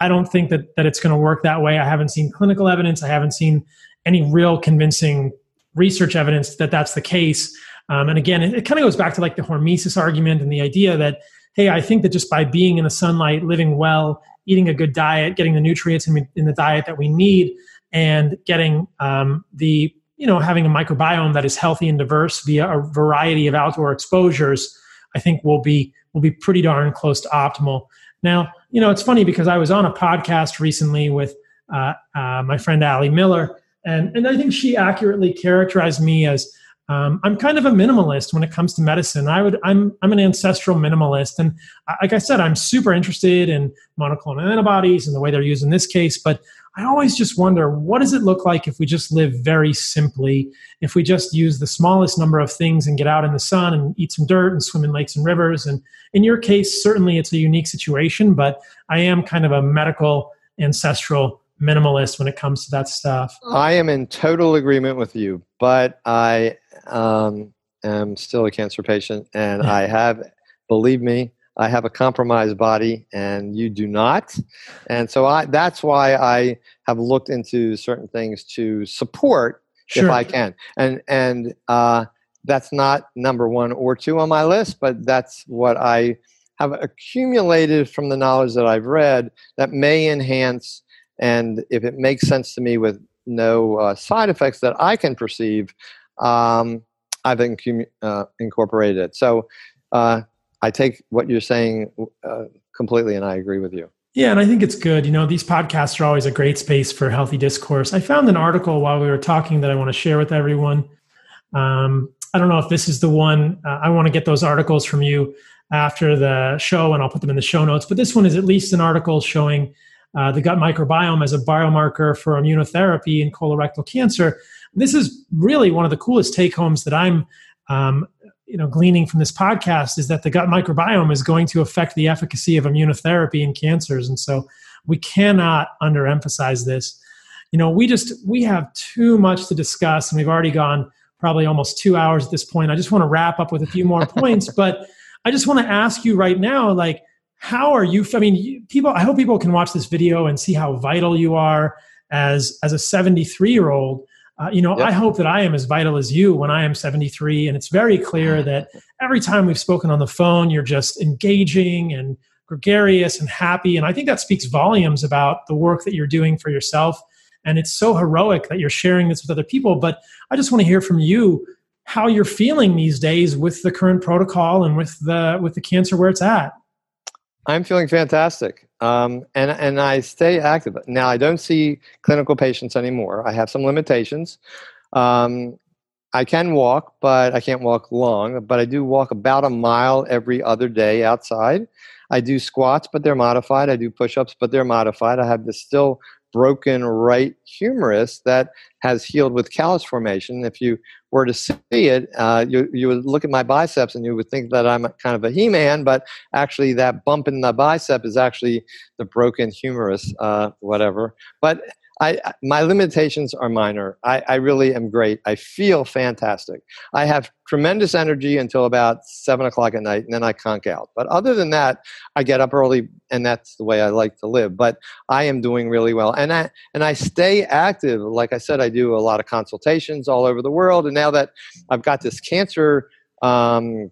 A: I don't think that that it's going to work that way. I haven't seen clinical evidence. I haven't seen any real convincing research evidence that that's the case. Um, and again, it, it kind of goes back to like the hormesis argument and the idea that hey, I think that just by being in the sunlight, living well, eating a good diet, getting the nutrients in, in the diet that we need, and getting um, the you know having a microbiome that is healthy and diverse via a variety of outdoor exposures, I think will be will be pretty darn close to optimal. Now, you know, it's funny because I was on a podcast recently with uh, uh, my friend Ali Miller, and and I think she accurately characterized me as um, I'm kind of a minimalist when it comes to medicine. I would I'm I'm an ancestral minimalist, and like I said, I'm super interested in monoclonal antibodies and the way they're used in this case. But I always just wonder what does it look like if we just live very simply, if we just use the smallest number of things and get out in the sun and eat some dirt and swim in lakes and rivers. And in your case, certainly it's a unique situation, but I am kind of a medical ancestral minimalist when it comes to that stuff.
B: I am in total agreement with you, but I um, am still a cancer patient and I have, believe me, I have a compromised body and you do not. And so I, that's why I have looked into certain things to support sure. if I can. And, and, uh, that's not number one or two on my list, but that's what I have accumulated from the knowledge that I've read that may enhance and if it makes sense to me with no uh, side effects that I can perceive, um, I've uh, incorporated it. So uh, I take what you're saying uh, completely, and I agree with you.
A: Yeah, and I think it's good. You know, these podcasts are always a great space for healthy discourse. I found an article while we were talking that I want to share with everyone. Um, I don't know if this is the one. Uh, I want to get those articles from you after the show, and I'll put them in the show notes. But this one is at least an article showing uh, the gut microbiome as a biomarker for immunotherapy in colorectal cancer. This is really one of the coolest take homes that I'm um, you know gleaning from this podcast is that the gut microbiome is going to affect the efficacy of immunotherapy in cancers. And so we cannot underemphasize this. You know we just we have too much to discuss and we've already gone probably almost two hours at this point. I just want to wrap up with a few more points but i just want to ask you right now like how are you i mean people i hope people can watch this video and see how vital you are as as a 73 year old uh, you know, yep. I hope that I am as vital as you when I am 73. And it's very clear that every time we've spoken on the phone, you're just engaging and gregarious and happy. And I think that speaks volumes about the work that you're doing for yourself. And it's so heroic that you're sharing this with other people. But I just want to hear from you how you're feeling these days with the current protocol and with the with the cancer where it's at.
B: I'm feeling fantastic. Um, and, and I stay active. Now, I don't see clinical patients anymore. I have some limitations. Um, I can walk, but I can't walk long. But I do walk about a mile every other day outside. I do squats, but they're modified. I do push ups, but they're modified. I have this still broken right humerus that has healed with callus formation. If you were to see it, uh, you, you would look at my biceps and you would think that I'm kind of a He Man, but actually, that bump in the bicep is actually the broken humerus, uh, whatever. But I, my limitations are minor. I, I, really am great. I feel fantastic. I have tremendous energy until about seven o'clock at night, and then I conk out. But other than that, I get up early, and that's the way I like to live. But I am doing really well, and I and I stay active. Like I said, I do a lot of consultations all over the world, and now that I've got this cancer. Um,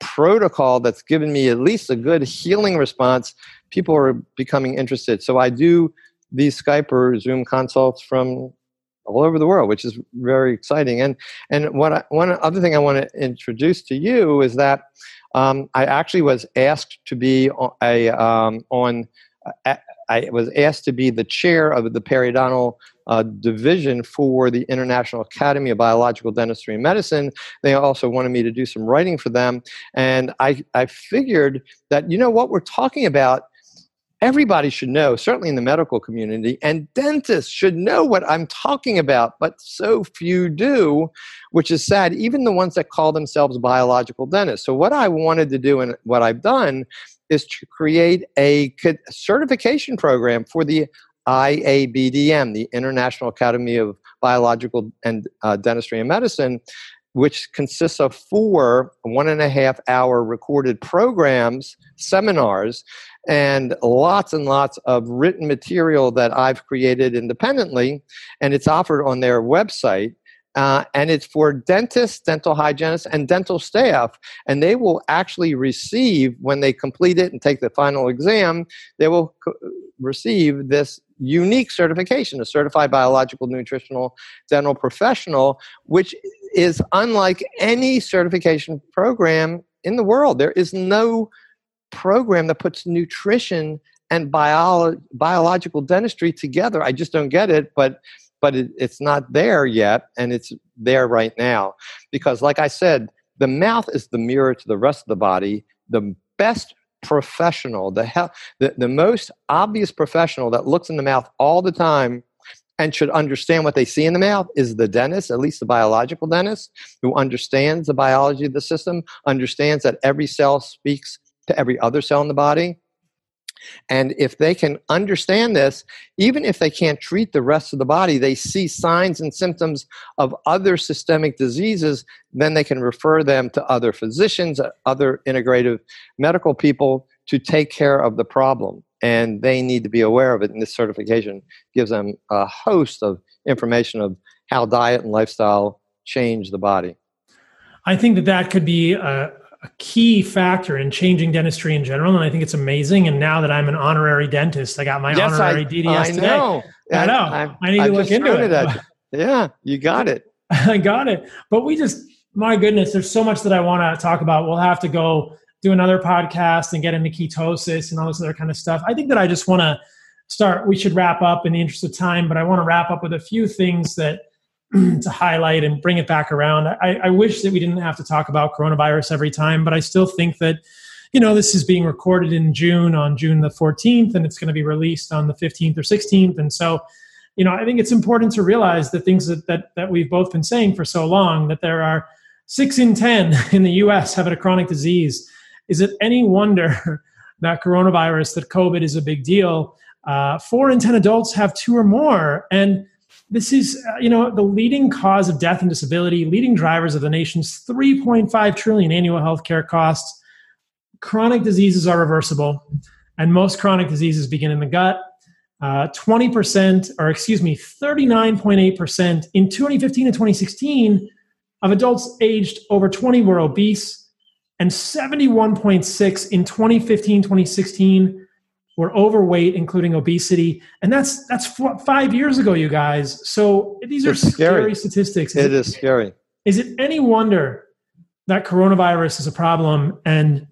B: protocol that's given me at least a good healing response people are becoming interested so i do these Skype or Zoom consults from all over the world, which is very exciting. And and what I, one other thing I want to introduce to you is that um, I actually was asked to be a um, on. I was asked to be the chair of the periodontal uh, division for the International Academy of Biological Dentistry and Medicine. They also wanted me to do some writing for them, and I I figured that you know what we're talking about everybody should know, certainly in the medical community, and dentists should know what I'm talking about, but so few do, which is sad, even the ones that call themselves biological dentists. So, what I wanted to do and what I've done is to create a certification program for the IABDM, the International Academy of Biological and uh, Dentistry and Medicine, which consists of four one and a half hour recorded programs, seminars, and lots and lots of written material that I've created independently. And it's offered on their website. Uh, and it's for dentists, dental hygienists, and dental staff. And they will actually receive, when they complete it and take the final exam, they will receive this unique certification, a certified biological nutritional dental professional, which is unlike any certification program in the world. There is no program that puts nutrition and bio- biological dentistry together. I just don't get it, but but it, it's not there yet, and it's there right now because, like I said, the mouth is the mirror to the rest of the body. The best professional, the, he- the the most obvious professional that looks in the mouth all the time and should understand what they see in the mouth is the dentist, at least the biological dentist, who understands the biology of the system, understands that every cell speaks to every other cell in the body. And if they can understand this, even if they can't treat the rest of the body, they see signs and symptoms of other systemic diseases, then they can refer them to other physicians, other integrative medical people to take care of the problem. And they need to be aware of it. And this certification gives them a host of information of how diet and lifestyle change the body.
A: I think that that could be a, a key factor in changing dentistry in general, and I think it's amazing. And now that I'm an honorary dentist, I got my yes, honorary I, DDS I today. Know. I know. I, I need to look into it. it
B: yeah, you got it.
A: I got it. But we just, my goodness, there's so much that I want to talk about. We'll have to go do another podcast and get into ketosis and all this other kind of stuff. I think that I just want to start. We should wrap up in the interest of time, but I want to wrap up with a few things that to highlight and bring it back around. I, I, wish that we didn't have to talk about coronavirus every time, but I still think that, you know, this is being recorded in June on June the 14th, and it's going to be released on the 15th or 16th. And so, you know, I think it's important to realize the things that, that, that we've both been saying for so long that there are six in 10 in the US have a chronic disease. Is it any wonder that coronavirus, that COVID is a big deal? Uh, four in 10 adults have two or more. And this is, uh, you know, the leading cause of death and disability, leading drivers of the nation's 3.5 trillion annual healthcare costs. Chronic diseases are reversible, and most chronic diseases begin in the gut. Uh, 20%, or excuse me, 39.8% in 2015 and 2016 of adults aged over 20 were obese, and 71.6 in 2015 2016 were overweight, including obesity, and that's that's five years ago, you guys. So these are scary. scary. statistics.
B: Is it, it is scary.
A: Is it any wonder that coronavirus is a problem? And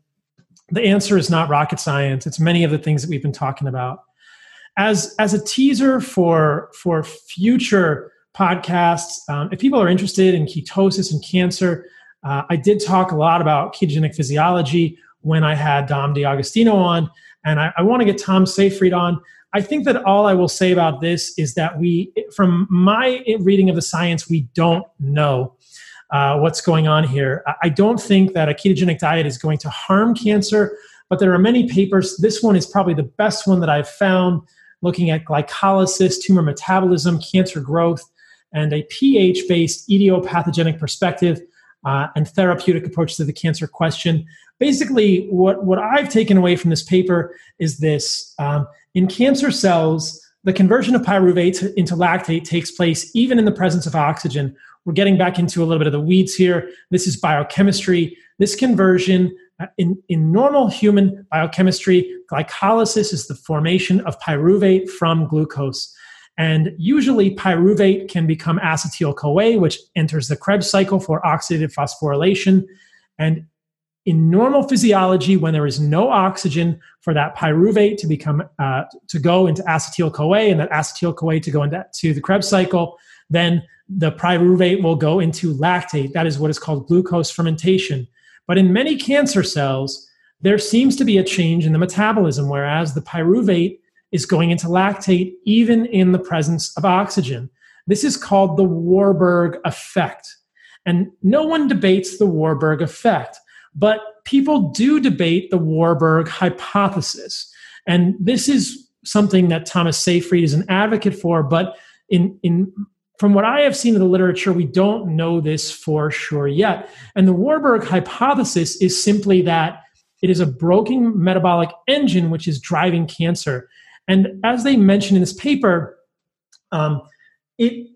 A: the answer is not rocket science. It's many of the things that we've been talking about. As as a teaser for for future podcasts, um, if people are interested in ketosis and cancer, uh, I did talk a lot about ketogenic physiology when I had Dom D'Agostino on. And I, I want to get Tom Seyfried on. I think that all I will say about this is that we, from my reading of the science, we don't know uh, what's going on here. I don't think that a ketogenic diet is going to harm cancer, but there are many papers. This one is probably the best one that I've found looking at glycolysis, tumor metabolism, cancer growth, and a pH based etiopathogenic perspective uh, and therapeutic approach to the cancer question. Basically, what, what I've taken away from this paper is this um, in cancer cells, the conversion of pyruvate into lactate takes place even in the presence of oxygen. We're getting back into a little bit of the weeds here. This is biochemistry. This conversion uh, in, in normal human biochemistry, glycolysis is the formation of pyruvate from glucose. And usually, pyruvate can become acetyl CoA, which enters the Krebs cycle for oxidative phosphorylation. And in normal physiology, when there is no oxygen for that pyruvate to become uh, to go into acetyl CoA and that acetyl CoA to go into to the Krebs cycle, then the pyruvate will go into lactate. That is what is called glucose fermentation. But in many cancer cells, there seems to be a change in the metabolism, whereas the pyruvate is going into lactate even in the presence of oxygen. This is called the Warburg effect. And no one debates the Warburg effect, but people do debate the Warburg hypothesis. And this is something that Thomas Seyfried is an advocate for, but in, in from what I have seen in the literature, we don't know this for sure yet. And the Warburg hypothesis is simply that it is a broken metabolic engine which is driving cancer. And as they mention in this paper, um, it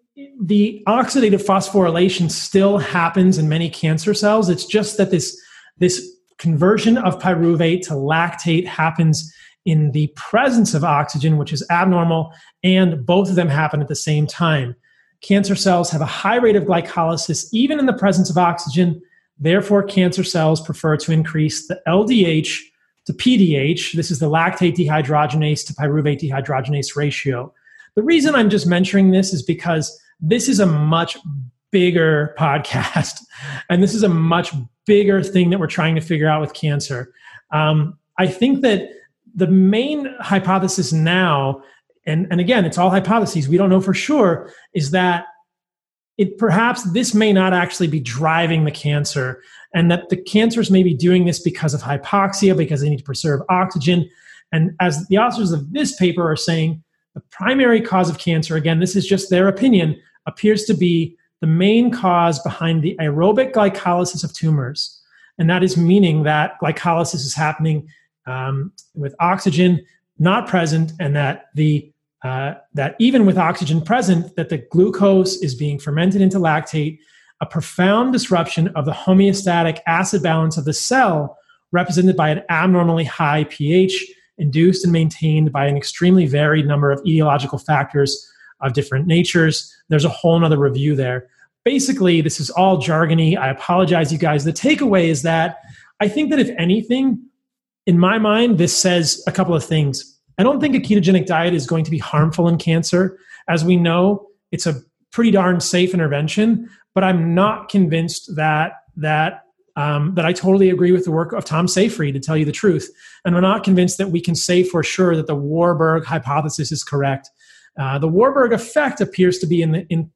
A: the oxidative phosphorylation still happens in many cancer cells. It's just that this this conversion of pyruvate to lactate happens in the presence of oxygen, which is abnormal, and both of them happen at the same time. Cancer cells have a high rate of glycolysis even in the presence of oxygen. Therefore, cancer cells prefer to increase the LDH to PDH. This is the lactate dehydrogenase to pyruvate dehydrogenase ratio. The reason I'm just mentioning this is because this is a much bigger podcast, and this is a much bigger thing that we're trying to figure out with cancer. Um, I think that the main hypothesis now and, and again, it's all hypotheses, we don't know for sure, is that it perhaps this may not actually be driving the cancer, and that the cancers may be doing this because of hypoxia, because they need to preserve oxygen. And as the authors of this paper are saying, the primary cause of cancer, again, this is just their opinion, appears to be the main cause behind the aerobic glycolysis of tumors. And that is meaning that glycolysis is happening um, with oxygen not present, and that the uh, that even with oxygen present, that the glucose is being fermented into lactate, a profound disruption of the homeostatic acid balance of the cell, represented by an abnormally high pH, induced and maintained by an extremely varied number of etiological factors of different natures. There's a whole other review there. Basically, this is all jargony. I apologize, you guys. The takeaway is that I think that if anything, in my mind, this says a couple of things. I don't think a ketogenic diet is going to be harmful in cancer. As we know, it's a pretty darn safe intervention, but I'm not convinced that that um, that I totally agree with the work of Tom Seyfried, to tell you the truth. And I'm not convinced that we can say for sure that the Warburg hypothesis is correct. Uh, the Warburg effect appears to be in the in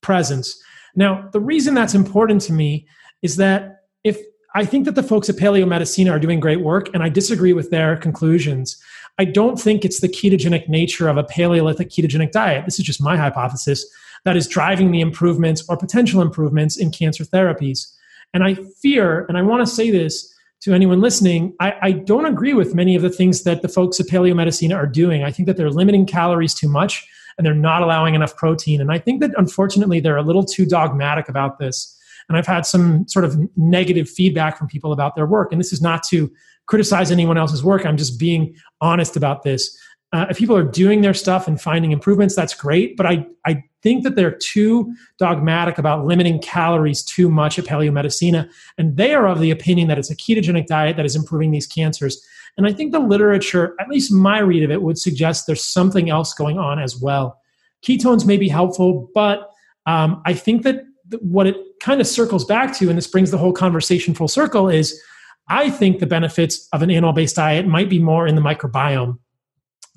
A: presence. Now, the reason that's important to me is that if I think that the folks at Paleo Paleomedicina are doing great work, and I disagree with their conclusions. I don't think it's the ketogenic nature of a Paleolithic ketogenic diet. This is just my hypothesis that is driving the improvements or potential improvements in cancer therapies. And I fear, and I want to say this to anyone listening, I, I don't agree with many of the things that the folks at Paleomedicina are doing. I think that they're limiting calories too much and they're not allowing enough protein. And I think that unfortunately they're a little too dogmatic about this. And I've had some sort of negative feedback from people about their work. And this is not to criticize anyone else's work. I'm just being honest about this. Uh, if people are doing their stuff and finding improvements, that's great. But I, I think that they're too dogmatic about limiting calories too much at paleo Paleomedicina. And they are of the opinion that it's a ketogenic diet that is improving these cancers. And I think the literature, at least my read of it, would suggest there's something else going on as well. Ketones may be helpful, but um, I think that what it kind of circles back to, and this brings the whole conversation full circle, is I think the benefits of an animal based diet might be more in the microbiome.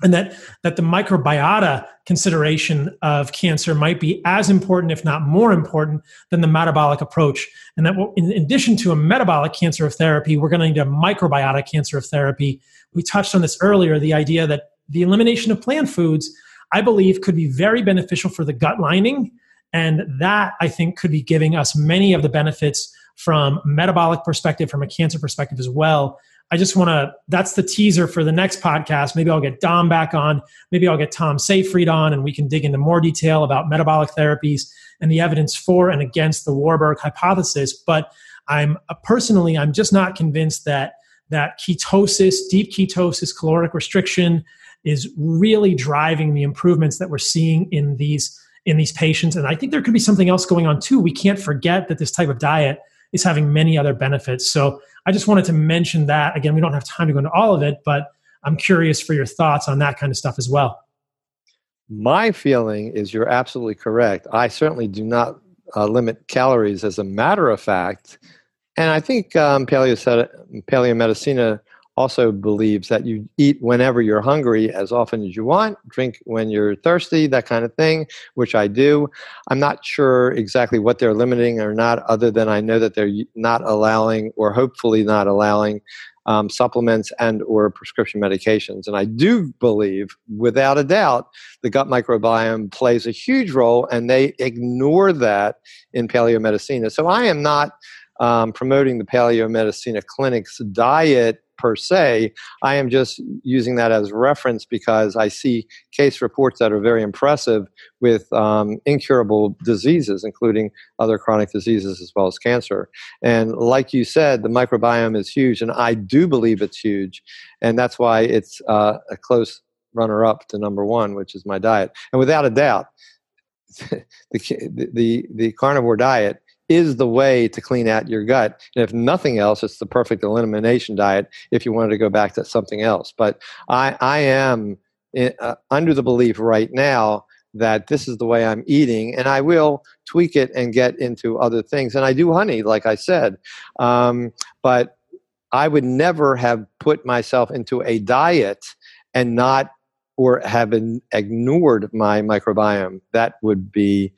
A: And that that the microbiota consideration of cancer might be as important if not more important than the metabolic approach. And that in addition to a metabolic cancer of therapy we're going to need a microbiota cancer of therapy. We touched on this earlier the idea that the elimination of plant foods i believe could be very beneficial for the gut lining and that i think could be giving us many of the benefits from metabolic perspective from a cancer perspective as well I just want to, that's the teaser for the next podcast. Maybe I'll get Dom back on. Maybe I'll get Tom Seyfried on and we can dig into more detail about metabolic therapies and the evidence for and against the Warburg hypothesis. But I'm uh, personally, I'm just not convinced that that ketosis, deep ketosis, caloric restriction is really driving the improvements that we're seeing in these in these patients. And I think there could be something else going on too. We can't forget that this type of diet is having many other benefits. So I just wanted to mention that. Again, we don't have time to go into all of it, but I'm curious for your thoughts on that kind of stuff as well.
B: My feeling is you're absolutely correct. I certainly do not uh, limit calories as a matter of fact. And I think um, paleo, paleo medicina also believes that you eat whenever you're hungry as often as you want, drink when you're thirsty, that kind of thing, which I do. I'm not sure exactly what they're limiting or not, other than I know that they're not allowing, or hopefully not allowing, um, supplements and or prescription medications and i do believe without a doubt the gut microbiome plays a huge role and they ignore that in paleomedicina so i am not um, promoting the paleomedicina clinic's diet per se. I am just using that as reference because I see case reports that are very impressive with um, incurable diseases, including other chronic diseases as well as cancer. And like you said, the microbiome is huge, and I do believe it's huge, and that's why it's uh, a close runner up to number one, which is my diet. And without a doubt, the, the, the carnivore diet is the way to clean out your gut. And if nothing else, it's the perfect elimination diet if you wanted to go back to something else. But I, I am in, uh, under the belief right now that this is the way I'm eating, and I will tweak it and get into other things. And I do honey, like I said. Um, but I would never have put myself into a diet and not or have ignored my microbiome. That would be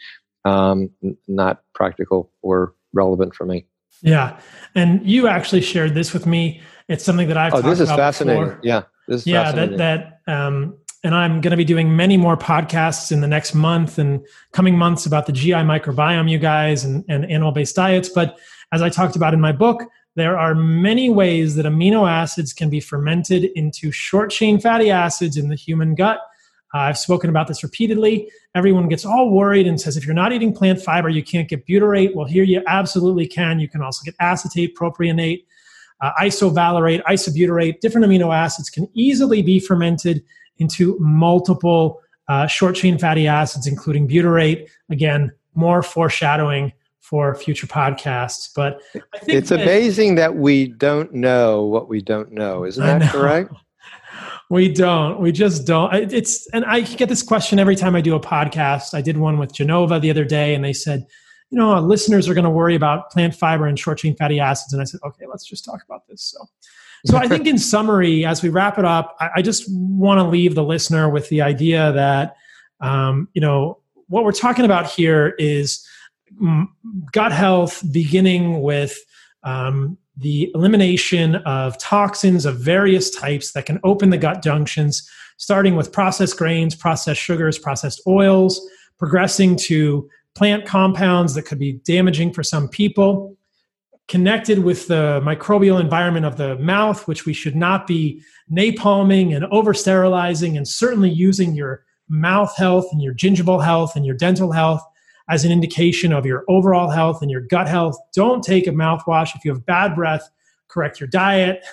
B: um, not practical or relevant for me.
A: Yeah, and you actually shared this with me. It's something that I've.
B: Oh, this is fascinating.
A: Before.
B: Yeah, this is
A: yeah. That that um, and I'm going to be doing many more podcasts in the next month and coming months about the GI microbiome, you guys, and, and animal based diets. But as I talked about in my book, there are many ways that amino acids can be fermented into short chain fatty acids in the human gut uh, I've spoken about this repeatedly. Everyone gets all worried and says, if you're not eating plant fiber, you can't get butyrate. Well, here you absolutely can. You can also get acetate, propionate, uh, isovalerate, isobutyrate. Different amino acids can easily be fermented into multiple uh, short chain fatty acids, including butyrate. Again, more foreshadowing for future podcasts. But
B: I think it's that, amazing that we don't know what we don't know. Isn't that correct?
A: We don't. We just don't. It's and I get this question every time I do a podcast. I did one with Genova the other day, and they said, you know, listeners are going to worry about plant fiber and short chain fatty acids. And I said, okay, let's just talk about this. So, so I think in summary, as we wrap it up, I, I just want to leave the listener with the idea that, um, you know, what we're talking about here is gut health, beginning with um, the elimination of toxins of various types that can open the gut junctions, starting with processed grains, processed sugars, processed oils, progressing to plant compounds that could be damaging for some people, connected with the microbial environment of the mouth, which we should not be napalming and over sterilizing, and certainly using your mouth health and your gingival health and your dental health as an indication of your overall health and your gut health. Don't take a mouthwash. If you have bad breath, correct your diet.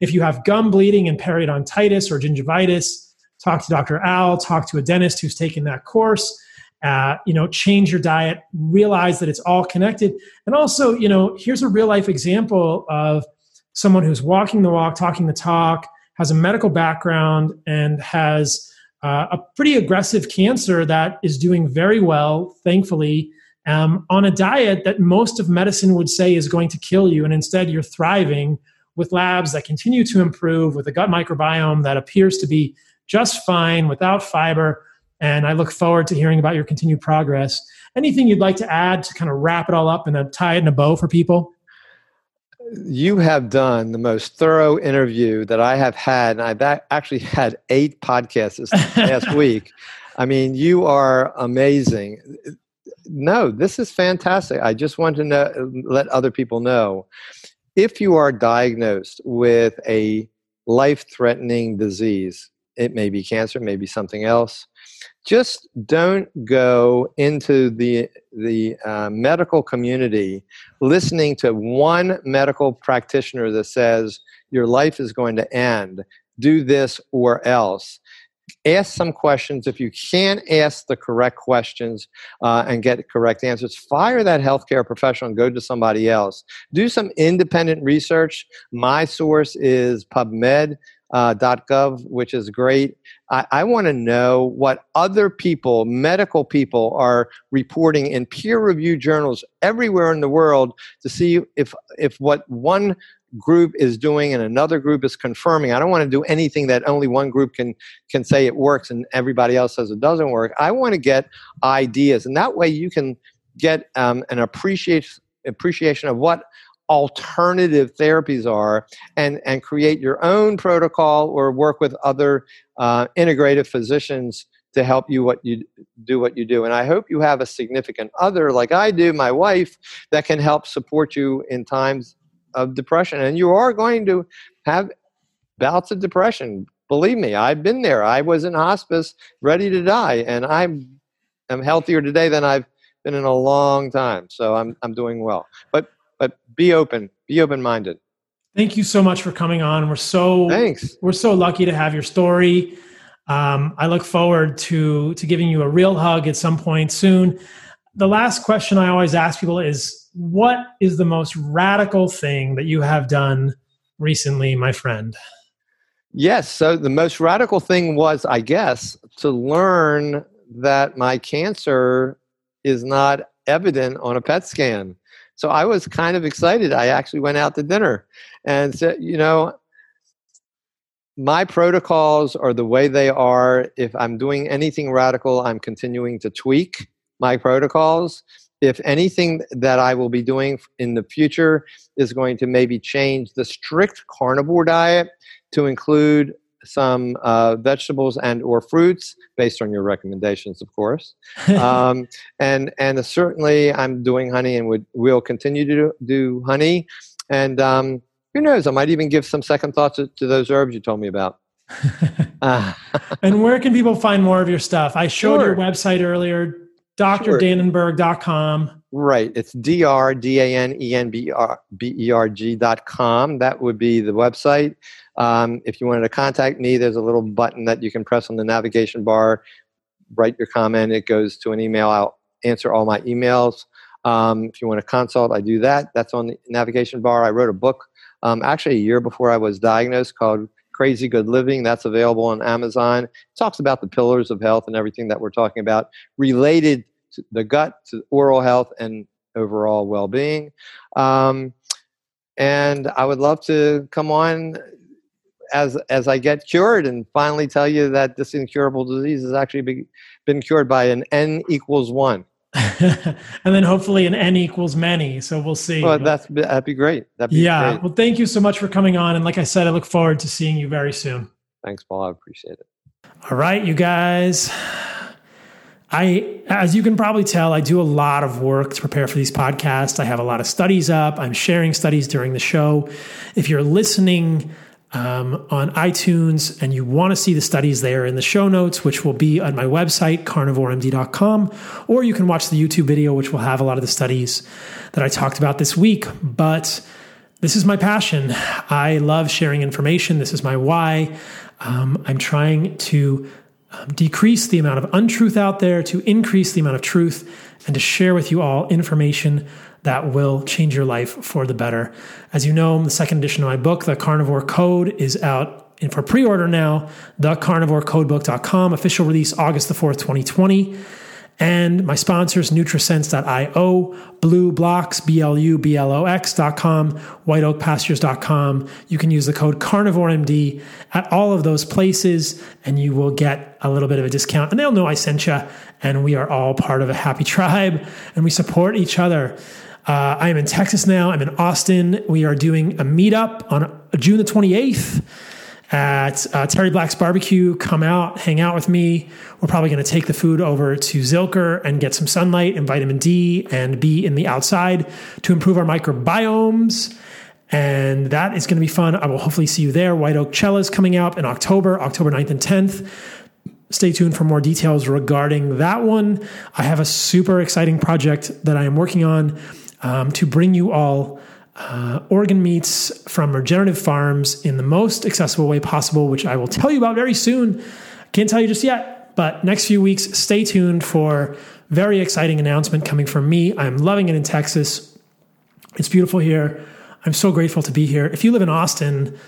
A: If you have gum bleeding and periodontitis or gingivitis, talk to Dr. Al, talk to a dentist who's taken that course. Uh, you know, change your diet, realize that it's all connected. And also, you know, here's a real life example of someone who's walking the walk, talking the talk, has a medical background, and has uh, a pretty aggressive cancer that is doing very well, thankfully, um, on a diet that most of medicine would say is going to kill you. And instead, you're thriving with labs that continue to improve, with a gut microbiome that appears to be just fine without fiber. And I look forward to hearing about your continued progress. Anything you'd like to add to kind of wrap it all up and tie it in a bow for people?
B: You have done the most thorough interview that I have had, and I've actually had eight podcasts this last week. I mean, you are amazing. No, this is fantastic. I just want to know, let other people know if you are diagnosed with a life threatening disease, it may be cancer, maybe something else. Just don't go into the the uh, medical community listening to one medical practitioner that says your life is going to end. Do this or else ask some questions. If you can't ask the correct questions uh, and get correct answers, fire that healthcare professional and go to somebody else. Do some independent research. My source is PubMed. Uh, .gov, which is great. I, I want to know what other people, medical people, are reporting in peer-reviewed journals everywhere in the world to see if if what one group is doing and another group is confirming. I don't want to do anything that only one group can can say it works and everybody else says it doesn't work. I want to get ideas, and that way you can get um, an appreciation appreciation of what alternative therapies are and and create your own protocol or work with other uh, integrative physicians to help you what you do what you do and i hope you have a significant other like i do my wife that can help support you in times of depression. And you are going to have bouts of depression. Believe me, I've been there. I was in hospice ready to die, and I'm I'm healthier today than I've been in a long time. So I'm I'm doing well. But but be open, be open minded.
A: Thank you so much for coming on. We're so
B: thanks.
A: We're so lucky to have your story. Um, I look forward to to giving you a real hug at some point soon. The last question I always ask people is what is the most radical thing that you have done recently, my friend?
B: Yes. So the most radical thing was, I guess, to learn that my cancer is not evident on a PET scan. So I was kind of excited. I actually went out to dinner and said, you know, my protocols are the way they are. If I'm doing anything radical, I'm continuing to tweak my protocols if anything that I will be doing in the future is going to maybe change the strict carnivore diet to include some uh, vegetables and or fruits based on your recommendations of course um, and and certainly i'm doing honey and would will continue to do, do honey and um, who knows i might even give some second thoughts to, to those herbs you told me about
A: uh. and where can people find more of your stuff i showed sure. your website earlier drdanenberg.com.
B: Right. It's dr, D-A-N-E-N-B-E-R-G dot com. That would be the website. Um, if you wanted to contact me, there's a little button that you can press on the navigation bar, write your comment. It goes to an email. I'll answer all my emails. Um, if you want to consult, I do that. That's on the navigation bar. I wrote a book um, actually a year before I was diagnosed called Crazy Good Living. That's available on Amazon. It talks about the pillars of health and everything that we're talking about related to the gut, to oral health, and overall well being. Um, and I would love to come on as as I get cured and finally tell you that this incurable disease has actually be, been cured by an n equals one.
A: and then hopefully an n equals many. So we'll see.
B: Well, that's that'd be great. That'd be
A: yeah.
B: Great.
A: Well, thank you so much for coming on. And like I said, I look forward to seeing you very soon.
B: Thanks, Paul. I appreciate it.
A: All right, you guys. I, as you can probably tell, I do a lot of work to prepare for these podcasts. I have a lot of studies up. I'm sharing studies during the show. If you're listening um, on iTunes and you want to see the studies there in the show notes, which will be on my website, carnivoremd.com, or you can watch the YouTube video, which will have a lot of the studies that I talked about this week. But this is my passion. I love sharing information. This is my why. Um, I'm trying to um, decrease the amount of untruth out there, to increase the amount of truth, and to share with you all information that will change your life for the better. As you know, the second edition of my book, The Carnivore Code, is out and for pre order now. TheCarnivoreCodebook.com, official release August the 4th, 2020. And my sponsors, Nutrisense.io, BLUblox, B-L-U-B-L-O-X.com, WhiteOakPastures.com. You can use the code CarnivoreMD at all of those places, and you will get a little bit of a discount. And they'll know I sent you, and we are all part of a happy tribe, and we support each other. Uh, I am in Texas now. I'm in Austin. We are doing a meetup on June the 28th at uh, Terry Black's Barbecue. Come out, hang out with me. We're probably going to take the food over to Zilker and get some sunlight and vitamin D and be in the outside to improve our microbiomes. And that is going to be fun. I will hopefully see you there. White Oak Cella is coming out in October, October 9th and 10th. Stay tuned for more details regarding that one. I have a super exciting project that I am working on um, to bring you all uh, organ meats from regenerative farms in the most accessible way possible, which I will tell you about very soon. Can't tell you just yet, but next few weeks, stay tuned for very exciting announcement coming from me. I'm loving it in Texas. It's beautiful here. I'm so grateful to be here. If you live in Austin,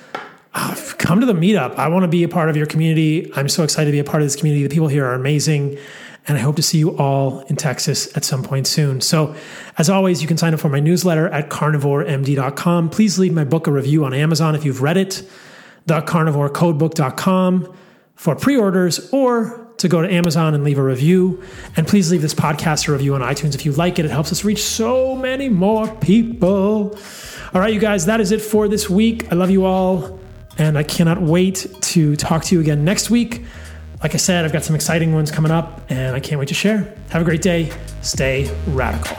A: uh, come to the meetup. I want to be a part of your community. I'm so excited to be a part of this community. The people here are amazing. And I hope to see you all in Texas at some point soon. So, as always, you can sign up for my newsletter at carnivoremd.com. Please leave my book a review on Amazon if you've read it, thecarnivorecodebook.com for pre orders or to go to Amazon and leave a review. And please leave this podcast a review on iTunes if you like it. It helps us reach so many more people. All right, you guys, that is it for this week. I love you all. And I cannot wait to talk to you again next week. Like I said, I've got some exciting ones coming up and I can't wait to share. Have a great day. Stay radical.